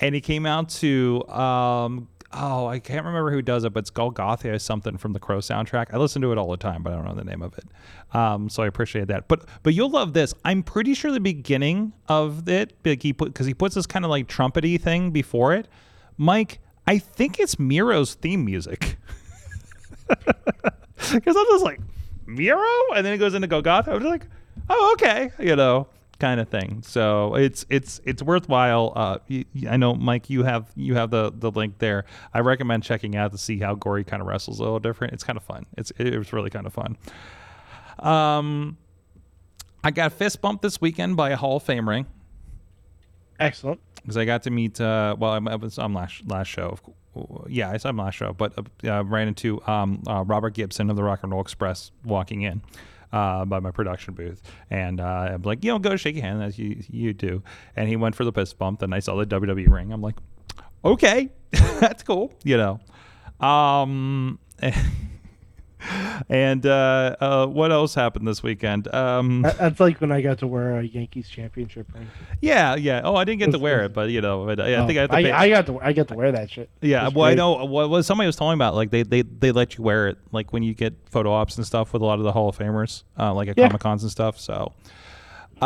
[SPEAKER 2] and he came out to um oh I can't remember who does it, but it's Golgotha or something from the Crow soundtrack. I listen to it all the time, but I don't know the name of it. Um, so I appreciate that. But but you'll love this. I'm pretty sure the beginning of it, like he put because he puts this kind of like trumpety thing before it. Mike, I think it's Miro's theme music. Because I'm just like Miro, and then it goes into Golgotha. I'm just like, oh okay, you know, kind of thing. So it's it's it's worthwhile. Uh, I know, Mike, you have you have the the link there. I recommend checking out to see how Gory kind of wrestles a little different. It's kind of fun. It's it, was really kind of fun. Um, I got fist bumped this weekend by a Hall of Fame ring
[SPEAKER 4] Excellent.
[SPEAKER 2] because I got to meet. Uh, well, I was on last last show, yeah, I saw him last show, but uh, ran into um, uh, Robert Gibson of the Rock and Roll Express walking in. Uh, by my production booth, and uh, I'm like, you know, go shake your hand as you you do. And he went for the fist bump, and I saw the WWE ring. I'm like, okay, that's cool, you know. Um, and uh, uh, what else happened this weekend? Um,
[SPEAKER 4] That's like when I got to wear a Yankees championship ring.
[SPEAKER 2] yeah, yeah. Oh, I didn't get to wear it, but you know, but I, I think I, have to
[SPEAKER 4] I,
[SPEAKER 2] pay-
[SPEAKER 4] I got to I got to wear that shit.
[SPEAKER 2] Yeah, well, I know what was somebody was talking about. Like they, they they let you wear it, like when you get photo ops and stuff with a lot of the Hall of Famers, uh, like at
[SPEAKER 4] Yeah.
[SPEAKER 2] Comic Cons and stuff. So,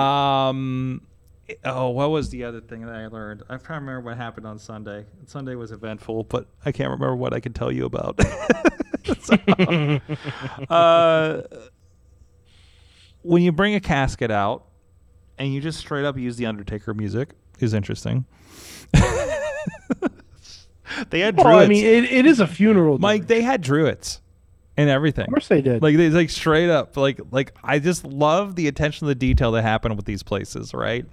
[SPEAKER 2] um, oh, what was the other thing that I learned? I can't remember what happened on Sunday. Sunday was eventful, but I can't remember what I could tell you about. So, uh, when you bring a casket out and you just straight up use the Undertaker music is interesting. they had druids.
[SPEAKER 4] I mean, it, it is a funeral.
[SPEAKER 2] Mike,
[SPEAKER 4] dirge.
[SPEAKER 2] they had druids and everything.
[SPEAKER 4] of course they did.
[SPEAKER 2] Like they like straight up like like I just love the attention to the detail that happened with these places, right?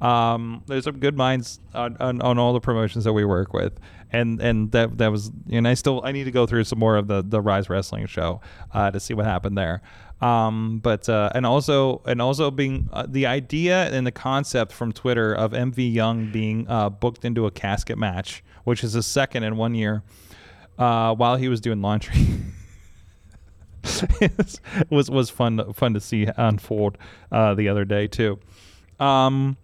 [SPEAKER 2] Um, there's some good minds on, on, on all the promotions that we work with, and and that that was and I still I need to go through some more of the the Rise Wrestling show uh, to see what happened there. Um, but uh, and also and also being uh, the idea and the concept from Twitter of MV Young being uh, booked into a casket match, which is his second in one year, uh, while he was doing laundry. was was fun fun to see unfold uh, the other day too. Um,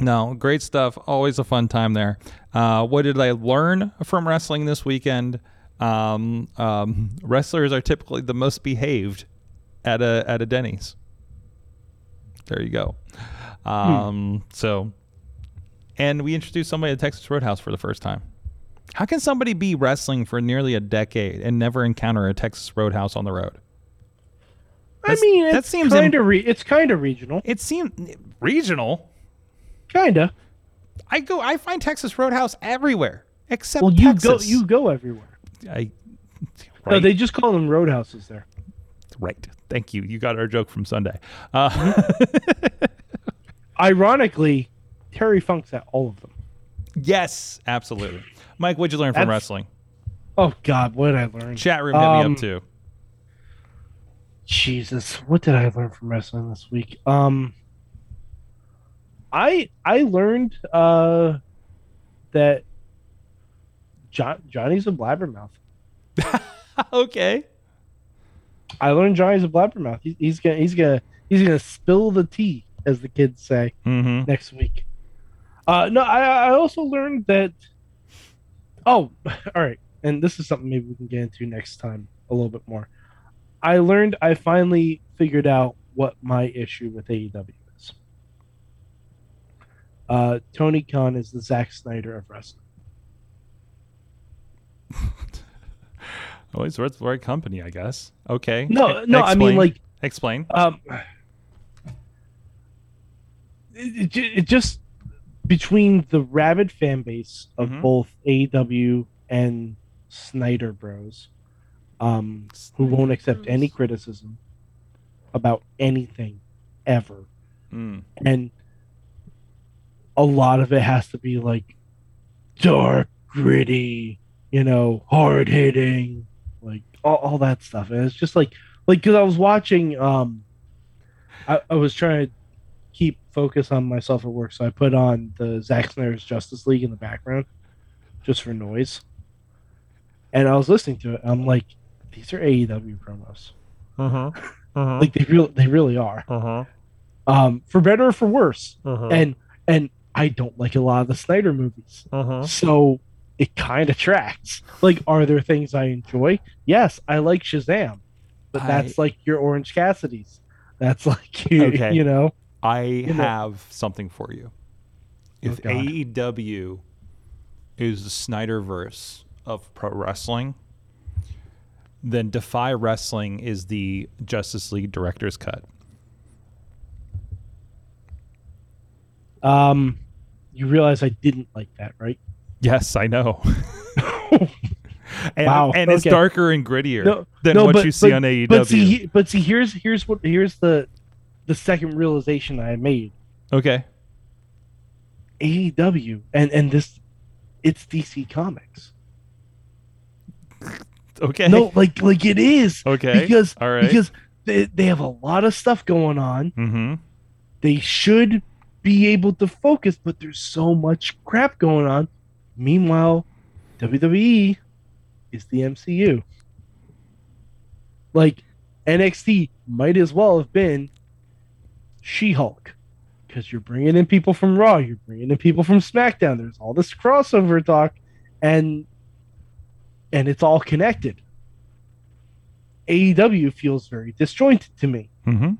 [SPEAKER 2] no, great stuff. Always a fun time there. Uh, what did I learn from wrestling this weekend? Um, um, wrestlers are typically the most behaved at a at a Denny's. There you go. Um, So, and we introduced somebody to Texas Roadhouse for the first time. How can somebody be wrestling for nearly a decade and never encounter a Texas Roadhouse on the road?
[SPEAKER 4] I mean,
[SPEAKER 2] that
[SPEAKER 4] it's
[SPEAKER 2] seems
[SPEAKER 4] kind of re- it's kind of regional,
[SPEAKER 2] It seems regional.
[SPEAKER 4] Kind of.
[SPEAKER 2] I go. I find Texas Roadhouse everywhere except
[SPEAKER 4] Well, you
[SPEAKER 2] Texas.
[SPEAKER 4] go you go everywhere.
[SPEAKER 2] I,
[SPEAKER 4] No, they just call them roadhouses there.
[SPEAKER 2] right. Thank you. You got our joke from Sunday. Uh.
[SPEAKER 4] Ironically, Terry Funk's at all of them.
[SPEAKER 2] yes, absolutely. Mike, what'd you learn from
[SPEAKER 4] That's-
[SPEAKER 2] wrestling?
[SPEAKER 4] Oh God, what did I learn?
[SPEAKER 2] Chat room hit me
[SPEAKER 4] Um,
[SPEAKER 2] up too.
[SPEAKER 4] Jesus, what did I learn from wrestling this week? Um, I I learned uh that John, Johnny's a blabbermouth.
[SPEAKER 2] okay.
[SPEAKER 4] I learned Johnny's a blabbermouth. He's, he's gonna he's gonna he's gonna spill the tea, as the kids say,
[SPEAKER 2] Mm-hmm.
[SPEAKER 4] next week. Uh, no, I I also learned that. Oh, all right, and this is something maybe we can get into next time a little bit more. I learned I finally figured out what my issue with AEW. Uh, Tony Khan is the Zack Snyder of wrestling.
[SPEAKER 2] He's with the right company, I guess. Okay.
[SPEAKER 4] No, no, I mean like
[SPEAKER 2] explain.
[SPEAKER 4] um, it, it, it just between the rabid fan base of
[SPEAKER 2] Mhm.
[SPEAKER 4] both AEW and Snyder Bros, um, who won't accept any criticism about anything ever,
[SPEAKER 2] Mm.
[SPEAKER 4] and a lot of it has to be like dark, gritty, you know, hard hitting, like all, all that stuff. And it's just like, like because I was watching, um, I, I was trying to keep focus on myself at work, so I put on the Zack Snyder's Justice League in the background, just for noise. And I was listening to it. And I'm like, these are AEW promos.
[SPEAKER 2] Uh-huh. Uh-huh.
[SPEAKER 4] Like they real, they really are.
[SPEAKER 2] uh-huh.
[SPEAKER 4] Um, for better or for worse. And and I don't like a lot of the Snyder movies.
[SPEAKER 2] uh-huh.
[SPEAKER 4] So it kind of tracks. Like, are there things I enjoy? Yes, I like Shazam, but
[SPEAKER 2] I-
[SPEAKER 4] that's like your Orange Cassidy's. That's like you,
[SPEAKER 2] Okay.
[SPEAKER 4] you know.
[SPEAKER 2] I
[SPEAKER 4] know-
[SPEAKER 2] have something for you. If
[SPEAKER 4] God.
[SPEAKER 2] AEW is the Snyderverse of pro wrestling, then Defy Wrestling is the Justice League director's cut.
[SPEAKER 4] Um, you realize I didn't like that, right?
[SPEAKER 2] Yes, I know. and
[SPEAKER 4] Wow,
[SPEAKER 2] and it's darker and grittier
[SPEAKER 4] No,
[SPEAKER 2] than
[SPEAKER 4] no,
[SPEAKER 2] what
[SPEAKER 4] but-
[SPEAKER 2] you see
[SPEAKER 4] but-
[SPEAKER 2] on AEW.
[SPEAKER 4] But see, but see, here's here's what here's the the second realization I made.
[SPEAKER 2] okay.
[SPEAKER 4] AEW and and this, it's DC Comics.
[SPEAKER 2] Okay.
[SPEAKER 4] No, like like it is.
[SPEAKER 2] Okay.
[SPEAKER 4] Because
[SPEAKER 2] All right.
[SPEAKER 4] because they, they have a lot of stuff going on.
[SPEAKER 2] Mm-hmm.
[SPEAKER 4] They should be able to focus, but there's so much crap going on. Meanwhile, WWE is the MCU. Like NXT might as well have been She-Hulk because you're bringing in people from Raw, you're bringing in people from SmackDown. There's all this crossover talk, and and it's all connected. AEW feels very disjointed to me
[SPEAKER 2] Mm-hmm.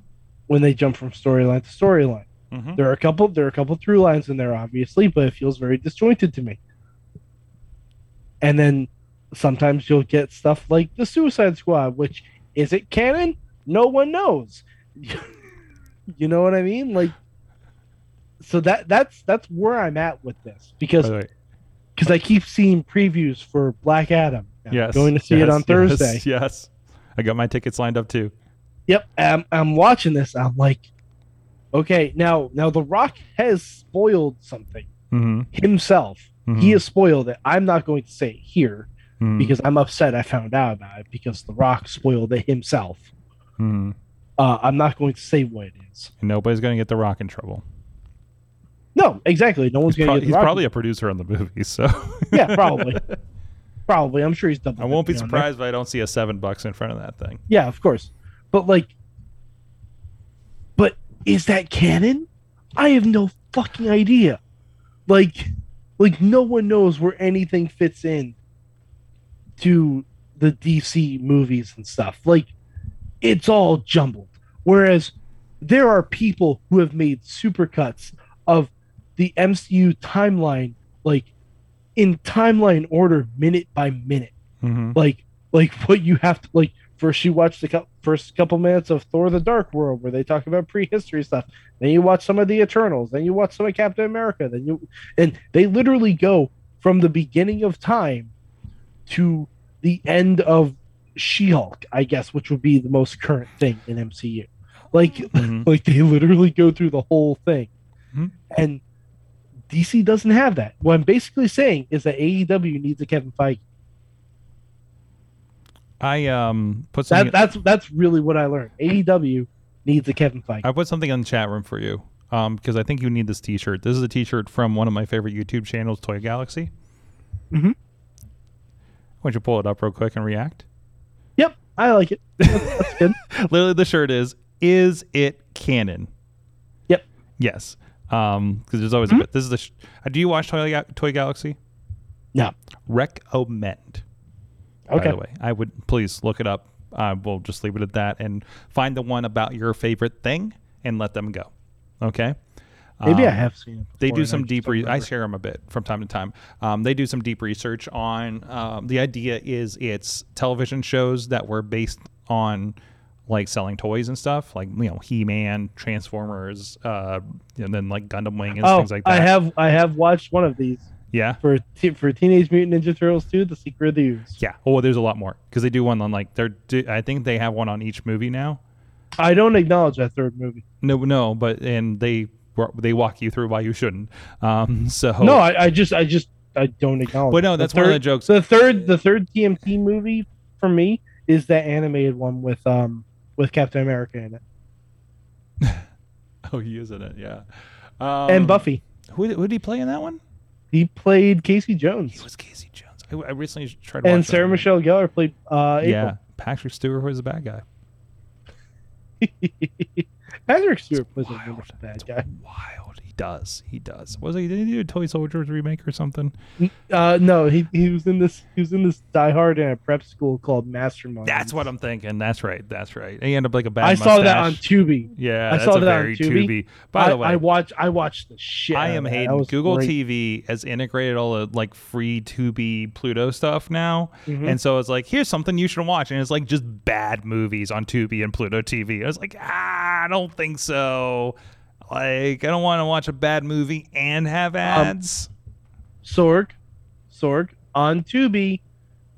[SPEAKER 4] when they jump from storyline to storyline.
[SPEAKER 2] Mm-hmm.
[SPEAKER 4] There are a couple there are a couple through lines in there, obviously, but it feels very disjointed to me. And then sometimes you'll get stuff like the Suicide Squad, which is it canon? No one knows. you know what I mean? Like so that that's that's where I'm at with this because
[SPEAKER 2] By the way,
[SPEAKER 4] because I keep seeing previews for Black Adam. now.
[SPEAKER 2] yes.
[SPEAKER 4] going to see it on Thursday.
[SPEAKER 2] Yes, yes. I got my tickets lined up too.
[SPEAKER 4] Yep, I'm, I'm watching this. I'm like, okay, now now The Rock has spoiled something
[SPEAKER 2] Mm-hmm.
[SPEAKER 4] himself. He has spoiled it. I'm not going to say it here because I'm upset I found out about it because The Rock spoiled it himself.
[SPEAKER 2] Mm-hmm.
[SPEAKER 4] Uh, I'm not going to say what it is.
[SPEAKER 2] And nobody's gonna get the Rock in trouble.
[SPEAKER 4] No, exactly. No one's going to get
[SPEAKER 2] he's
[SPEAKER 4] Rock.
[SPEAKER 2] probably a producer on the movie, so
[SPEAKER 4] yeah, probably. probably. I'm sure he's double.
[SPEAKER 2] I won't be surprised if I don't see a seven bucks in front of that thing.
[SPEAKER 4] Yeah, of course. But like, but is that canon? I have no fucking idea. Like, like no one knows where anything fits in to the DC movies and stuff. Like, it's all jumbled. Whereas there are people who have made supercuts of the MCU timeline, like in timeline order, minute by minute
[SPEAKER 2] Mm-hmm.
[SPEAKER 4] like like what you have to like first you watch the first couple minutes of thor the dark world where they talk about prehistory stuff. Then you watch some of the eternals. Then you watch some of captain america. Then you and they literally go from the beginning of time to the end of she-hulk i guess which would be the most current thing in mcu like
[SPEAKER 2] Mhm.
[SPEAKER 4] like they literally go through the whole thing.
[SPEAKER 2] Mhm.
[SPEAKER 4] and dc doesn't have that. What i'm basically saying is that aew needs a kevin feige
[SPEAKER 2] I um put something.
[SPEAKER 4] That, that's that's really what I learned. AEW needs a Kevin Feige.
[SPEAKER 2] I put something in the chat room for you um because I think you need this T-shirt. This is a T-shirt from one of my favorite YouTube channels, Toy Galaxy.
[SPEAKER 4] Mhm.
[SPEAKER 2] Why don't you pull it up real quick and react?
[SPEAKER 4] Yep, I like it. That's, good.
[SPEAKER 2] Literally, the shirt is "Is it canon?"
[SPEAKER 4] Yep.
[SPEAKER 2] Yes. Um, because there's always
[SPEAKER 4] Mhm.
[SPEAKER 2] a bit. This is the. Sh- uh, do you watch Toy, Ga- Toy Galaxy?
[SPEAKER 4] No.
[SPEAKER 2] Recommend. By the way, I would please look it up. We'll just leave it at that and find the one about your favorite thing and let them go. Okay.
[SPEAKER 4] Maybe I
[SPEAKER 2] Um,
[SPEAKER 4] have seen it.
[SPEAKER 2] they do
[SPEAKER 4] and I
[SPEAKER 2] some deep. Re- I share them a bit from time to time. Um, they do some deep research on. Um, the idea is it's television shows that were based on like selling toys and stuff, like you know He Man, Transformers, uh, and then like Gundam Wing and
[SPEAKER 4] Oh,
[SPEAKER 2] things like that.
[SPEAKER 4] I have I have watched one of these
[SPEAKER 2] Yeah.
[SPEAKER 4] for for Teenage Mutant Ninja Turtles 2, The Secret of the Ooze.
[SPEAKER 2] Yeah. Oh, there's a lot more because they do one on like they're. Do, I think they have one on each movie now.
[SPEAKER 4] I don't acknowledge that third movie.
[SPEAKER 2] No, no, but and they they walk you through why you shouldn't. Um. So
[SPEAKER 4] No, I, I just I just I don't acknowledge.
[SPEAKER 2] But no, that's
[SPEAKER 4] the
[SPEAKER 2] one of the
[SPEAKER 4] third,
[SPEAKER 2] jokes.
[SPEAKER 4] The third the third TMT movie for me is that animated one with um with Captain America in it
[SPEAKER 2] Oh, he is in it. Yeah. Um,
[SPEAKER 4] and Buffy.
[SPEAKER 2] Who, who did he play in that one?
[SPEAKER 4] He played Casey Jones.
[SPEAKER 2] He was Casey Jones. I, I recently tried to
[SPEAKER 4] and Sarah
[SPEAKER 2] movie.
[SPEAKER 4] Michelle Gellar played uh, April.
[SPEAKER 2] Yeah, Patrick Stewart was the bad guy.
[SPEAKER 4] Patrick Stewart plays a bad
[SPEAKER 2] It's
[SPEAKER 4] guy.
[SPEAKER 2] Wild. Does. He does. Was he? Did he do a Toy Soldiers remake or something?
[SPEAKER 4] Uh, no, he, he was in this he was in this Die Hard in a prep school called Mastermind.
[SPEAKER 2] That's what I'm thinking. That's right. That's right. He ended up like a bad.
[SPEAKER 4] I saw that on
[SPEAKER 2] mustache.
[SPEAKER 4] Tubi.
[SPEAKER 2] Yeah,
[SPEAKER 4] I saw that on Tubi.
[SPEAKER 2] Tubi. By
[SPEAKER 4] I,
[SPEAKER 2] the way,
[SPEAKER 4] I watched I watched the shit.
[SPEAKER 2] I am
[SPEAKER 4] of that. That
[SPEAKER 2] hating Google
[SPEAKER 4] great.
[SPEAKER 2] TV has integrated all the like free Tubi Pluto stuff now,
[SPEAKER 4] Mhm.
[SPEAKER 2] and so it's like here's something you should watch, and it's like just bad movies on Tubi and Pluto TV. I was like, ah, I don't think so. Like, I don't want to watch a bad movie and have um, ads.
[SPEAKER 4] Sorg, Sorg on Tubi.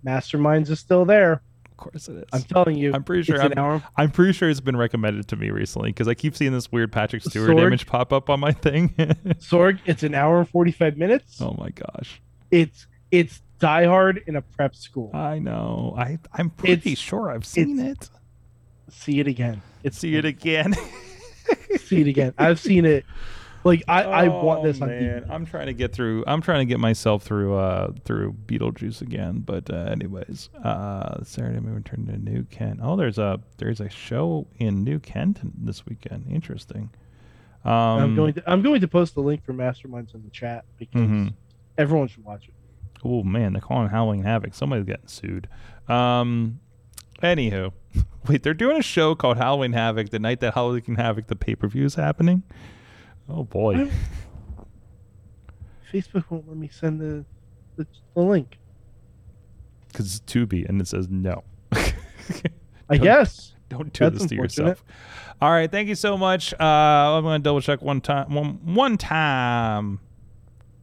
[SPEAKER 4] Masterminds is still there.
[SPEAKER 2] of course it is.
[SPEAKER 4] I'm telling you.
[SPEAKER 2] I'm pretty sure
[SPEAKER 4] it's
[SPEAKER 2] I'm. I'm pretty sure it's been recommended to me recently because I keep seeing this weird Patrick Stewart
[SPEAKER 4] Sorg?
[SPEAKER 2] image pop up on my thing.
[SPEAKER 4] Sorg, it's an hour and forty five minutes.
[SPEAKER 2] oh my gosh.
[SPEAKER 4] It's it's Die Hard in a prep school.
[SPEAKER 2] I know. I I'm pretty
[SPEAKER 4] It's-
[SPEAKER 2] sure I've seen it.
[SPEAKER 4] See it again. It's
[SPEAKER 2] See it again.
[SPEAKER 4] See it again. I've seen it. Like I, I want this
[SPEAKER 2] Oh,
[SPEAKER 4] on
[SPEAKER 2] man. I'm trying to get through. I'm trying to get myself through uh through Beetlejuice again. But uh, anyways, uh Saturday movie turned to New Kent. Oh, there's a there's a show in New Kent this weekend. Interesting. Um,
[SPEAKER 4] I'm going to I'm going to post the link for Masterminds in the chat because
[SPEAKER 2] Mhm.
[SPEAKER 4] everyone should watch it.
[SPEAKER 2] Oh man, they're calling Halloween Havoc. Somebody's getting sued. Um, anywho, wait, they're doing a show called Halloween Havoc the night that Halloween Havoc the pay per view is happening. Oh boy.
[SPEAKER 4] Facebook won't let me send the the, the link.
[SPEAKER 2] because it's Tubi and it says no.
[SPEAKER 4] I guess.
[SPEAKER 2] Don't do
[SPEAKER 4] That's
[SPEAKER 2] this to yourself. All right, thank you so much. Uh, I'm going to double check one time. One one time.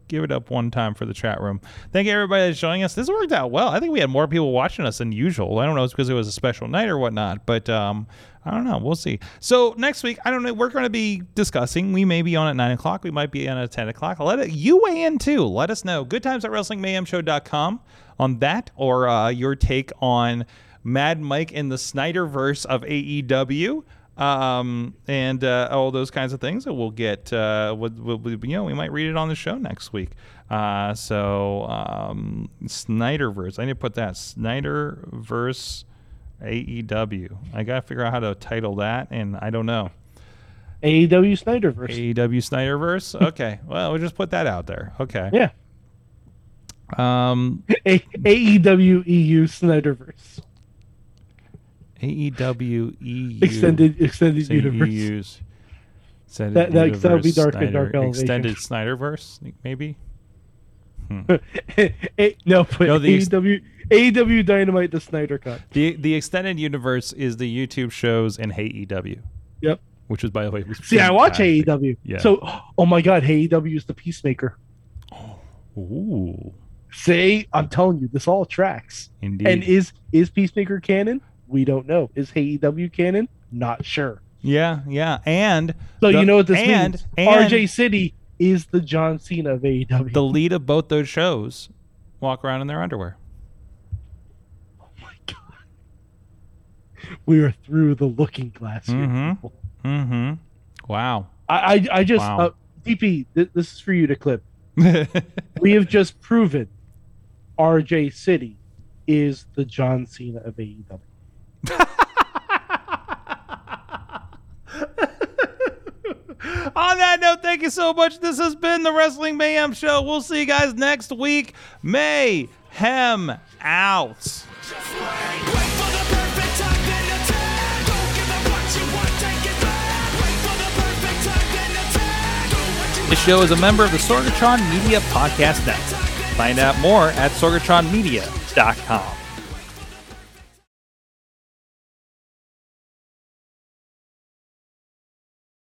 [SPEAKER 2] Give it up one time for the chat room. Thank you everybody that's joining us. This worked out well. I think we had more people watching us than usual. I don't know it's because it was a special night or whatnot, but um, I don't know. We'll see. So next week, I don't know. We're going to be discussing. We may be on at nine o'clock. We might be on at ten o'clock. Let it you weigh in too. Let us know. Good times at WrestlingMayhemShow.com on that or uh, your take on Mad Mike in the Snyderverse of AEW, um, and uh, all those kinds of things. that we'll get, uh, we'll, we'll, you know, we might read it on the show next week. Uh, so um, Snyderverse, I need to put that Snyderverse AEW. I gotta figure out how to title that, and I don't know.
[SPEAKER 4] AEW Snyderverse.
[SPEAKER 2] AEW Snyderverse. Okay, well, we'll just put that out there. Okay.
[SPEAKER 4] yeah.
[SPEAKER 2] Um,
[SPEAKER 4] A- AEW EU Snyderverse.
[SPEAKER 2] AEW EU
[SPEAKER 4] Extended extended
[SPEAKER 2] Say
[SPEAKER 4] universe.
[SPEAKER 2] EU's Extended
[SPEAKER 4] That- that- that'll be Dark and Dark
[SPEAKER 2] Snyder-
[SPEAKER 4] Elevation.
[SPEAKER 2] Extended Snyderverse, maybe. Hmm.
[SPEAKER 4] A- no, but
[SPEAKER 2] No, the ex-
[SPEAKER 4] AEW AEW Dynamite the Snyder Cut.
[SPEAKER 2] The the extended universe is the YouTube shows in AEW,
[SPEAKER 4] Yep.
[SPEAKER 2] which was by the way.
[SPEAKER 4] See, I watch
[SPEAKER 2] fantastic.
[SPEAKER 4] AEW.
[SPEAKER 2] Yeah.
[SPEAKER 4] So, oh my God, AEW is the Peacemaker.
[SPEAKER 2] Ooh,
[SPEAKER 4] See, I'm telling you, this all tracks.
[SPEAKER 2] indeed.
[SPEAKER 4] And is is Peacemaker canon? We don't know. Is AEW canon? Not sure.
[SPEAKER 2] yeah, yeah, and
[SPEAKER 4] So
[SPEAKER 2] The-
[SPEAKER 4] you know what this
[SPEAKER 2] and-
[SPEAKER 4] means?
[SPEAKER 2] and-
[SPEAKER 4] RJ City is the John Cena of AEW.
[SPEAKER 2] the lead of both those shows walk around in their underwear.
[SPEAKER 4] oh my God. We are through the looking glass here.
[SPEAKER 2] Mhm. Mm-hmm. Wow.
[SPEAKER 4] I, I, I just,
[SPEAKER 2] Wow.
[SPEAKER 4] uh, DP, th- this is for you to clip. We have just proven RJ City is the John Cena of AEW.
[SPEAKER 2] On that note, thank you so much. This has been the Wrestling Mayhem Show. We'll see you guys next week. Mayhem out. This show is a member of the Sorgatron Media Podcast Network. Find out more at sorgatronmedia.com.